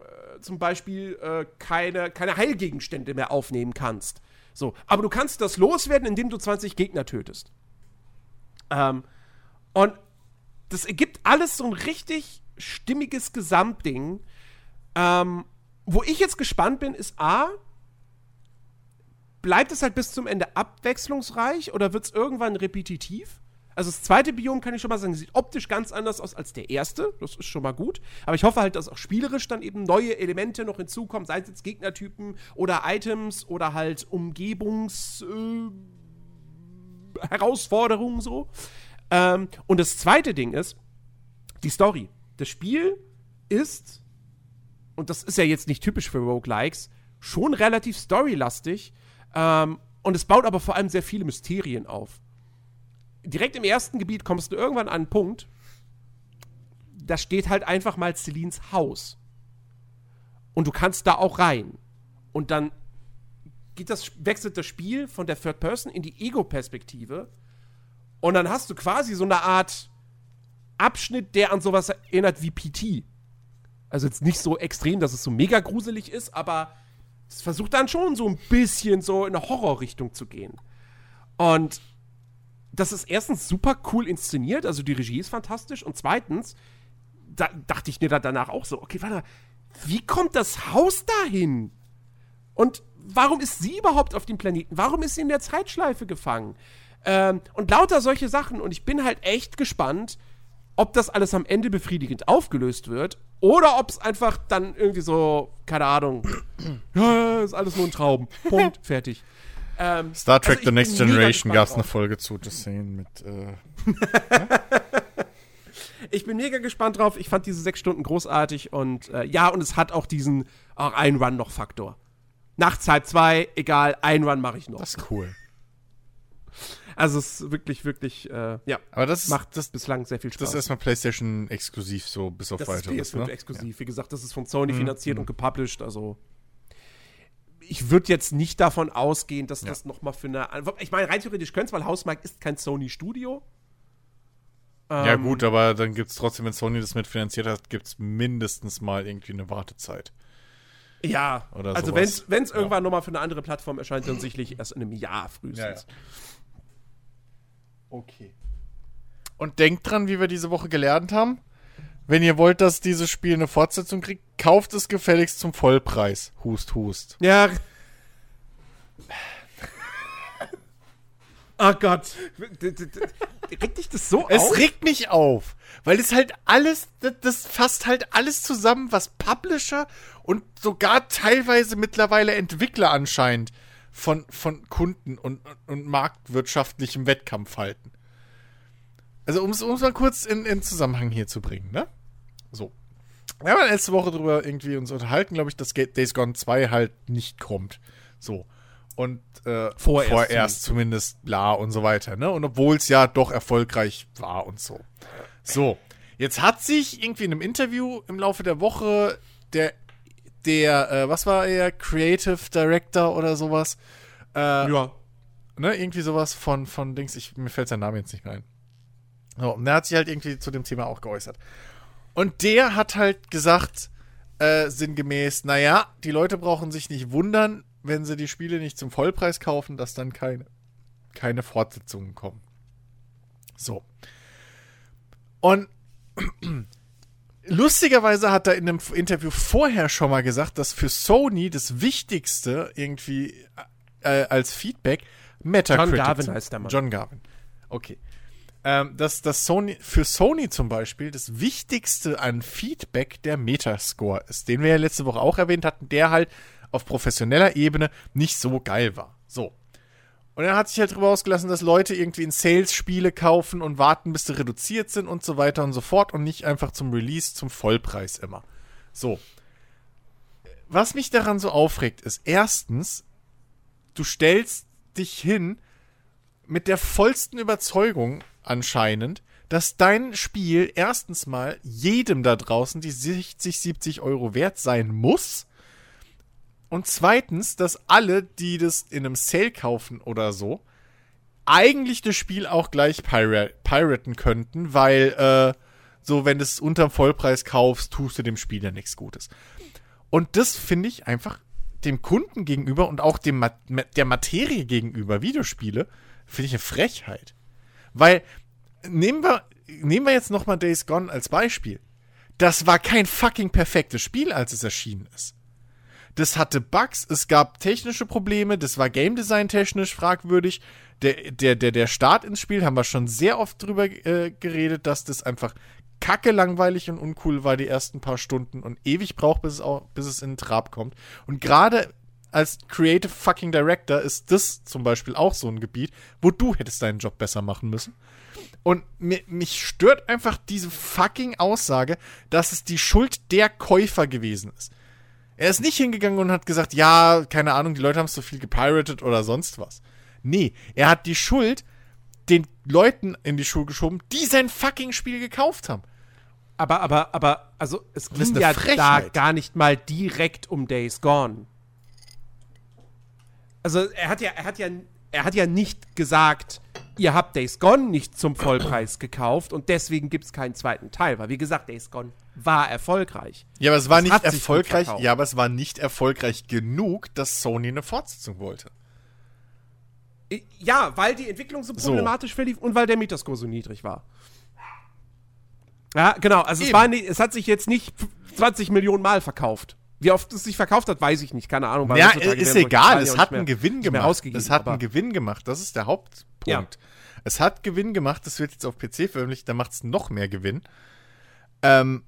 äh, zum Beispiel äh, keine, keine Heilgegenstände mehr aufnehmen kannst. So, aber du kannst das loswerden, indem du 20 Gegner tötest. Ähm, und das ergibt alles so ein richtig stimmiges Gesamtding. Ähm, wo ich jetzt gespannt bin, ist A, bleibt es halt bis zum Ende abwechslungsreich oder wird es irgendwann repetitiv? Also das zweite Biom kann ich schon mal sagen, sieht optisch ganz anders aus als der erste. Das ist schon mal gut. Aber ich hoffe halt, dass auch spielerisch dann eben neue Elemente noch hinzukommen, sei es jetzt Gegnertypen oder Items oder halt Umgebungs äh, Herausforderungen so. Ähm, und das zweite Ding ist die Story. Das Spiel ist, und das ist ja jetzt nicht typisch für Roguelikes, schon relativ storylastig. Ähm, und es baut aber vor allem sehr viele Mysterien auf. Direkt im ersten Gebiet kommst du irgendwann an einen Punkt, da steht halt einfach mal Celines Haus. Und du kannst da auch rein. Und dann das, wechselt das Spiel von der Third Person in die Ego-Perspektive. Und dann hast du quasi so eine Art Abschnitt, der an sowas erinnert wie PT. Also jetzt nicht so extrem, dass es so mega gruselig ist, aber es versucht dann schon so ein bisschen so in eine Horrorrichtung zu gehen. Und das ist erstens super cool inszeniert, also die Regie ist fantastisch. Und zweitens da, dachte ich mir da danach auch so, okay, warte, wie kommt das Haus dahin? Und warum ist sie überhaupt auf dem Planeten? Warum ist sie in der Zeitschleife gefangen? Ähm, und lauter solche Sachen. Und ich bin halt echt gespannt, ob das alles am Ende befriedigend aufgelöst wird oder ob es einfach dann irgendwie so, keine Ahnung, ja, ist alles nur ein Traum. Punkt, fertig. Ähm, Star Trek also The Next Generation gab es eine. Folge zu, das sehen mit. Äh, Ich bin mega gespannt drauf. Ich fand diese sechs Stunden großartig und äh, ja, und es hat auch diesen auch ein Run noch Faktor. Nachts halb zwei, egal, ein Run mache ich noch. das ist cool. Also es ist wirklich, wirklich, äh, ja, Aber das macht das, bislang sehr viel Spaß. das ist erstmal PlayStation exklusiv, so bis auf Das ist weiteres. PS5 Ne? exklusiv. Wie gesagt, das ist von Sony Mhm, finanziert und gepublished. Also ich würde jetzt nicht davon ausgehen, dass Ja. das noch mal für eine. Ich meine, rein theoretisch könnte es, weil Hausmark ist kein Sony-Studio. Ja, Ähm, gut, aber dann gibt es trotzdem, wenn Sony das mitfinanziert hat, gibt es mindestens mal irgendwie eine Wartezeit. Ja, Oder also wenn es Ja. irgendwann noch mal für eine andere Plattform erscheint, dann sicherlich erst in einem Jahr frühestens. Okay. Und denkt dran, wie wir diese Woche gelernt haben. Wenn ihr wollt, dass dieses Spiel eine Fortsetzung kriegt, kauft es gefälligst zum Vollpreis. Hust, hust. Ja. Oh Gott. D- d- d- Regt dich das so Es auf? regt mich auf, weil es halt alles, das, das fasst halt alles zusammen, was Publisher und sogar teilweise mittlerweile Entwickler anscheinend von, von Kunden und, und, marktwirtschaftlichem Wettkampf halten. Also um es mal kurz in, in Zusammenhang hier zu bringen, ne? So. Wir haben letzte Woche darüber irgendwie uns unterhalten, glaube ich, dass Days Gone 2 halt nicht kommt. So. Und äh, Vorerst vorerst zumindest bla und so weiter, ne? Und obwohl es ja doch erfolgreich war und so. So. Jetzt hat sich irgendwie in einem Interview im Laufe der Woche der, der, äh, was war er, Creative Director oder sowas, äh, Ja. ne, irgendwie sowas von, von Dings, ich, mir fällt sein Name jetzt nicht mehr ein. So, und der hat sich halt irgendwie zu dem Thema auch geäußert. Und der hat halt gesagt, äh, sinngemäß, naja, die Leute brauchen sich nicht wundern, wenn sie die Spiele nicht zum Vollpreis kaufen, dass dann keine, keine Fortsetzungen kommen. So. Und lustigerweise hat er in einem Interview vorher schon mal gesagt, dass für Sony das Wichtigste irgendwie äh, als Feedback Metacritic. John Garvin heißt der Mann. John Garvin. Okay. Ähm, dass das Sony für Sony zum Beispiel das Wichtigste an Feedback der Metascore ist, den wir ja letzte Woche auch erwähnt hatten, der halt auf professioneller Ebene nicht so geil war. So. Und er hat sich halt darüber ausgelassen, dass Leute irgendwie in Sales-Spiele kaufen und warten, bis sie reduziert sind und so weiter und so fort und nicht einfach zum Release zum Vollpreis immer. So. Was mich daran so aufregt, ist erstens, du stellst dich hin mit der vollsten Überzeugung anscheinend, dass dein Spiel erstens mal jedem da draußen die 60, 70 Euro wert sein muss. Und zweitens, dass alle, die das in einem Sale kaufen oder so, eigentlich das Spiel auch gleich pira piraten könnten, weil äh, so, wenn du es unterm Vollpreis kaufst, tust du dem Spiel ja nichts Gutes. Und das finde ich einfach dem Kunden gegenüber und auch dem Ma der Materie gegenüber Videospiele, finde ich eine Frechheit. Weil, nehmen wir, nehmen wir jetzt nochmal Days Gone als Beispiel. Das war kein fucking perfektes Spiel, als es erschienen ist. Das hatte Bugs, es gab technische Probleme, das war Game Design technisch fragwürdig. Der, der, der, der Start ins Spiel haben wir schon sehr oft drüber äh, geredet, dass das einfach kacke langweilig und uncool war die ersten paar Stunden und ewig braucht, bis es, auch, bis es in den Trab kommt. Und gerade als Creative fucking Director ist das zum Beispiel auch so ein Gebiet, wo du hättest deinen Job besser machen müssen. Und mich stört einfach diese fucking Aussage, dass es die Schuld der Käufer gewesen ist. Er ist nicht hingegangen und hat gesagt, ja, keine Ahnung, die Leute haben es so viel gepiratet oder sonst was. Nee, er hat die Schuld den Leuten in die Schuhe geschoben, die sein fucking Spiel gekauft haben. Aber, aber, aber, also es ging ja da Frechheit. gar nicht mal direkt um Days Gone. Also er hat ja, er hat ja, er hat ja nicht gesagt, ihr habt Days Gone nicht zum Vollpreis gekauft und deswegen gibt es keinen zweiten Teil. Weil wie gesagt, Days Gone war erfolgreich. Ja, aber es war Das nicht erfolgreich. Ja, aber es war nicht erfolgreich genug, dass Sony eine Fortsetzung wollte. Ja, weil die Entwicklung so So. problematisch verlief und weil der Meterscore so niedrig war. Ja, genau. Also es, war nicht, es hat sich jetzt nicht 20 Millionen Mal verkauft. Wie oft es sich verkauft hat, weiß ich nicht. Keine Ahnung. Ja, ist egal. Es hat einen Gewinn gemacht. Es hat einen Gewinn gemacht. Das ist der Hauptpunkt. Ja. Es hat Gewinn gemacht. Das wird jetzt auf PC veröffentlicht. Da macht es noch mehr Gewinn. Ähm,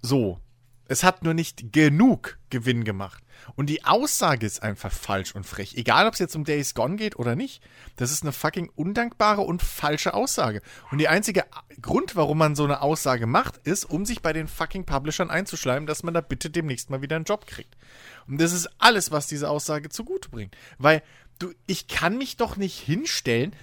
so. Es hat nur nicht genug Gewinn gemacht. Und die Aussage ist einfach falsch und frech. Egal, ob es jetzt um Days Gone geht oder nicht. Das ist eine fucking undankbare und falsche Aussage. Und die einzige Grund, warum man so eine Aussage macht, ist, um sich bei den fucking Publishern einzuschleimen, dass man da bitte demnächst mal wieder einen Job kriegt. Und das ist alles, was diese Aussage zugute bringt. Weil du, ich kann mich doch nicht hinstellen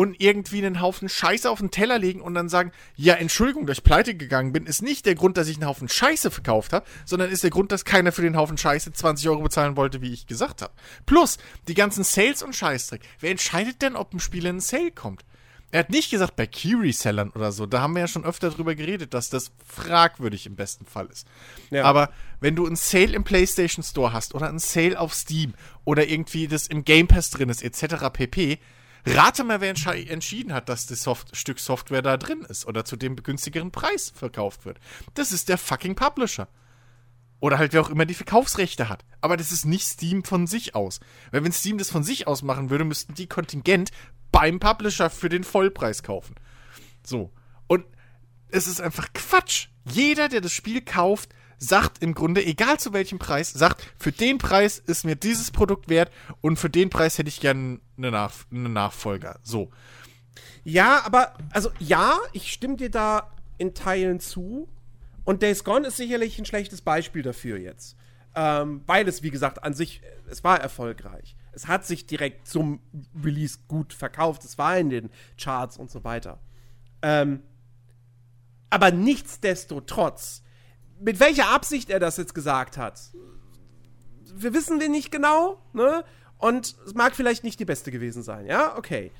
und irgendwie einen Haufen Scheiße auf den Teller legen und dann sagen, ja, Entschuldigung, dass ich pleite gegangen bin, ist nicht der Grund, dass ich einen Haufen Scheiße verkauft habe, sondern ist der Grund, dass keiner für den Haufen Scheiße 20 Euro bezahlen wollte, wie ich gesagt habe. Plus, die ganzen Sales und Scheißdreck. Wer entscheidet denn, ob ein Spiel in einen Sale kommt? Er hat nicht gesagt bei Key-Resellern oder so. Da haben wir ja schon öfter drüber geredet, dass das fragwürdig im besten Fall ist. Ja. Aber wenn du einen Sale im PlayStation Store hast oder einen Sale auf Steam oder irgendwie das im Game Pass drin ist, etc. pp., rate mal, wer entschieden hat, dass das Soft Stück Software da drin ist oder zu dem günstigeren Preis verkauft wird. Das ist der fucking Publisher. Oder halt wer auch immer die Verkaufsrechte hat. Aber das ist nicht Steam von sich aus. Weil wenn Steam das von sich aus machen würde, müssten die Kontingent beim Publisher für den Vollpreis kaufen. So. Und es ist einfach Quatsch. Jeder, der das Spiel kauft, sagt im Grunde, egal zu welchem Preis, sagt, für den Preis ist mir dieses Produkt wert und für den Preis hätte ich gerne eine, Nach eine Nachfolger. So. Ja, aber, also ja, ich stimme dir da in Teilen zu. Und Days Gone ist sicherlich ein schlechtes Beispiel dafür jetzt. Ähm, weil es, wie gesagt, an sich, es war erfolgreich. Es hat sich direkt zum Release gut verkauft. Es war in den Charts und so weiter. Ähm, aber nichtsdestotrotz, mit welcher Absicht er das jetzt gesagt hat, wir wissen wir nicht genau, ne? Und es mag vielleicht nicht die beste gewesen sein, ja? Okay.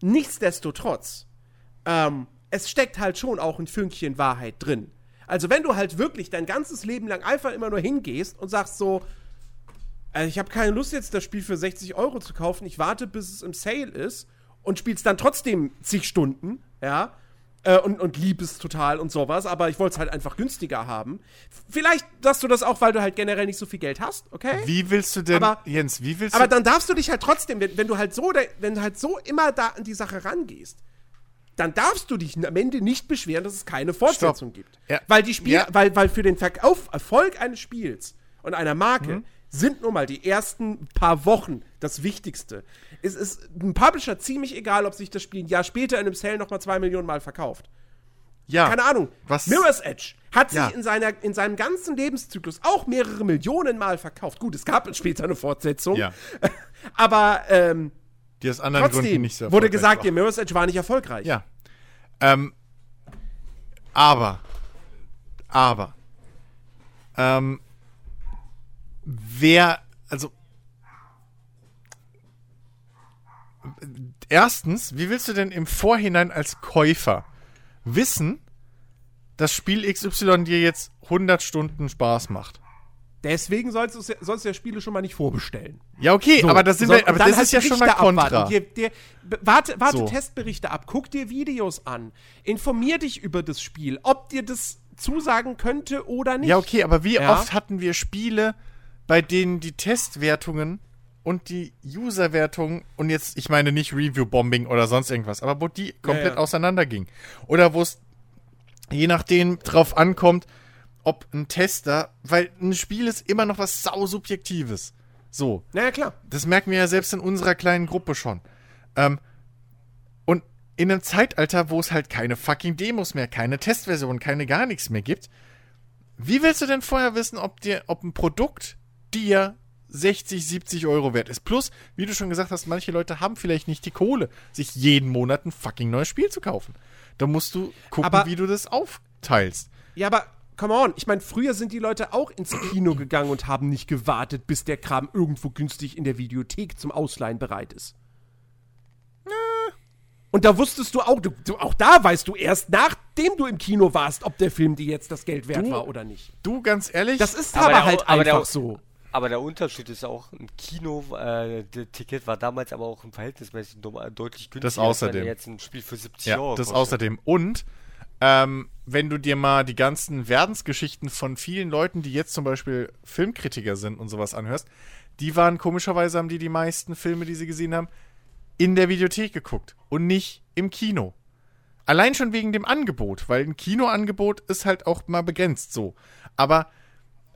Nichtsdestotrotz, ähm, es steckt halt schon auch ein Fünkchen Wahrheit drin. Also wenn du halt wirklich dein ganzes Leben lang einfach immer nur hingehst und sagst so, also ich habe keine Lust jetzt das Spiel für 60 Euro zu kaufen, ich warte, bis es im Sale ist und spielst dann trotzdem zig Stunden, ja, äh, und, und lieb es total und sowas, aber ich wollte es halt einfach günstiger haben. Vielleicht sagst du das auch, weil du halt generell nicht so viel Geld hast, okay? Wie willst du denn, Aber- Jens, wie willst Aber du. dann darfst du dich halt trotzdem, wenn, wenn du halt so, wenn du halt so immer da an die Sache rangehst, dann darfst du dich am Ende nicht beschweren, dass es keine Fortsetzung Stopp. gibt. Ja. Weil die Spiel, Ja. weil, weil für den Verkauf, Erfolg eines Spiels und einer Marke Mhm. sind nun mal die ersten paar Wochen das Wichtigste. Es ist einem Publisher ziemlich egal, ob sich das Spiel ein Jahr später in einem Sale nochmal zwei Millionen Mal verkauft. ja, Keine Ahnung. Was- Mirror's Edge hat Ja. sich in, seiner, in seinem ganzen Lebenszyklus auch mehrere Millionen Mal verkauft. Gut, es gab später eine Fortsetzung. Ja. Aber ähm, die aus anderen Gründen trotzdem nicht so wurde gesagt, war. Mirror's Edge war nicht erfolgreich. Ja. Ähm, aber, aber, ähm, wer, also, erstens, wie willst du denn im Vorhinein als Käufer wissen, dass Spiel XY dir jetzt 100 Stunden Spaß macht? Deswegen sollst du sollst ja Spiele schon mal nicht vorbestellen. Ja, okay, So, aber das, sind so, wir, aber das ist ja schon mal Kontra. Dir, dir, warte warte So. Testberichte ab, guck dir Videos an, informier dich über das Spiel, ob dir das zusagen könnte oder nicht. Ja, okay, aber wie Ja. oft hatten wir Spiele, bei denen die Testwertungen und die Userwertungen und jetzt, ich meine nicht Review-Bombing oder sonst irgendwas, aber wo die komplett ja. auseinandergingen. Oder wo es je nachdem drauf ankommt, ob ein Tester, weil ein Spiel ist immer noch was sausubjektives. So. Naja, klar. Das merken wir ja selbst in unserer kleinen Gruppe schon. Ähm, und in einem Zeitalter, wo es halt keine fucking Demos mehr, keine Testversion, keine gar nichts mehr gibt, wie willst du denn vorher wissen, ob dir, ob ein Produkt dir 60, 70 Euro wert ist? Plus, wie du schon gesagt hast, manche Leute haben vielleicht nicht die Kohle, sich jeden Monat ein fucking neues Spiel zu kaufen. Da musst du gucken, Aber- wie du das aufteilst. Ja, aber come on, ich meine, früher sind die Leute auch ins Kino gegangen und haben nicht gewartet, bis der Kram irgendwo günstig in der Videothek zum Ausleihen bereit ist. Und da wusstest du auch, du, du, auch da weißt du erst, nachdem du im Kino warst, ob der Film dir jetzt das Geld wert Du- war oder nicht. Du, ganz ehrlich, Das ist Aber aber, der- halt aber der- einfach so. Aber der Unterschied ist auch, ein Kino-Ticket war damals aber auch im verhältnismäßig äh, deutlich günstiger, Das als außerdem. dir jetzt ein Spiel für 70 Ja, Euro das kostet. außerdem. Und ähm, wenn du dir mal die ganzen Werdensgeschichten von vielen Leuten, die jetzt zum Beispiel Filmkritiker sind und sowas anhörst, die waren komischerweise, haben die die meisten Filme, die sie gesehen haben, in der Videothek geguckt und nicht im Kino. Allein schon wegen dem Angebot, weil ein Kinoangebot ist halt auch mal begrenzt so. Aber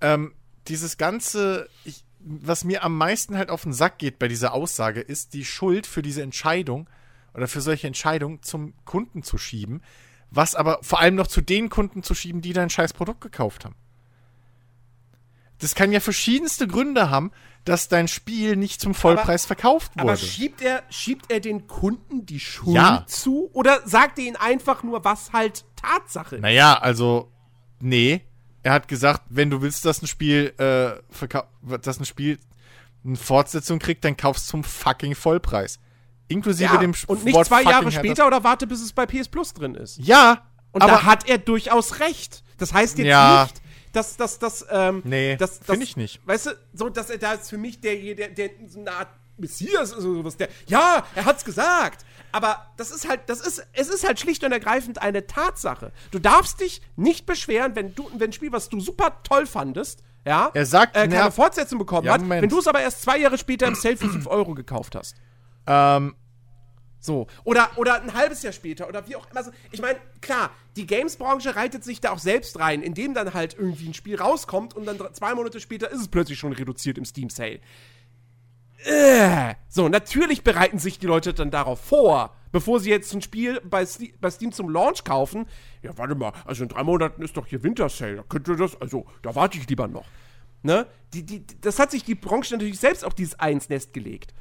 ähm, dieses ganze, ich, was mir am meisten halt auf den Sack geht bei dieser Aussage, ist die Schuld für diese Entscheidung oder für solche Entscheidungen zum Kunden zu schieben, was aber vor allem noch zu den Kunden zu schieben, die dein scheiß Produkt gekauft haben. Das kann ja verschiedenste Gründe haben, dass dein Spiel nicht zum Vollpreis verkauft wurde. Aber schiebt er, schiebt er den Kunden die Schuld Ja. zu oder sagt er ihnen einfach nur, was halt Tatsache ist? Naja, also, nee. Er hat gesagt, wenn du willst, dass ein Spiel, äh, dass ein Spiel eine Fortsetzung kriegt, dann kaufst zum fucking Vollpreis. Inklusive Ja, dem und nicht Wort zwei Jahre später oder warte, bis es bei PS Plus drin ist. Ja, Und aber da hat er durchaus recht. Das heißt jetzt Ja. nicht, dass das, das, ähm, Nee, das, das, find ich nicht. Weißt du, so, dass er da ist für mich der, der, der so eine Art Messias ist oder sowas, der, ja, er hat's gesagt. Aber das ist halt, das ist, es ist halt schlicht und ergreifend eine Tatsache. Du darfst dich nicht beschweren, wenn du, wenn ein Spiel, was du super toll fandest, ja, Er sagt, äh, keine Fortsetzung bekommen Ja, hat, Moment. wenn du es aber erst zwei Jahre später im Sale für 5 Euro gekauft hast. ähm, So. Oder, oder ein halbes Jahr später oder wie auch immer. So. Ich meine, klar, die Games-Branche reitet sich da auch selbst rein, indem dann halt irgendwie ein Spiel rauskommt und dann zwei Monate später ist es plötzlich schon reduziert im Steam-Sale. Äh. So, natürlich bereiten sich die Leute dann darauf vor, bevor sie jetzt ein Spiel bei, Ste bei Steam zum Launch kaufen. Ja, warte mal, also in drei Monaten ist doch hier Winter-Sale, da könnte das, also da warte ich lieber noch. Ne? Die, die, das hat sich die Branche natürlich selbst auf dieses Eins-Nest gelegt.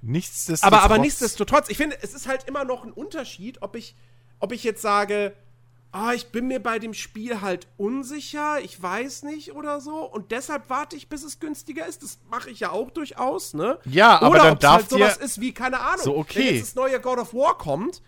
nichtsdestotrotz. Aber, aber nichtsdestotrotz, ich finde, es ist halt immer noch ein Unterschied, ob ich, ob ich jetzt sage, ah, ich bin mir bei dem Spiel halt unsicher, ich weiß nicht oder so und deshalb warte ich, bis es günstiger ist. Das mache ich ja auch durchaus, ne? Ja, aber oder dann ob's darf halt sowas dir- ist wie, keine Ahnung, So, okay. wenn jetzt das neue God of War kommt,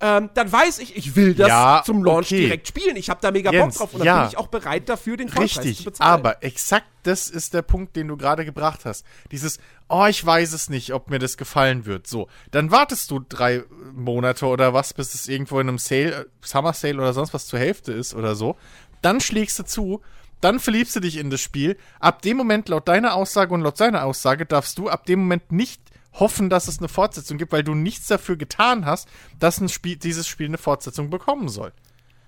ähm, dann weiß ich, ich will das Ja, zum Launch okay. direkt spielen. Ich habe da mega Jens, Bock drauf und dann ja. bin ich auch bereit dafür, den Vollpreis zu Richtig, bezahlen. aber exakt das ist der Punkt, den du gerade gebracht hast. Dieses, oh, ich weiß es nicht, ob mir das gefallen wird. So, dann wartest du drei Monate oder was, bis es irgendwo in einem Sale, äh, Summer Sale oder sonst was zur Hälfte ist oder so. Dann schlägst du zu, dann verliebst du dich in das Spiel. Ab dem Moment, laut deiner Aussage und laut seiner Aussage, darfst du ab dem Moment nicht hoffen, dass es eine Fortsetzung gibt, weil du nichts dafür getan hast, dass ein Spiel, dieses Spiel eine Fortsetzung bekommen soll.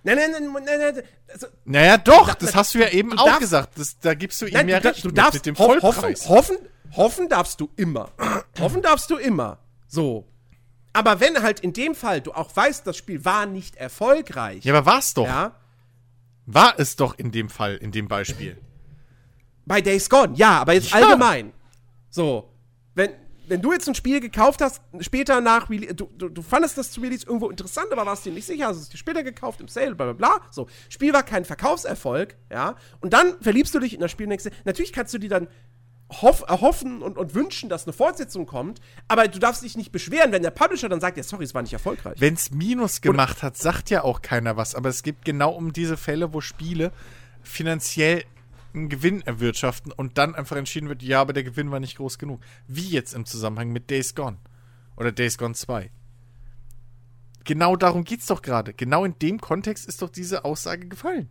Nein, nein, nein, nein, nein, also, Naja, doch, das hast du ja eben du auch darfst- gesagt. Das, da gibst du ihm nein ja du, recht du mit, darfst mit dem ho-. Hoffen, hoffen, hoffen darfst du immer. hoffen darfst du immer. So. Aber wenn halt in dem Fall du auch weißt, das Spiel war nicht erfolgreich, Ja, aber war's doch. ja, War es doch in dem Fall, in dem Beispiel. Bei Days Gone, ja, aber jetzt Ja. allgemein. So, wenn, wenn du jetzt ein Spiel gekauft hast, später nach Release, du, du, du fandest das zu Release irgendwo interessant, aber warst dir nicht sicher, hast es dir später gekauft im Sale, bla bla bla. So, Spiel war kein Verkaufserfolg, ja, und dann verliebst du dich in das Spiel dir, natürlich kannst du dir dann hoff, erhoffen und, und wünschen, dass eine Fortsetzung kommt, aber du darfst dich nicht beschweren, wenn der Publisher dann sagt, ja, sorry, es war nicht erfolgreich. Wenn's Minus gemacht hat, sagt ja auch keiner was. Aber es gibt genau um diese Fälle, wo Spiele finanziell einen Gewinn erwirtschaften und dann einfach entschieden wird, ja, aber der Gewinn war nicht groß genug. Wie jetzt im Zusammenhang mit Days Gone. Oder Days Gone 2. Genau darum geht's doch gerade. Genau in dem Kontext ist doch diese Aussage gefallen.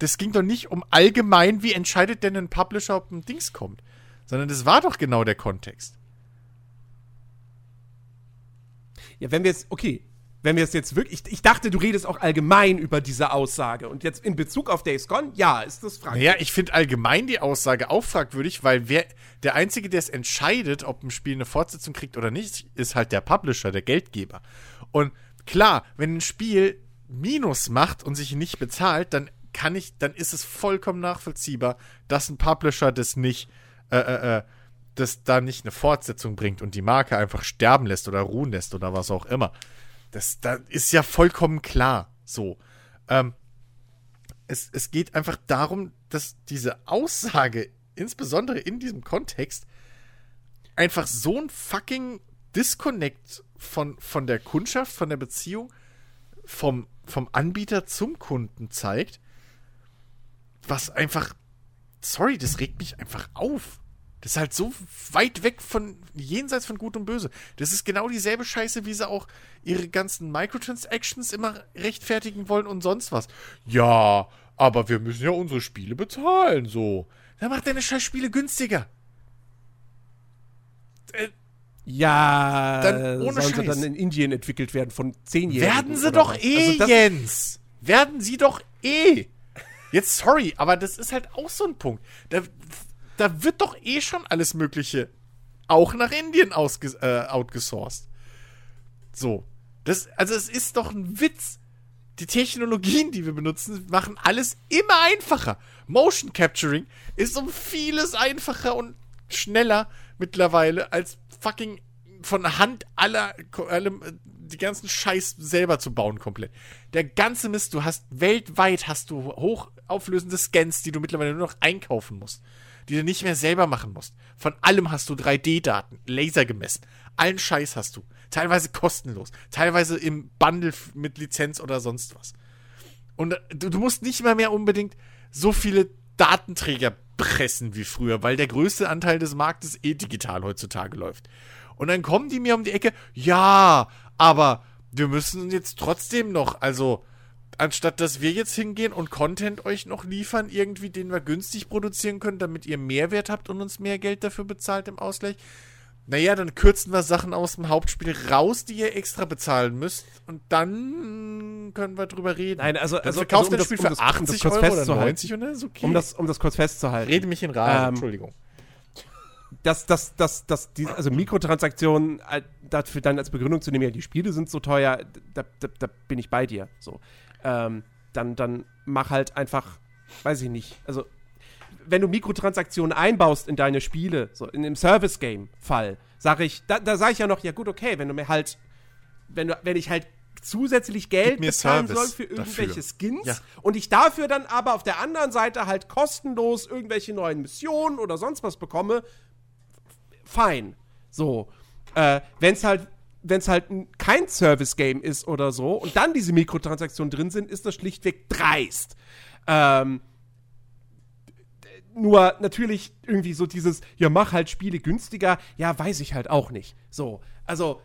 Das ging doch nicht um allgemein, wie entscheidet denn ein Publisher, ob ein Dings kommt. Sondern das war doch genau der Kontext. Ja, wenn wir jetzt, okay, wenn wir es jetzt wirklich, ich, ich dachte, du redest auch allgemein über diese Aussage und jetzt in Bezug auf Days Gone, ja, ist das fraglich. Naja, ich finde allgemein die Aussage auch fragwürdig, weil wer, der Einzige, der es entscheidet, ob ein Spiel eine Fortsetzung kriegt oder nicht, ist halt der Publisher, der Geldgeber. Und klar, wenn ein Spiel Minus macht und sich nicht bezahlt, dann kann ich, dann ist es vollkommen nachvollziehbar, dass ein Publisher das nicht, äh, äh, äh, das da nicht eine Fortsetzung bringt und die Marke einfach sterben lässt oder ruhen lässt oder was auch immer. Das, da ist ja vollkommen klar. So. Ähm, es, es geht einfach darum, dass diese Aussage, insbesondere in diesem Kontext, einfach so ein fucking Disconnect von, von der Kundschaft, von der Beziehung, vom, vom Anbieter zum Kunden zeigt, was einfach, sorry, das regt mich einfach auf. Das ist halt so weit weg von, jenseits von Gut und Böse. Das ist genau dieselbe Scheiße, wie sie auch ihre ganzen Microtransactions immer rechtfertigen wollen und sonst was. Ja, aber wir müssen ja unsere Spiele bezahlen, so. Dann macht deine scheiß Spiele günstiger. Äh, Ja, Dann ohne sollen sie Scheiß. dann in Indien entwickelt werden von Zehnjährigen. Werden sie doch was? eh, Also Jens. Werden sie doch eh. Jetzt sorry, aber das ist halt auch so ein Punkt. Da, da wird doch eh schon alles Mögliche auch nach Indien ausge, äh, outgesourced. So. Das, also es ist doch ein Witz. Die Technologien, die wir benutzen, machen alles immer einfacher. Motion Capturing ist um vieles einfacher und schneller mittlerweile als fucking von Hand aller, allem, äh, die ganzen Scheiß selber zu bauen komplett. Der ganze Mist, du hast weltweit hast du hochauflösende Scans, die du mittlerweile nur noch einkaufen musst, die du nicht mehr selber machen musst. Von allem hast du 3D-Daten, Laser gemessen, allen Scheiß hast du. Teilweise kostenlos, teilweise im Bundle mit Lizenz oder sonst was. Und äh, du, du musst nicht mal mehr unbedingt so viele Datenträger pressen wie früher, weil der größte Anteil des Marktes eh digital heutzutage läuft. Und dann kommen die mir um die Ecke, ja, aber wir müssen jetzt trotzdem noch, also anstatt dass wir jetzt hingehen und Content euch noch liefern, irgendwie, den wir günstig produzieren können, damit ihr Mehrwert habt und uns mehr Geld dafür bezahlt im Ausgleich. Naja, dann kürzen wir Sachen aus dem Hauptspiel raus, die ihr extra bezahlen müsst. Und dann können wir drüber reden. Nein, also, Dann also, verkauft also das Spiel um für das, um das 80 kurz Euro oder festzuhalten, 90 und dann ist okay. um das, um das kurz festzuhalten. Rede mich in Rage, Ähm, Entschuldigung. dass, dass, dass, dass die, also Mikrotransaktionen äh, dafür dann als Begründung zu nehmen, ja, die Spiele sind so teuer, da, da, da bin ich bei dir. So. Ähm, dann, dann mach halt einfach, weiß ich nicht, also wenn du Mikrotransaktionen einbaust in deine Spiele, so in dem Service-Game-Fall, sage ich, da, da sage ich ja noch, ja gut, okay, wenn du mir halt, wenn du, wenn ich halt zusätzlich Geld bezahlen Service soll für irgendwelche dafür. Skins Ja. und ich dafür dann aber auf der anderen Seite halt kostenlos irgendwelche neuen Missionen oder sonst was bekomme, fein. So. Äh, wenn es halt wenn es halt ein, kein Service-Game ist oder so und dann diese Mikrotransaktionen drin sind, ist das schlichtweg dreist. Ähm, nur natürlich irgendwie so dieses, ja, mach halt Spiele günstiger, ja, weiß ich halt auch nicht. So, also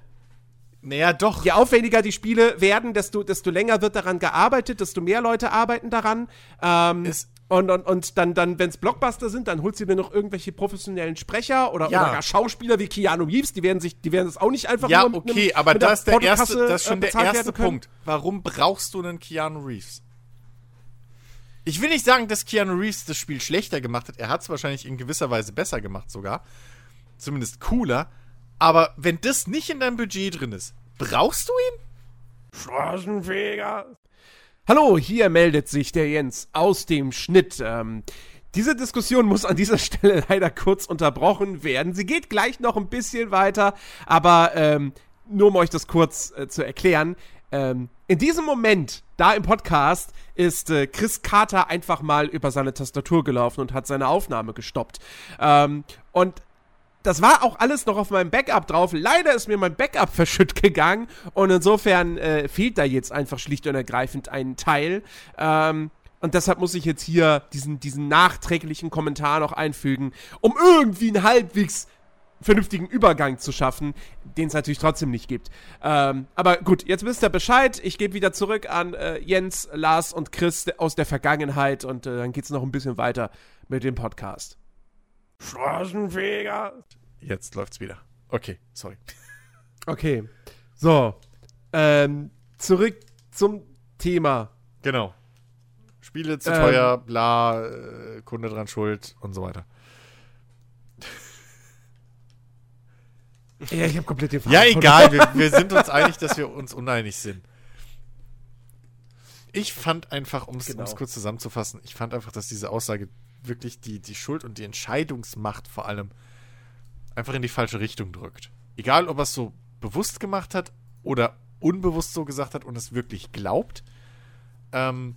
Naja, doch. je aufwendiger die Spiele werden, desto, desto länger wird daran gearbeitet, desto mehr Leute arbeiten daran. Ähm, Es- und, und, und dann, dann wenn es Blockbuster sind, dann holst du dir noch irgendwelche professionellen Sprecher oder, Ja. oder gar Schauspieler wie Keanu Reeves, die werden sich, die werden das auch nicht einfach Ja, nur mit okay, einem- aber mit das ist der erste, das ist schon äh, der erste. Punkt. Warum brauchst du einen Keanu Reeves? Ich will nicht sagen, dass Keanu Reeves das Spiel schlechter gemacht hat. Er hat es wahrscheinlich in gewisser Weise besser gemacht sogar. Zumindest cooler. Aber wenn das nicht in deinem Budget drin ist, brauchst du ihn? Straßenfeger. Hallo, hier meldet sich der Jens aus dem Schnitt. Ähm, diese Diskussion muss an dieser Stelle leider kurz unterbrochen werden. Sie geht gleich noch ein bisschen weiter, aber ähm, nur um euch das kurz äh, zu erklären. Ähm, in diesem Moment, da im Podcast, ist äh, Chris Carter einfach mal über seine Tastatur gelaufen und hat seine Aufnahme gestoppt. Ähm, und das war auch alles noch auf meinem Backup drauf. Leider ist mir mein Backup verschütt gegangen und insofern äh, fehlt da jetzt einfach schlicht und ergreifend ein Teil. Ähm, und deshalb muss ich jetzt hier diesen, diesen nachträglichen Kommentar noch einfügen, um irgendwie einen halbwegs vernünftigen Übergang zu schaffen, den es natürlich trotzdem nicht gibt. Ähm, aber gut, jetzt wisst ihr Bescheid. Ich gebe wieder zurück an äh, Jens, Lars und Chris aus der Vergangenheit und äh, dann geht's noch ein bisschen weiter mit dem Podcast. Straßenfeger. Jetzt läuft's wieder. Okay, sorry. Okay. So. Ähm, zurück zum Thema. Genau. Spiele zu Ähm. teuer, bla, äh, Kunde dran schuld und so weiter. Ja, ich habe komplett den Ja, Faden egal, wir, wir sind uns einig, dass wir uns uneinig sind. Ich fand einfach, um es Genau. kurz zusammenzufassen, ich fand einfach, dass diese Aussage wirklich die, die Schuld und die Entscheidungsmacht vor allem einfach in die falsche Richtung drückt. Egal, ob er es so bewusst gemacht hat oder unbewusst so gesagt hat und es wirklich glaubt. Ähm,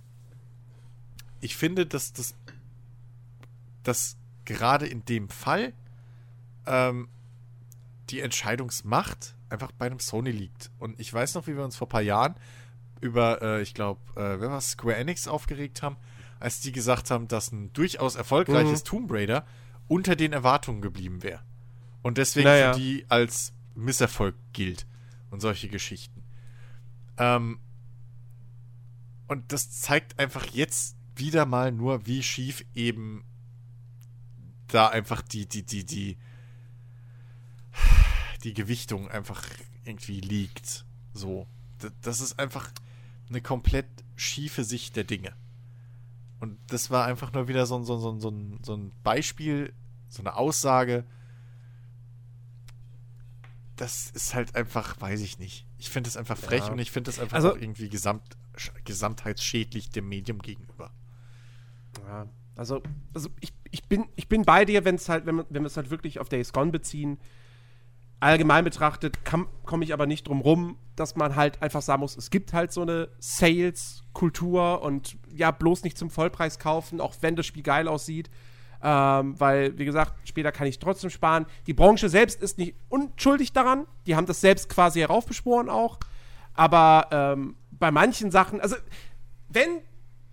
ich finde, dass das dass gerade in dem Fall ähm, die Entscheidungsmacht einfach bei einem Sony liegt. Und ich weiß noch, wie wir uns vor ein paar Jahren über, äh, ich glaube, äh, Square Enix aufgeregt haben, als die gesagt haben, dass ein durchaus erfolgreiches Mhm. Tomb Raider unter den Erwartungen geblieben wäre. Und deswegen Naja. für die als Misserfolg gilt. Und solche Geschichten. Ähm, und das zeigt einfach jetzt wieder mal nur, wie schief eben da einfach die, die, die, die, die Gewichtung einfach irgendwie liegt. So. Das ist einfach eine komplett schiefe Sicht der Dinge. Und das war einfach nur wieder so ein, so, ein- so, ein- so, ein, so ein Beispiel, so eine Aussage. Das ist halt einfach, weiß ich nicht. Ich finde das einfach frech Ja. und ich finde das einfach Also- irgendwie gesamt, sch- gesamtheitsschädlich dem Medium gegenüber. Ja, also, also ich, ich, bin, ich bin bei dir, wenn es halt, wenn, wenn wir es halt wirklich auf Days Gone beziehen. Allgemein betrachtet komme ich aber nicht drum rum, dass man halt einfach sagen muss, es gibt halt so eine Sales-Kultur und ja, bloß nicht zum Vollpreis kaufen, auch wenn das Spiel geil aussieht. Ähm, weil, wie gesagt, später kann ich trotzdem sparen. Die Branche selbst ist nicht unschuldig daran. Die haben das selbst quasi heraufbeschworen auch. Aber ähm, bei manchen Sachen, also wenn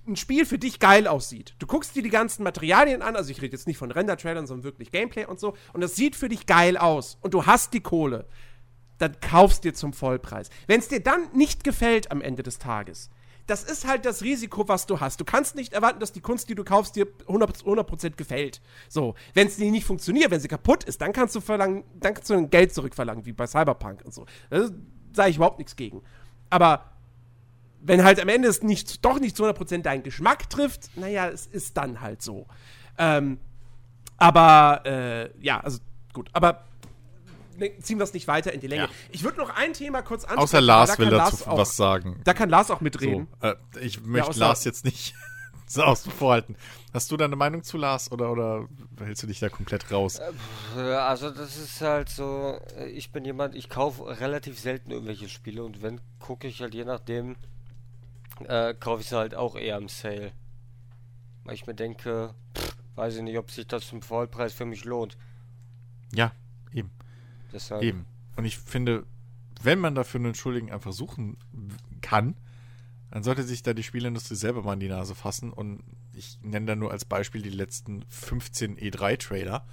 ein Spiel für dich geil aussieht, du guckst dir die ganzen Materialien an, also ich rede jetzt nicht von Render-Trailern, sondern wirklich Gameplay und so, und das sieht für dich geil aus und du hast die Kohle, dann kaufst dir zum Vollpreis. Wenn es dir dann nicht gefällt am Ende des Tages, das ist halt das Risiko, was du hast. Du kannst nicht erwarten, dass die Kunst, die du kaufst, dir 100%, 100 gefällt. So, wenn es nicht funktioniert, wenn sie kaputt ist, dann kannst du verlangen, dann kannst du Geld zurückverlangen, wie bei Cyberpunk und so. Da sage ich überhaupt nichts gegen. Aber wenn halt am Ende es nicht, doch nicht zu 100% deinen Geschmack trifft, naja, es ist dann halt so. Ähm, aber, äh, ja, also gut, aber ziehen wir es nicht weiter in die Länge. Ja. Ich würde noch ein Thema kurz ansprechen. Außer Lars da will dazu Lars auch, was sagen. Da kann Lars auch mitreden. So, äh, ich möchte außer- Lars jetzt nicht so außen vor halten. Hast du da eine Meinung zu Lars oder, oder hältst du dich da komplett raus? Ja, Also das ist halt so, äh, ich bin jemand, ich kaufe relativ selten irgendwelche Spiele und wenn, gucke ich halt je nachdem, äh, kaufe ich sie halt auch eher im Sale. Weil ich mir denke, pff, weiß ich nicht, ob sich das zum Vollpreis für mich lohnt. Ja. Deshalb, Eben. Und ich finde, wenn man dafür einen Schuldigen einfach suchen kann, dann sollte sich da die Spielindustrie selber mal in die Nase fassen. Und ich nenne da nur als Beispiel die letzten 15 E3-Trailer.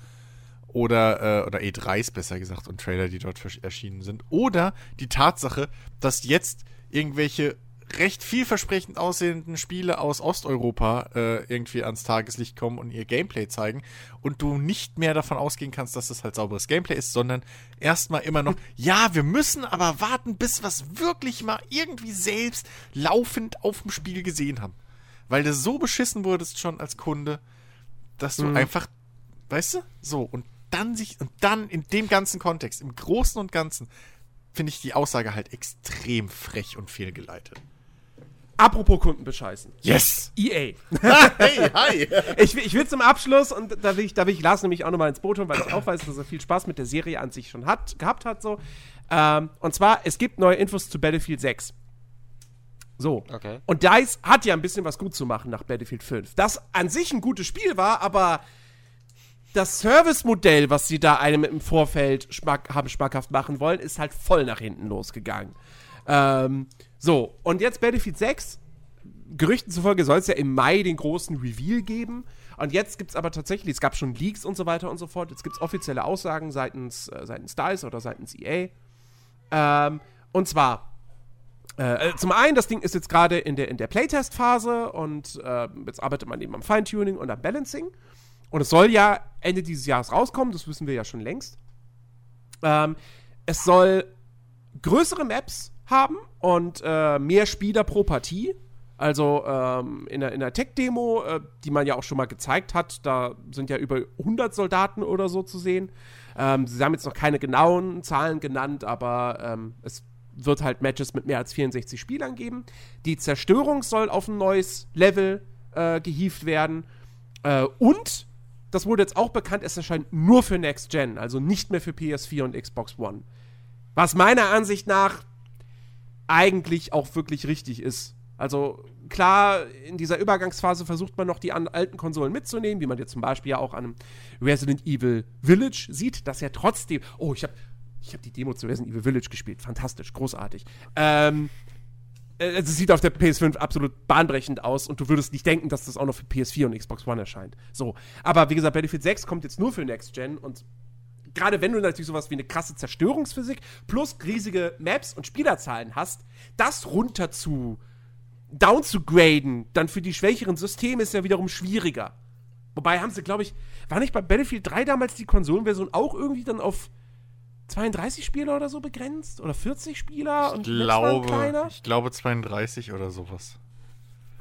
Oder, äh, oder E3s besser gesagt und Trailer, die dort erschienen sind. Oder die Tatsache, dass jetzt irgendwelche recht vielversprechend aussehenden Spiele aus Osteuropa äh, irgendwie ans Tageslicht kommen und ihr Gameplay zeigen und du nicht mehr davon ausgehen kannst, dass das halt sauberes Gameplay ist, sondern erstmal immer noch, ja, wir müssen aber warten, bis wir es wirklich mal irgendwie selbst laufend auf dem Spiel gesehen haben. Weil du so beschissen wurdest schon als Kunde, dass du mhm. einfach, weißt du, so, und dann sich, und dann in dem ganzen Kontext, im Großen und Ganzen, finde ich die Aussage halt extrem frech und fehlgeleitet. Apropos Kunden bescheißen. Yes! EA. hey, hi! ich, ich will zum Abschluss, und da will ich, da will ich Lars nämlich auch nochmal ins Boot holen, weil ich auch weiß, dass er viel Spaß mit der Serie an sich schon hat, gehabt hat. So. Ähm, und zwar, es gibt neue Infos zu Battlefield 6. So. Okay. Und DICE hat ja ein bisschen was gut zu machen nach Battlefield 5. Das an sich ein gutes Spiel war, aber das Service-Modell, was sie da einem im Vorfeld schmack, haben schmackhaft machen wollen, ist halt voll nach hinten losgegangen. Ähm, so, und jetzt Battlefield 6. Gerüchten zufolge soll es ja im Mai den großen Reveal geben. Und jetzt gibt es aber tatsächlich, es gab schon Leaks und so weiter und so fort. Jetzt gibt es offizielle Aussagen seitens, äh, seitens DICE oder seitens EA. Ähm, und zwar, äh, äh, zum einen, das Ding ist jetzt gerade in der, in der Playtest-Phase und äh, jetzt arbeitet man eben am Feintuning und am Balancing. Und es soll ja Ende dieses Jahres rauskommen, das wissen wir ja schon längst. Ähm, es soll größere Maps haben und äh, mehr Spieler pro Partie. Also ähm, in der, in der Tech-Demo, äh, die man ja auch schon mal gezeigt hat, da sind ja über 100 Soldaten oder so zu sehen. Ähm, sie haben jetzt noch keine genauen Zahlen genannt, aber ähm, es wird halt Matches mit mehr als 64 Spielern geben. Die Zerstörung soll auf ein neues Level äh, gehievt werden. Äh, und, das wurde jetzt auch bekannt, es erscheint nur für Next Gen, also nicht mehr für PS4 und Xbox One. Was meiner Ansicht nach eigentlich auch wirklich richtig ist. Also klar, in dieser Übergangsphase versucht man noch die alten Konsolen mitzunehmen, wie man jetzt zum Beispiel ja auch an Resident Evil Village sieht, dass ja trotzdem. Oh, ich habe ich hab die Demo zu Resident Evil Village gespielt. Fantastisch, großartig. Ähm, äh, es sieht auf der PS5 absolut bahnbrechend aus und du würdest nicht denken, dass das auch noch für PS4 und Xbox One erscheint. So. Aber wie gesagt, Battlefield 6 kommt jetzt nur für Next Gen und gerade wenn du natürlich sowas wie eine krasse Zerstörungsphysik plus riesige Maps und Spielerzahlen hast, das runter zu down zu graden, dann für die schwächeren Systeme ist ja wiederum schwieriger. Wobei haben sie, glaube ich, war nicht bei Battlefield 3 damals die Konsolenversion auch irgendwie dann auf 32 Spieler oder so begrenzt? Oder 40 Spieler? Ich, und glaube, ich glaube 32 oder sowas.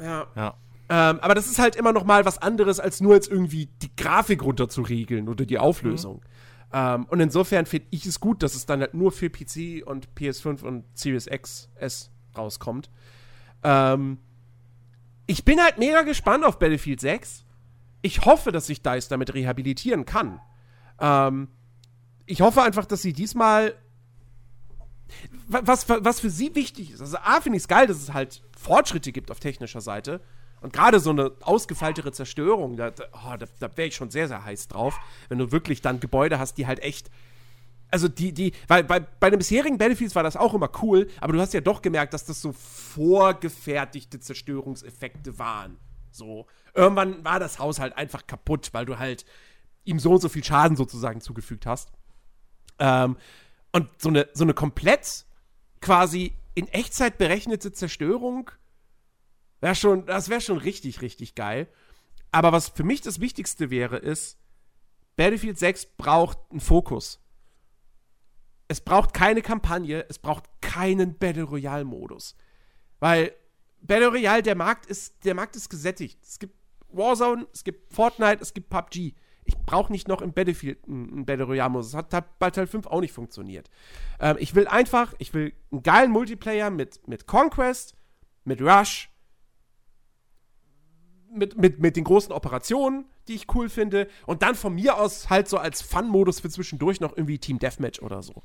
Ja. Ja. Ähm, aber das ist halt immer noch mal was anderes, als nur jetzt irgendwie die Grafik runter zu regeln oder die Auflösung. Mhm. Ähm, und insofern finde ich es gut, dass es dann halt nur für PC und PS5 und Series X S rauskommt. Ähm, ich bin halt mega gespannt auf Battlefield 6. Ich hoffe, dass sich DICE damit rehabilitieren kann. Ähm, ich hoffe einfach, dass sie diesmal was, was für sie wichtig ist. Also A, finde ich es geil, dass es halt Fortschritte gibt auf technischer Seite. Und gerade so eine ausgefeiltere Zerstörung, da, oh, da, da wäre ich schon sehr, sehr heiß drauf, wenn du wirklich dann Gebäude hast, die halt echt. Also die, die, weil bei, bei den bisherigen Battlefields war das auch immer cool, aber du hast ja doch gemerkt, dass das so vorgefertigte Zerstörungseffekte waren. So. Irgendwann war das Haus halt einfach kaputt, weil du halt ihm so und so viel Schaden sozusagen zugefügt hast. Ähm, und so eine, so eine komplett quasi in Echtzeit berechnete Zerstörung Wär schon, das wäre schon richtig, richtig geil. Aber was für mich das Wichtigste wäre, ist, Battlefield 6 braucht einen Fokus. Es braucht keine Kampagne, es braucht keinen Battle Royale Modus. Weil Battle Royale, der Markt ist, der Markt ist gesättigt. Es gibt Warzone, es gibt Fortnite, es gibt PUBG. Ich brauche nicht noch im Battlefield einen Battle Royale Modus. Das hat bei Teil 5 auch nicht funktioniert. Ähm, ich will einfach, ich will einen geilen Multiplayer mit, mit Conquest, mit Rush, mit, mit, mit den großen Operationen, die ich cool finde. Und dann von mir aus halt so als Fun-Modus für zwischendurch noch irgendwie Team Deathmatch oder so.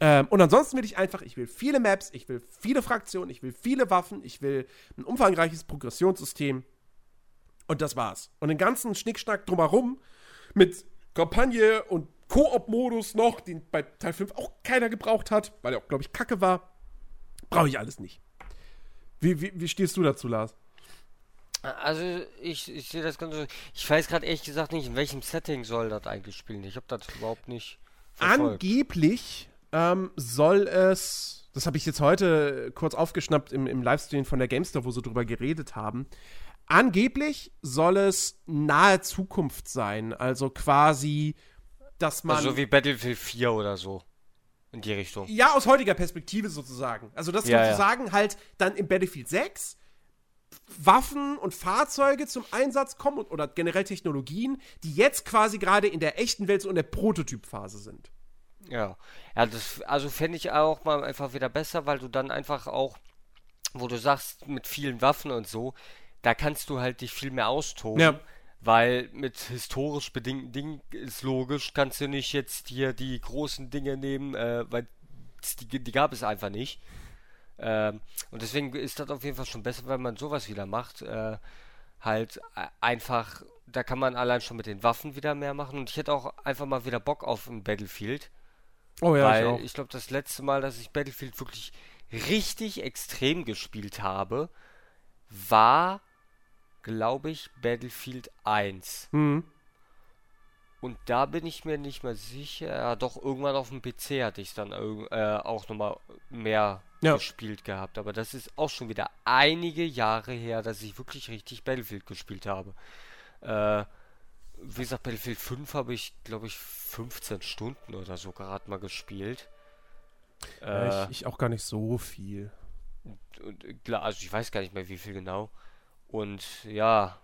Ähm, und ansonsten will ich einfach, ich will viele Maps, ich will viele Fraktionen, ich will viele Waffen, ich will ein umfangreiches Progressionssystem. Und das war's. Und den ganzen Schnickschnack drumherum mit Kampagne und Koop-Modus noch, den bei Teil 5 auch keiner gebraucht hat, weil er auch, glaube ich, kacke war. Brauche ich alles nicht. Wie, wie, wie stehst du dazu, Lars? Also ich, ich sehe das ganz so. Ich weiß gerade ehrlich gesagt nicht, in welchem Setting soll das eigentlich spielen. Ich habe das überhaupt nicht verfolgt. Angeblich ähm, soll es, das habe ich jetzt heute kurz aufgeschnappt im, im Livestream von der Gamestar, wo sie drüber geredet haben. Angeblich soll es nahe Zukunft sein. Also quasi, dass man. Also so wie Battlefield 4 oder so. In die Richtung. Ja, aus heutiger Perspektive sozusagen. Also, dass Ja, ja. sozusagen halt dann im Battlefield 6 Waffen und Fahrzeuge zum Einsatz kommen und, oder generell Technologien, die jetzt quasi gerade in der echten Welt so in der Prototypphase sind. Ja. Ja, das, also fände ich auch mal einfach wieder besser, weil du dann einfach auch, wo du sagst, mit vielen Waffen und so, da kannst du halt dich viel mehr austoben. Ja. Weil mit historisch bedingten Dingen ist logisch, kannst du nicht jetzt hier die großen Dinge nehmen, äh, weil die, die gab es einfach nicht. Ähm, und deswegen ist das auf jeden Fall schon besser, wenn man sowas wieder macht. Äh, halt äh, einfach, da kann man allein schon mit den Waffen wieder mehr machen. Und ich hätte auch einfach mal wieder Bock auf ein Battlefield. Oh weil ich, glaube, das letzte Mal, dass ich Battlefield wirklich richtig extrem gespielt habe, war, glaube ich, Battlefield 1. Mhm. Und da bin ich mir nicht mehr sicher. Ja, doch, irgendwann auf dem PC hatte ich es dann äh, auch nochmal mehr Ja. gespielt gehabt. Aber das ist auch schon wieder einige Jahre her, dass ich wirklich richtig Battlefield gespielt habe. Äh, wie gesagt, Battlefield 5 habe ich, glaube ich, 15 Stunden oder so gerade mal gespielt. Äh, Ja, ich, ich auch gar nicht so viel. und, äh, klar, also ich weiß gar nicht mehr, wie viel genau. Und ja,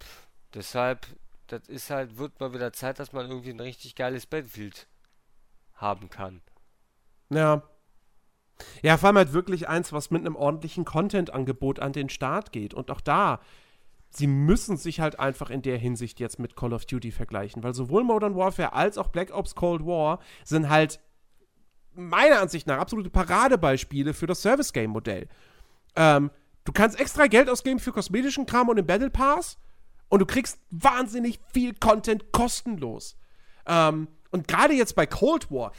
pff, deshalb, das ist halt, wird mal wieder Zeit, dass man irgendwie ein richtig geiles Battlefield haben kann. Ja. Ja, vor allem halt wirklich eins, was mit einem ordentlichen Content-Angebot an den Start geht. Und auch da, sie müssen sich halt einfach in der Hinsicht jetzt mit Call of Duty vergleichen, weil sowohl Modern Warfare als auch Black Ops Cold War sind halt meiner Ansicht nach absolute Paradebeispiele für das Service-Game-Modell. Ähm, du kannst extra Geld ausgeben für kosmetischen Kram und den Battle Pass und du kriegst wahnsinnig viel Content kostenlos. Ähm, und gerade jetzt bei Cold War,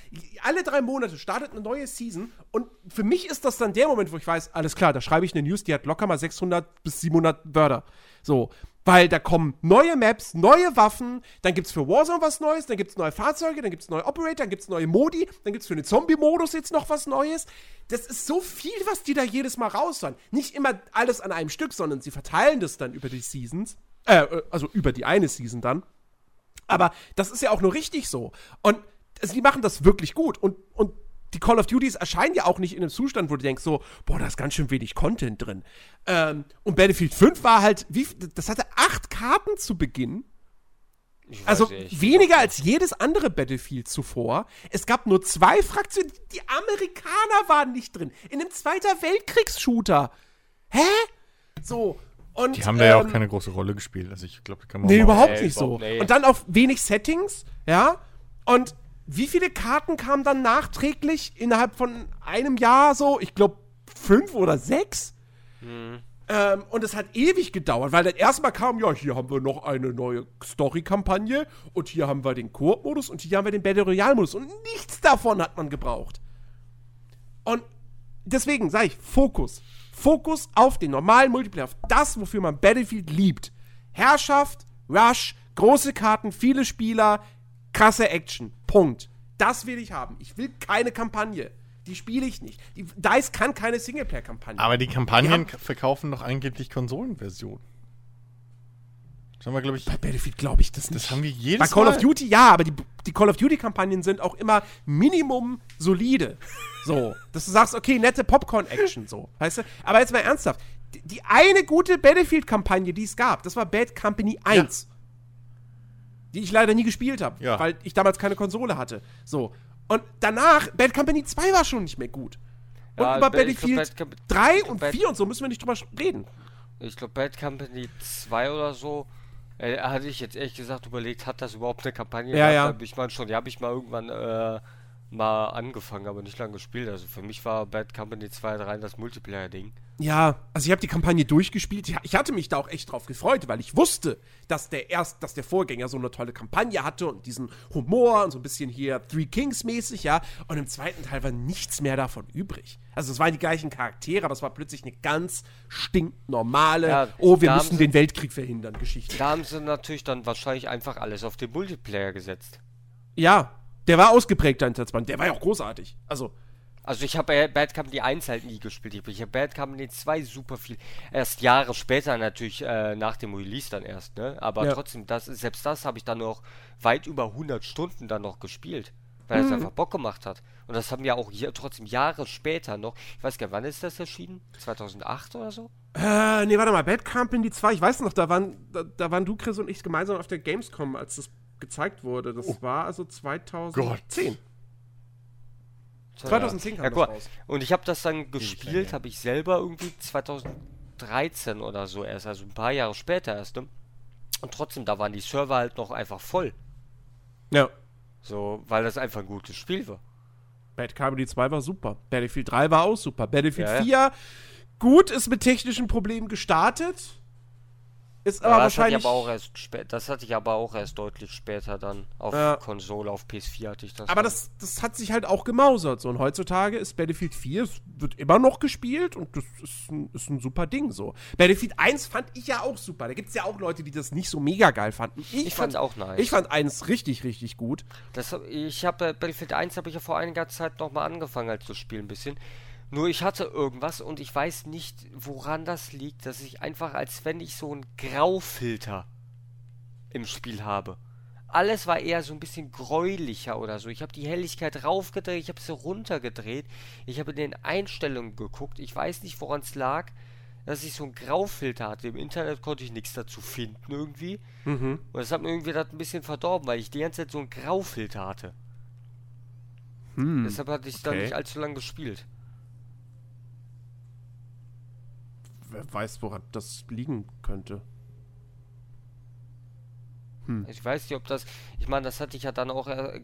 alle drei Monate startet eine neue Season und für mich ist das dann der Moment, wo ich weiß, alles klar, da schreibe ich eine News, die hat locker mal 600 bis 700 Wörter. So, weil da kommen neue Maps, neue Waffen, dann gibt's für Warzone was Neues, dann gibt's neue Fahrzeuge, dann gibt's neue Operator, dann gibt's neue Modi, dann gibt's für den Zombie-Modus jetzt noch was Neues. Das ist so viel, was die da jedes Mal raushauen. Nicht immer alles an einem Stück, sondern sie verteilen das dann über die Seasons. Äh, also über die eine Season dann. Aber das ist ja auch nur richtig so. Und also die machen das wirklich gut. Und, und die Call of Duties erscheinen ja auch nicht in einem Zustand, wo du denkst so, boah, da ist ganz schön wenig Content drin. Ähm, und Battlefield 5 war halt, wie, das hatte acht Karten zu Beginn. Also nicht. weniger als jedes andere Battlefield zuvor. Es gab nur zwei Fraktionen. Die Amerikaner waren nicht drin. In einem Zweiter Weltkriegs-Shooter. Hä? So. Und, Die haben da ja auch ähm, keine große Rolle gespielt. Also ich glaube, kann man Nee, überhaupt nicht so. nee. Und dann auf wenig Settings, ja. Und wie viele Karten kamen dann nachträglich innerhalb von einem Jahr so? Ich glaube fünf oder sechs. Ähm, und es hat ewig gedauert, weil dann erstmal kam, ja, hier haben wir noch eine neue Story-Kampagne und hier haben wir den Koop-Modus und hier haben wir den Battle Royale-Modus und nichts davon hat man gebraucht. Und deswegen sage ich, Fokus. Fokus auf den normalen Multiplayer, auf das, wofür man Battlefield liebt. Herrschaft, Rush, große Karten, viele Spieler, krasse Action. Punkt. Das will ich haben. Ich will keine Kampagne. Die spiele ich nicht. Die, DICE kann keine Singleplayer-Kampagne. Aber die Kampagnen Ja. verkaufen doch angeblich Konsolenversionen. Das haben wir, glaube ich, Bei Battlefield glaube ich das nicht. das haben wir jedes Bei Call Mal. of Duty ja, aber die, die Call of Duty-Kampagnen sind auch immer Minimum solide. So, dass du sagst, okay, nette Popcorn-Action, so. Weißt du? Aber jetzt mal ernsthaft. Die, die eine gute Battlefield-Kampagne, die es gab, das war Bad Company 1. Die ich leider nie gespielt habe, Ja. weil ich damals keine Konsole hatte. So. Und danach, Bad Company 2 war schon nicht mehr gut. Und Ja, über glaub, Battlefield Bad Com- 3 ich glaub, und Bad- 4 und so müssen wir nicht drüber reden. Ich glaube, Bad Company 2 oder so, äh, hatte ich jetzt ehrlich gesagt überlegt, hat das überhaupt eine Kampagne Ja, gehabt? ja. Hab Ich meine schon, die habe ich mal irgendwann äh, mal angefangen, aber nicht lange gespielt. Also für mich war Bad Company 2 rein das Multiplayer-Ding. Ja, also ich habe die Kampagne durchgespielt. Ich, hatte mich da auch echt drauf gefreut, weil ich wusste, dass der erst, dass der Vorgänger so eine tolle Kampagne hatte und diesen Humor und so ein bisschen hier Three Kings mäßig, ja. Und im zweiten Teil war nichts mehr davon übrig. Also es waren die gleichen Charaktere, aber es war plötzlich eine ganz stinknormale, Ja, oh, wir müssen den Weltkrieg verhindern, Geschichte. Da haben sie natürlich dann wahrscheinlich einfach alles auf den Multiplayer gesetzt. Ja, der war ausgeprägter 2. Der war ja auch großartig. Also, Also ich habe Bad Company 1 halt nie gespielt. Ich habe Bad Company 2 super viel. Erst Jahre später natürlich, äh, nach dem Release dann erst, ne? Aber Ja. trotzdem, das, selbst das habe ich dann noch weit über 100 Stunden dann noch gespielt. Weil es einfach Bock gemacht hat. Und das haben ja auch hier trotzdem Jahre später noch. Ich weiß gar nicht, wann ist das erschienen? 2008 oder so? Äh, nee, warte mal, Bad Company 2, ich weiß noch, da waren, da, da waren du, Chris und ich gemeinsam auf der Gamescom, als das gezeigt wurde. Das war also 2010. 2010 kam ja, das raus. Und ich habe das dann gespielt, habe ich selber irgendwie 2013 oder so erst, also ein paar Jahre später erst. Ne? Und trotzdem, da waren die Server halt noch einfach voll. Ja. So, weil das einfach ein gutes Spiel war. Bad Company 2 war super. Battlefield 3 war auch super. Battlefield Ja, 4, gut, ist mit technischen Problemen gestartet. Ist aber Ja, das hatte ich wahrscheinlich. aber auch erst das hatte ich aber auch erst deutlich später dann auf Ja. Konsole, auf PS4 hatte ich das. aber dann. das, das hat sich halt auch gemausert. So. Und heutzutage ist Battlefield 4, es wird immer noch gespielt und das ist ein, ist ein super Ding so. Battlefield 1 fand ich ja auch super. Da gibt es ja auch Leute, die das nicht so mega geil fanden. Ich fand's auch nice. Ich fand 1 richtig, richtig gut. Das, ich habe Battlefield 1 habe ich ja vor einiger Zeit nochmal angefangen halt zu spielen ein bisschen. Nur ich hatte irgendwas und ich weiß nicht, woran das liegt, dass ich einfach, als wenn ich so einen Graufilter im Spiel habe. Alles war eher so ein bisschen gräulicher oder so. Ich habe die Helligkeit raufgedreht, ich habe sie runtergedreht. Ich habe in den Einstellungen geguckt. Ich weiß nicht, woran es lag, dass ich so einen Graufilter hatte. Im Internet konnte ich nichts dazu finden irgendwie. Mhm. Und das hat mir irgendwie das ein bisschen verdorben, weil ich die ganze Zeit so einen Graufilter hatte. Hm. Deshalb hatte ich dann okay. nicht allzu lange gespielt. Wer weiß, woran das liegen könnte. Ich weiß nicht, ob das. Ich meine, das hatte ich ja dann auch äh,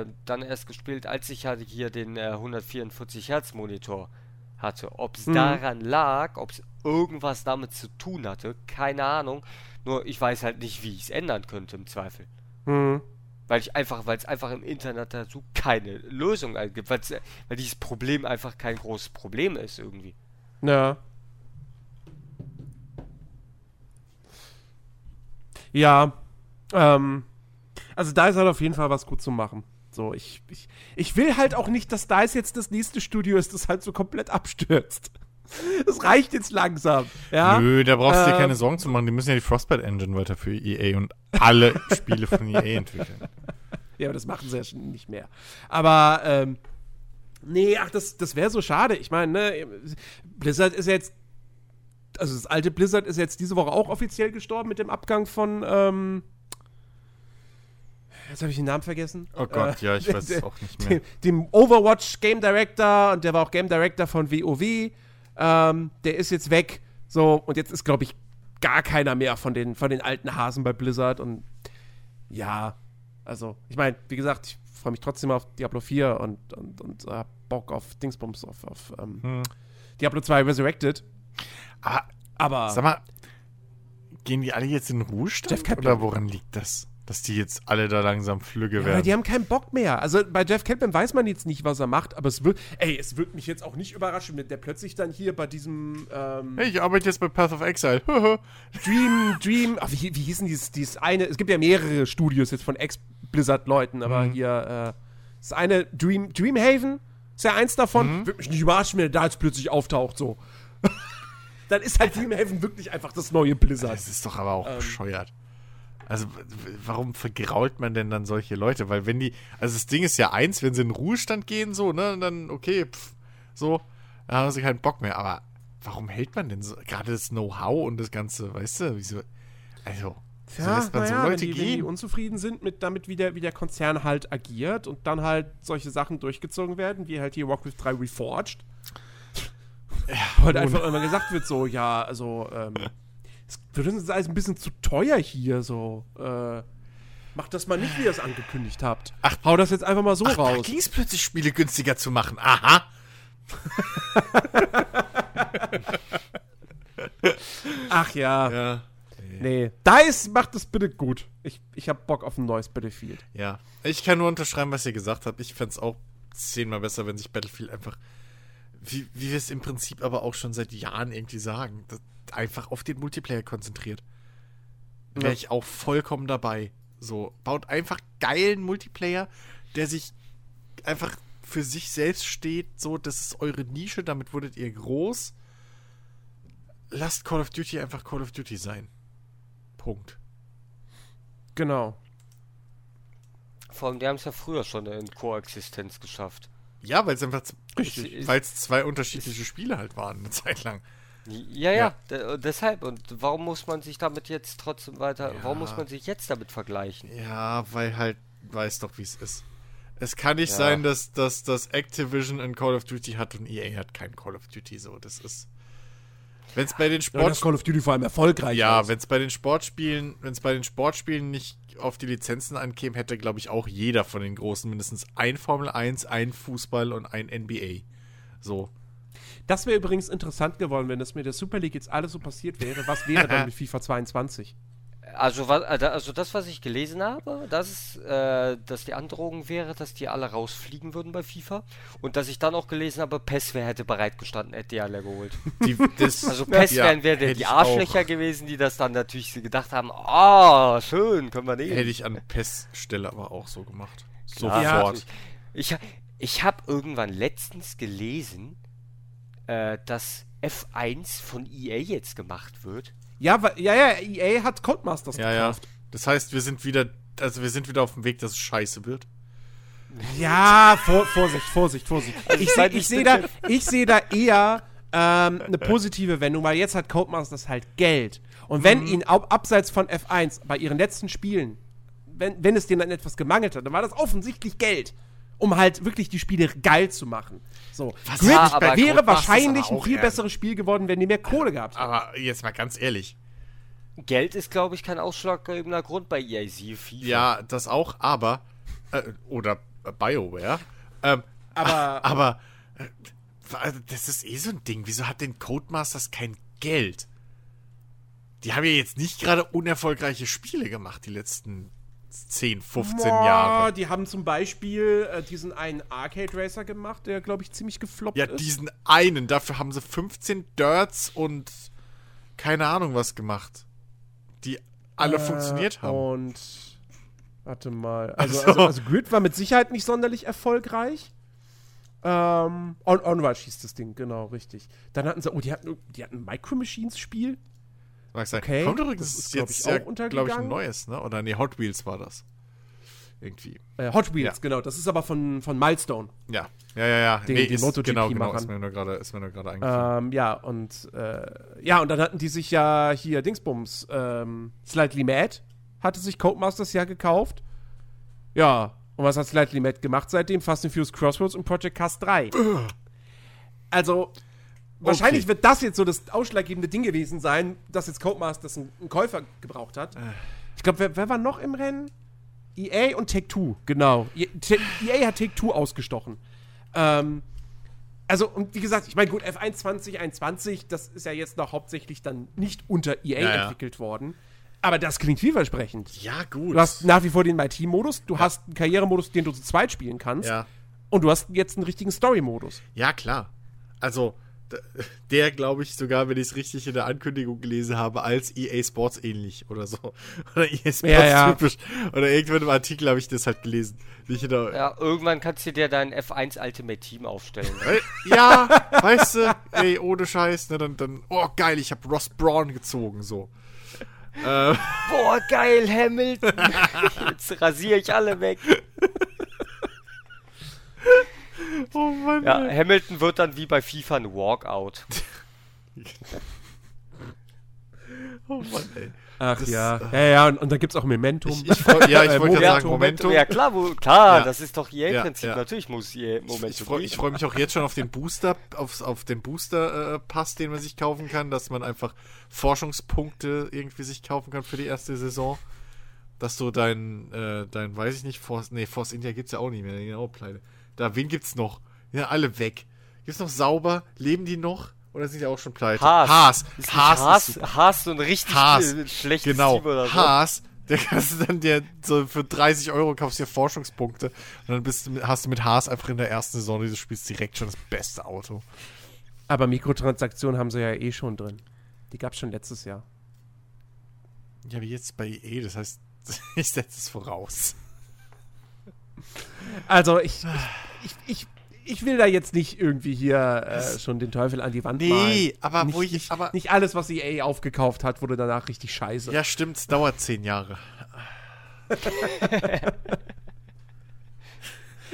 äh, dann erst gespielt, als ich halt hier den äh, 144 Hertz Monitor hatte. Ob es Mhm. daran lag, ob es irgendwas damit zu tun hatte, keine Ahnung. Nur ich weiß halt nicht, wie ich es ändern könnte im Zweifel. Hm. Weil ich einfach, weil es einfach im Internet dazu keine Lösung gibt, äh, weil dieses Problem einfach kein großes Problem ist irgendwie. Ja. Ja. Ähm, also da ist halt auf jeden Fall was gut zu machen. So, ich, ich, ich will halt auch nicht, dass da jetzt das nächste Studio ist, das halt so komplett abstürzt. Das reicht jetzt langsam. Ja. Nö, da brauchst du dir Ähm, keine Sorgen zu machen. Die müssen ja die Frostbite Engine weiter für EA und alle Spiele von EA entwickeln. Ja, aber das machen sie ja schon nicht mehr. Aber, ähm, nee, ach, das, das wäre so schade. Ich meine, ne, Blizzard ist jetzt, also das alte Blizzard ist jetzt diese Woche auch offiziell gestorben mit dem Abgang von, ähm, jetzt habe ich den Namen vergessen. Oh Gott, Äh, ja, ich weiß es auch nicht mehr. Dem, dem Overwatch Game Director und der war auch Game Director von WoW. Ähm, der ist jetzt weg. So, und jetzt ist, glaube ich, gar keiner mehr von den, von den alten Hasen bei Blizzard. Und ja, also, ich meine, wie gesagt, ich freue mich trotzdem auf Diablo 4 und, und, und hab Bock auf Dingsbums, auf, auf ähm, Hm. Diablo 2 Resurrected. Ah, Aber sag mal, gehen die alle jetzt in den Ruhestand? Oder woran liegt das? Dass die jetzt alle da langsam flügge Ja, aber werden. die haben keinen Bock mehr. Also bei Jeff Kaplan weiß man jetzt nicht, was er macht, aber es wird, ey, es wird mich jetzt auch nicht überraschen, wenn der plötzlich dann hier bei diesem ähm, Hey, ich arbeite jetzt bei Path of Exile. Dream, Dream, ach, wie, wie hieß denn dieses, dieses eine, es gibt ja mehrere Studios jetzt von Ex-Blizzard-Leuten, aber Mhm. hier, äh, das eine Dream, Dreamhaven ist ja eins davon, Mhm. wird mich nicht überraschen, wenn er da jetzt plötzlich auftaucht, so. dann ist halt Dreamhaven wirklich einfach das neue Blizzard. Das ist doch aber auch Ähm. bescheuert. Also, warum vergrault man denn dann solche Leute? Weil wenn die, also das Ding ist ja eins, wenn sie in den Ruhestand gehen, so, ne, und dann, okay, pff, so, dann haben sie keinen Bock mehr. Aber warum hält man denn so, gerade das Know-how und das Ganze, weißt du, wieso, also, wieso lässt man so naja, Leute wenn, die, wenn die gehen? unzufrieden sind mit damit, wie der, wie der Konzern halt agiert und dann halt solche Sachen durchgezogen werden, wie halt hier Warcraft 3 Reforged. Wo halt einfach immer gesagt wird, so, ja, also, ähm, es wird uns alles ein bisschen zu teuer hier, so, äh, Macht das mal nicht, wie ihr es angekündigt habt. Ach, hau das jetzt einfach mal so Ach, da raus. ging es plötzlich, Spiele günstiger zu machen. Aha. Ach ja. Ja. Nee. DICE macht das bitte gut. Ich, ich hab Bock auf ein neues Battlefield. Ja. Ich kann nur unterschreiben, was ihr gesagt habt. Ich fände es auch zehnmal besser, wenn sich Battlefield einfach, wie, wie wir es im Prinzip aber auch schon seit Jahren irgendwie sagen, das, einfach auf den Multiplayer konzentriert. Wäre Ja. ich auch vollkommen dabei. So, baut einfach geilen Multiplayer, der sich einfach für sich selbst steht. So, das ist eure Nische, damit wurdet ihr groß. Lasst Call of Duty einfach Call of Duty sein. Punkt. Genau. Vor allem, die haben es ja früher schon in Koexistenz geschafft. Ja, weil es einfach Richtig. weil es zwei unterschiedliche Spiele halt waren, eine Zeit lang. Ja, ja, de- deshalb. Und warum muss man sich damit jetzt trotzdem weiter, Ja. warum muss man sich jetzt damit vergleichen? Ja, weil halt, weiß doch, wie es ist. Es kann nicht Ja. sein, dass, dass, dass Activision ein Call of Duty hat und EA hat kein Call of Duty so. Das ist. Wenn es bei den Sport Call of Duty vor allem erfolgreich Ja, wenn es bei den Sportspielen, wenn es bei den Sportspielen nicht auf die Lizenzen ankäme, hätte, glaube ich, auch jeder von den Großen mindestens ein Formel 1, ein Fußball und ein NBA. So. Das wäre übrigens interessant geworden, wenn das mit der Super League jetzt alles so passiert wäre. Was wäre dann mit FIFA 22? Also, was, also das, was ich gelesen habe, dass, äh, dass die Androhung wäre, dass die alle rausfliegen würden bei FIFA. Und dass ich dann auch gelesen habe, PES wäre hätte bereitgestanden, hätte die alle geholt. Die, das, Also PES ja, wären, die Arschlöcher auch. gewesen, die das dann natürlich gedacht haben, ah, schön, können wir nehmen. Hätte ich an PES-Stelle aber auch so gemacht. Klar, Ja. Sofort. Ich, ich habe irgendwann letztens gelesen, äh, dass F1 von EA jetzt gemacht wird. Ja, ja, ja, EA hat Codemasters Ja, ja. gekauft. Das heißt, wir sind wieder, also wir sind wieder auf dem Weg, dass es scheiße wird. Ja, vor, Vorsicht, Vorsicht, Vorsicht. Also ich sehe ich ich seh da, ich seh da eher ähm, eine positive Wendung, weil jetzt hat Codemasters halt Geld. Und wenn ihnen ab, abseits von F1 bei ihren letzten Spielen, wenn, wenn es denen dann etwas gemangelt hat, dann war das offensichtlich Geld. Um halt wirklich die Spiele geil zu machen. So. Was Grid ja, aber wäre wahrscheinlich aber ein viel eher- besseres Spiel geworden, wenn die mehr Kohle gehabt hätten. Aber jetzt mal ganz ehrlich. Geld ist, glaube ich, kein ausschlaggebender Grund bei EA. FIFA. Ja, das auch, aber. Äh, oder BioWare. Ähm, Aber- aber. Äh, das ist eh so ein Ding. Wieso hat denn Codemasters kein Geld? Die haben ja jetzt nicht gerade unerfolgreiche Spiele gemacht, die letzten 10, 15 Boah, Jahre. Die haben zum Beispiel äh, diesen einen Arcade Racer gemacht, der, glaube ich, ziemlich gefloppt Ja, ist. diesen einen. Dafür haben sie 15 Dirts und keine Ahnung was gemacht. Die alle funktioniert haben. Äh, Und warte mal. Also, Ach so. also, also Grid war mit Sicherheit nicht sonderlich erfolgreich. Ähm, On Onrush hieß das Ding, genau, richtig. Dann hatten sie, oh, die hatten, die hatten ein Micro Machines Spiel. Mag sein. okay, Kommt übrigens das ist, glaub jetzt ja, auch glaube ich, ein neues, ne? Oder nee, Hot Wheels war das. Irgendwie. Äh, Hot Wheels, Ja. genau. Das ist aber von, von Milestone. Ja, ja, ja, ja. Den- den ist, genau, genau. Machern. Ist mir nur gerade, ist mir nur gerade eingefallen. Ähm, ja, und äh, ja, und dann hatten die sich ja hier Dingsbums, ähm, Slightly Mad hatte sich Codemasters ja gekauft. Ja, und was hat Slightly Mad gemacht seitdem? Fast and Furious Crossroads und Project Cast 3. Also, wahrscheinlich Okay. wird das jetzt so das ausschlaggebende Ding gewesen sein, dass jetzt Codemasters einen, Käufer gebraucht hat. Äh. Ich glaube, wer, wer war noch im Rennen? EA und Take-Two, genau. E- EA hat Take-Two ausgestochen. Ähm, also, und wie gesagt, ich meine, gut, F1 2021, das ist ja jetzt noch hauptsächlich dann nicht unter EA Ja, ja. entwickelt worden. Aber das klingt vielversprechend. ja, gut. Du hast nach wie vor den My-Team-Modus, du hast einen Karrieremodus, den du zu zweit spielen kannst. ja. Und du hast jetzt einen richtigen Story-Modus. ja, klar. Also, der, glaube ich, sogar, wenn ich es richtig in der Ankündigung gelesen habe, als EA Sports ähnlich oder so. Oder EA Sports Ja, ja. typisch. Oder irgendwann im Artikel habe ich das halt gelesen. Nicht in der, Ja, irgendwann kannst du dir dein F1 Ultimate Team aufstellen. Ne? Ja, weißt du, ey, ohne Scheiß, ne, dann, dann, oh geil, ich habe Ross Braun gezogen, so. Äh, Boah, geil, Hamilton. Jetzt rasiere ich alle weg. oh Mann. Ja, Hamilton wird dann wie bei FIFA ein Walkout. Oh Mann, ey. Ach Das, ja. äh, Ja, ja, und, und dann gibt es auch Momentum. Ich, ich ja, ich Äh, wollte gerade sagen, Momentum. Ja, klar, wo, klar, Ja. das ist doch Ja, EA-Prinzip. ja. Natürlich muss EA Momentum Ich freue geben. freu mich auch jetzt schon auf den Booster, auf, auf den Booster-Pass, den man sich kaufen kann, dass man einfach Forschungspunkte irgendwie sich kaufen kann für die erste Saison. dass du dein, äh, dein, weiß ich nicht, Force, nee, Force India gibt's ja auch nicht mehr, genau, pleite. Da, wen gibt's noch? Ja, alle weg. Gibt's noch sauber? Leben die noch? Oder sind die auch schon pleite? Haas. Haas. Haas. Haas, ist super. Haas so ein richtig Haas. schlechtes Genau. Team oder so. Haas. Der kannst du dann dir so für 30 Euro kaufst dir Forschungspunkte und dann bist du, hast du mit Haas einfach in der ersten Saison dieses Spiels direkt schon das beste Auto. Aber Mikrotransaktionen haben sie ja eh schon drin. Die gab es schon letztes Jahr. Ja, wie jetzt bei EA, das heißt, ich setze es voraus. Also ich, ich, ich, ich will da jetzt nicht irgendwie hier äh, schon den Teufel an die Wand Nee, malen. aber nicht, wo ich- nicht, aber- nicht alles, was EA aufgekauft hat, wurde danach richtig scheiße. Ja, stimmt, es dauert 10 Jahre.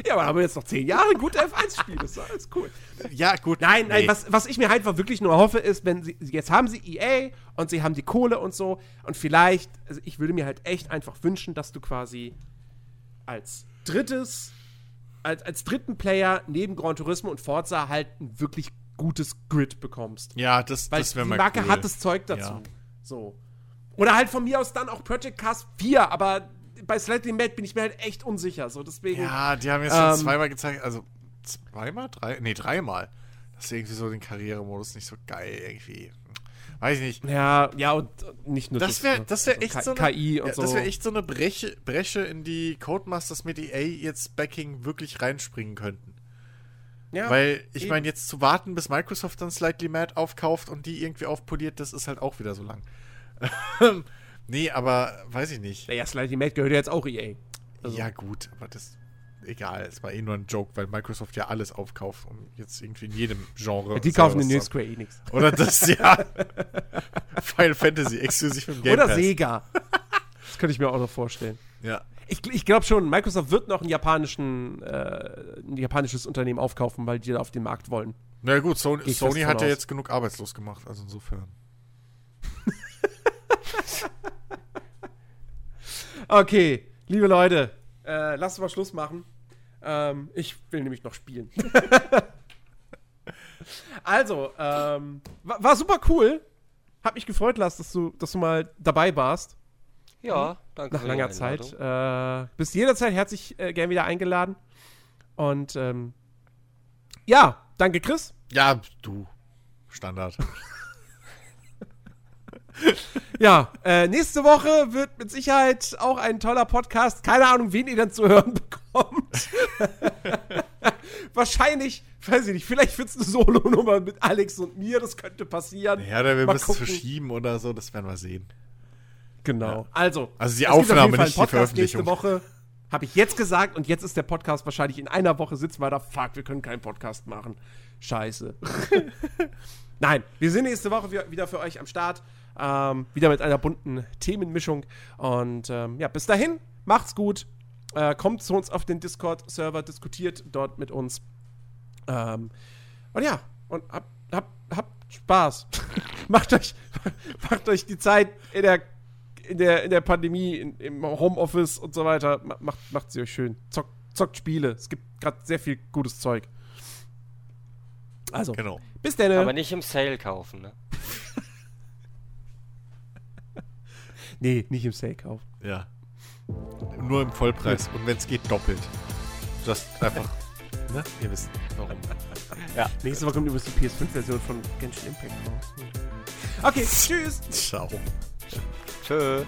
Ja, aber haben wir jetzt noch zehn Jahre gute F1-Spiele. Das ist alles cool. Ja, gut. Nein, nein, nee. was, was ich mir halt wirklich nur hoffe, ist, wenn sie, jetzt haben sie EA und sie haben die Kohle und so und vielleicht, also ich würde mir halt echt einfach wünschen, dass du quasi als drittes, als, als dritten Player neben Gran Turismo und Forza halt ein wirklich gutes Grid bekommst. Ja, das, Weil das die wäre mal Marke cool. hat das Zeug dazu. Ja. So. Oder halt von mir aus dann auch Project Cars 4, aber bei Slightly Mad bin ich mir halt echt unsicher. So, deswegen. Ja, die haben jetzt schon Ähm, zweimal gezeigt, also zweimal? Drei? Nee, dreimal. Das ist irgendwie so den Karrieremodus nicht so geil irgendwie. Weiß ich nicht. Ja, ja, und nicht nur Das wäre ne? das wär Also echt so eine, KI und ja, so. Das wäre echt so eine Breche, Bresche, in die Codemasters mit EA jetzt Backing wirklich reinspringen könnten. ja, Weil, ich meine, jetzt zu warten, bis Microsoft dann Slightly Mad aufkauft und die irgendwie aufpoliert, das ist halt auch wieder so lang. nee, aber weiß ich nicht. Naja, Slightly Mad gehört ja jetzt auch EA. Also- Ja, gut, aber das. Egal, es war eh nur ein Joke, weil Microsoft ja alles aufkauft und jetzt irgendwie in jedem Genre. Ja, die kaufen den New Square Enix. haben. Oder das, ja. Final Fantasy exklusiv im Game Oder Pass. Sega. Das könnte ich mir auch noch vorstellen. Ja. Ich, ich glaube schon, Microsoft wird noch einen japanischen, äh, ein japanisches Unternehmen aufkaufen, weil die da auf den Markt wollen. Na gut, Sony, Sony hat ja jetzt genug arbeitslos gemacht, also insofern. Okay, liebe Leute, äh, lasst uns mal Schluss machen. Ähm, ich will nämlich noch spielen. also, ähm, war, war super cool. Hat mich gefreut, Lars, dass du, dass du mal dabei warst. Ja, danke. Nach langer Zeit. Äh, bist jederzeit herzlich äh, gern wieder eingeladen. Und ähm, ja, danke, Chris. Ja, du. Standard. Ja, äh, nächste Woche wird mit Sicherheit auch ein toller Podcast. Keine Ahnung, wen ihr dann zu hören bekommt. Wahrscheinlich, weiß ich nicht, vielleicht wird es eine Solo-Nummer mit Alex und mir. Das könnte passieren. Ja, oder wir müssen es verschieben oder so, das werden wir sehen. Genau. Ja. Also, Also die auf Aufnahme, Fall nicht die Veröffentlichung. Nächste Woche habe ich jetzt gesagt und jetzt ist der Podcast wahrscheinlich in einer Woche sitzen wir da. Fuck, wir können keinen Podcast machen. Scheiße. Nein, wir sind nächste Woche wieder für euch am Start. Ähm, wieder mit einer bunten Themenmischung. Und ähm, ja, bis dahin, macht's gut. Äh, kommt zu uns auf den Discord-Server, diskutiert dort mit uns. Ähm, und ja, und habt, habt, habt Spaß. macht, euch, macht euch die Zeit in der, in der, in der Pandemie, in, im Homeoffice und so weiter. ma- Macht, macht sie euch schön. Zockt, zockt Spiele. Es gibt gerade sehr viel gutes Zeug. Also, Genau. bis dann. Aber nicht im Sale kaufen, ne? Nee, nicht im Sale kaufen. Ja. Nur im Vollpreis und wenn es geht, doppelt. Das einfach. Ne? Ihr wisst warum. Nächste Woche kommt übrigens die PS5-Version von Genshin Impact raus. Okay, tschüss. Ciao. Tschö.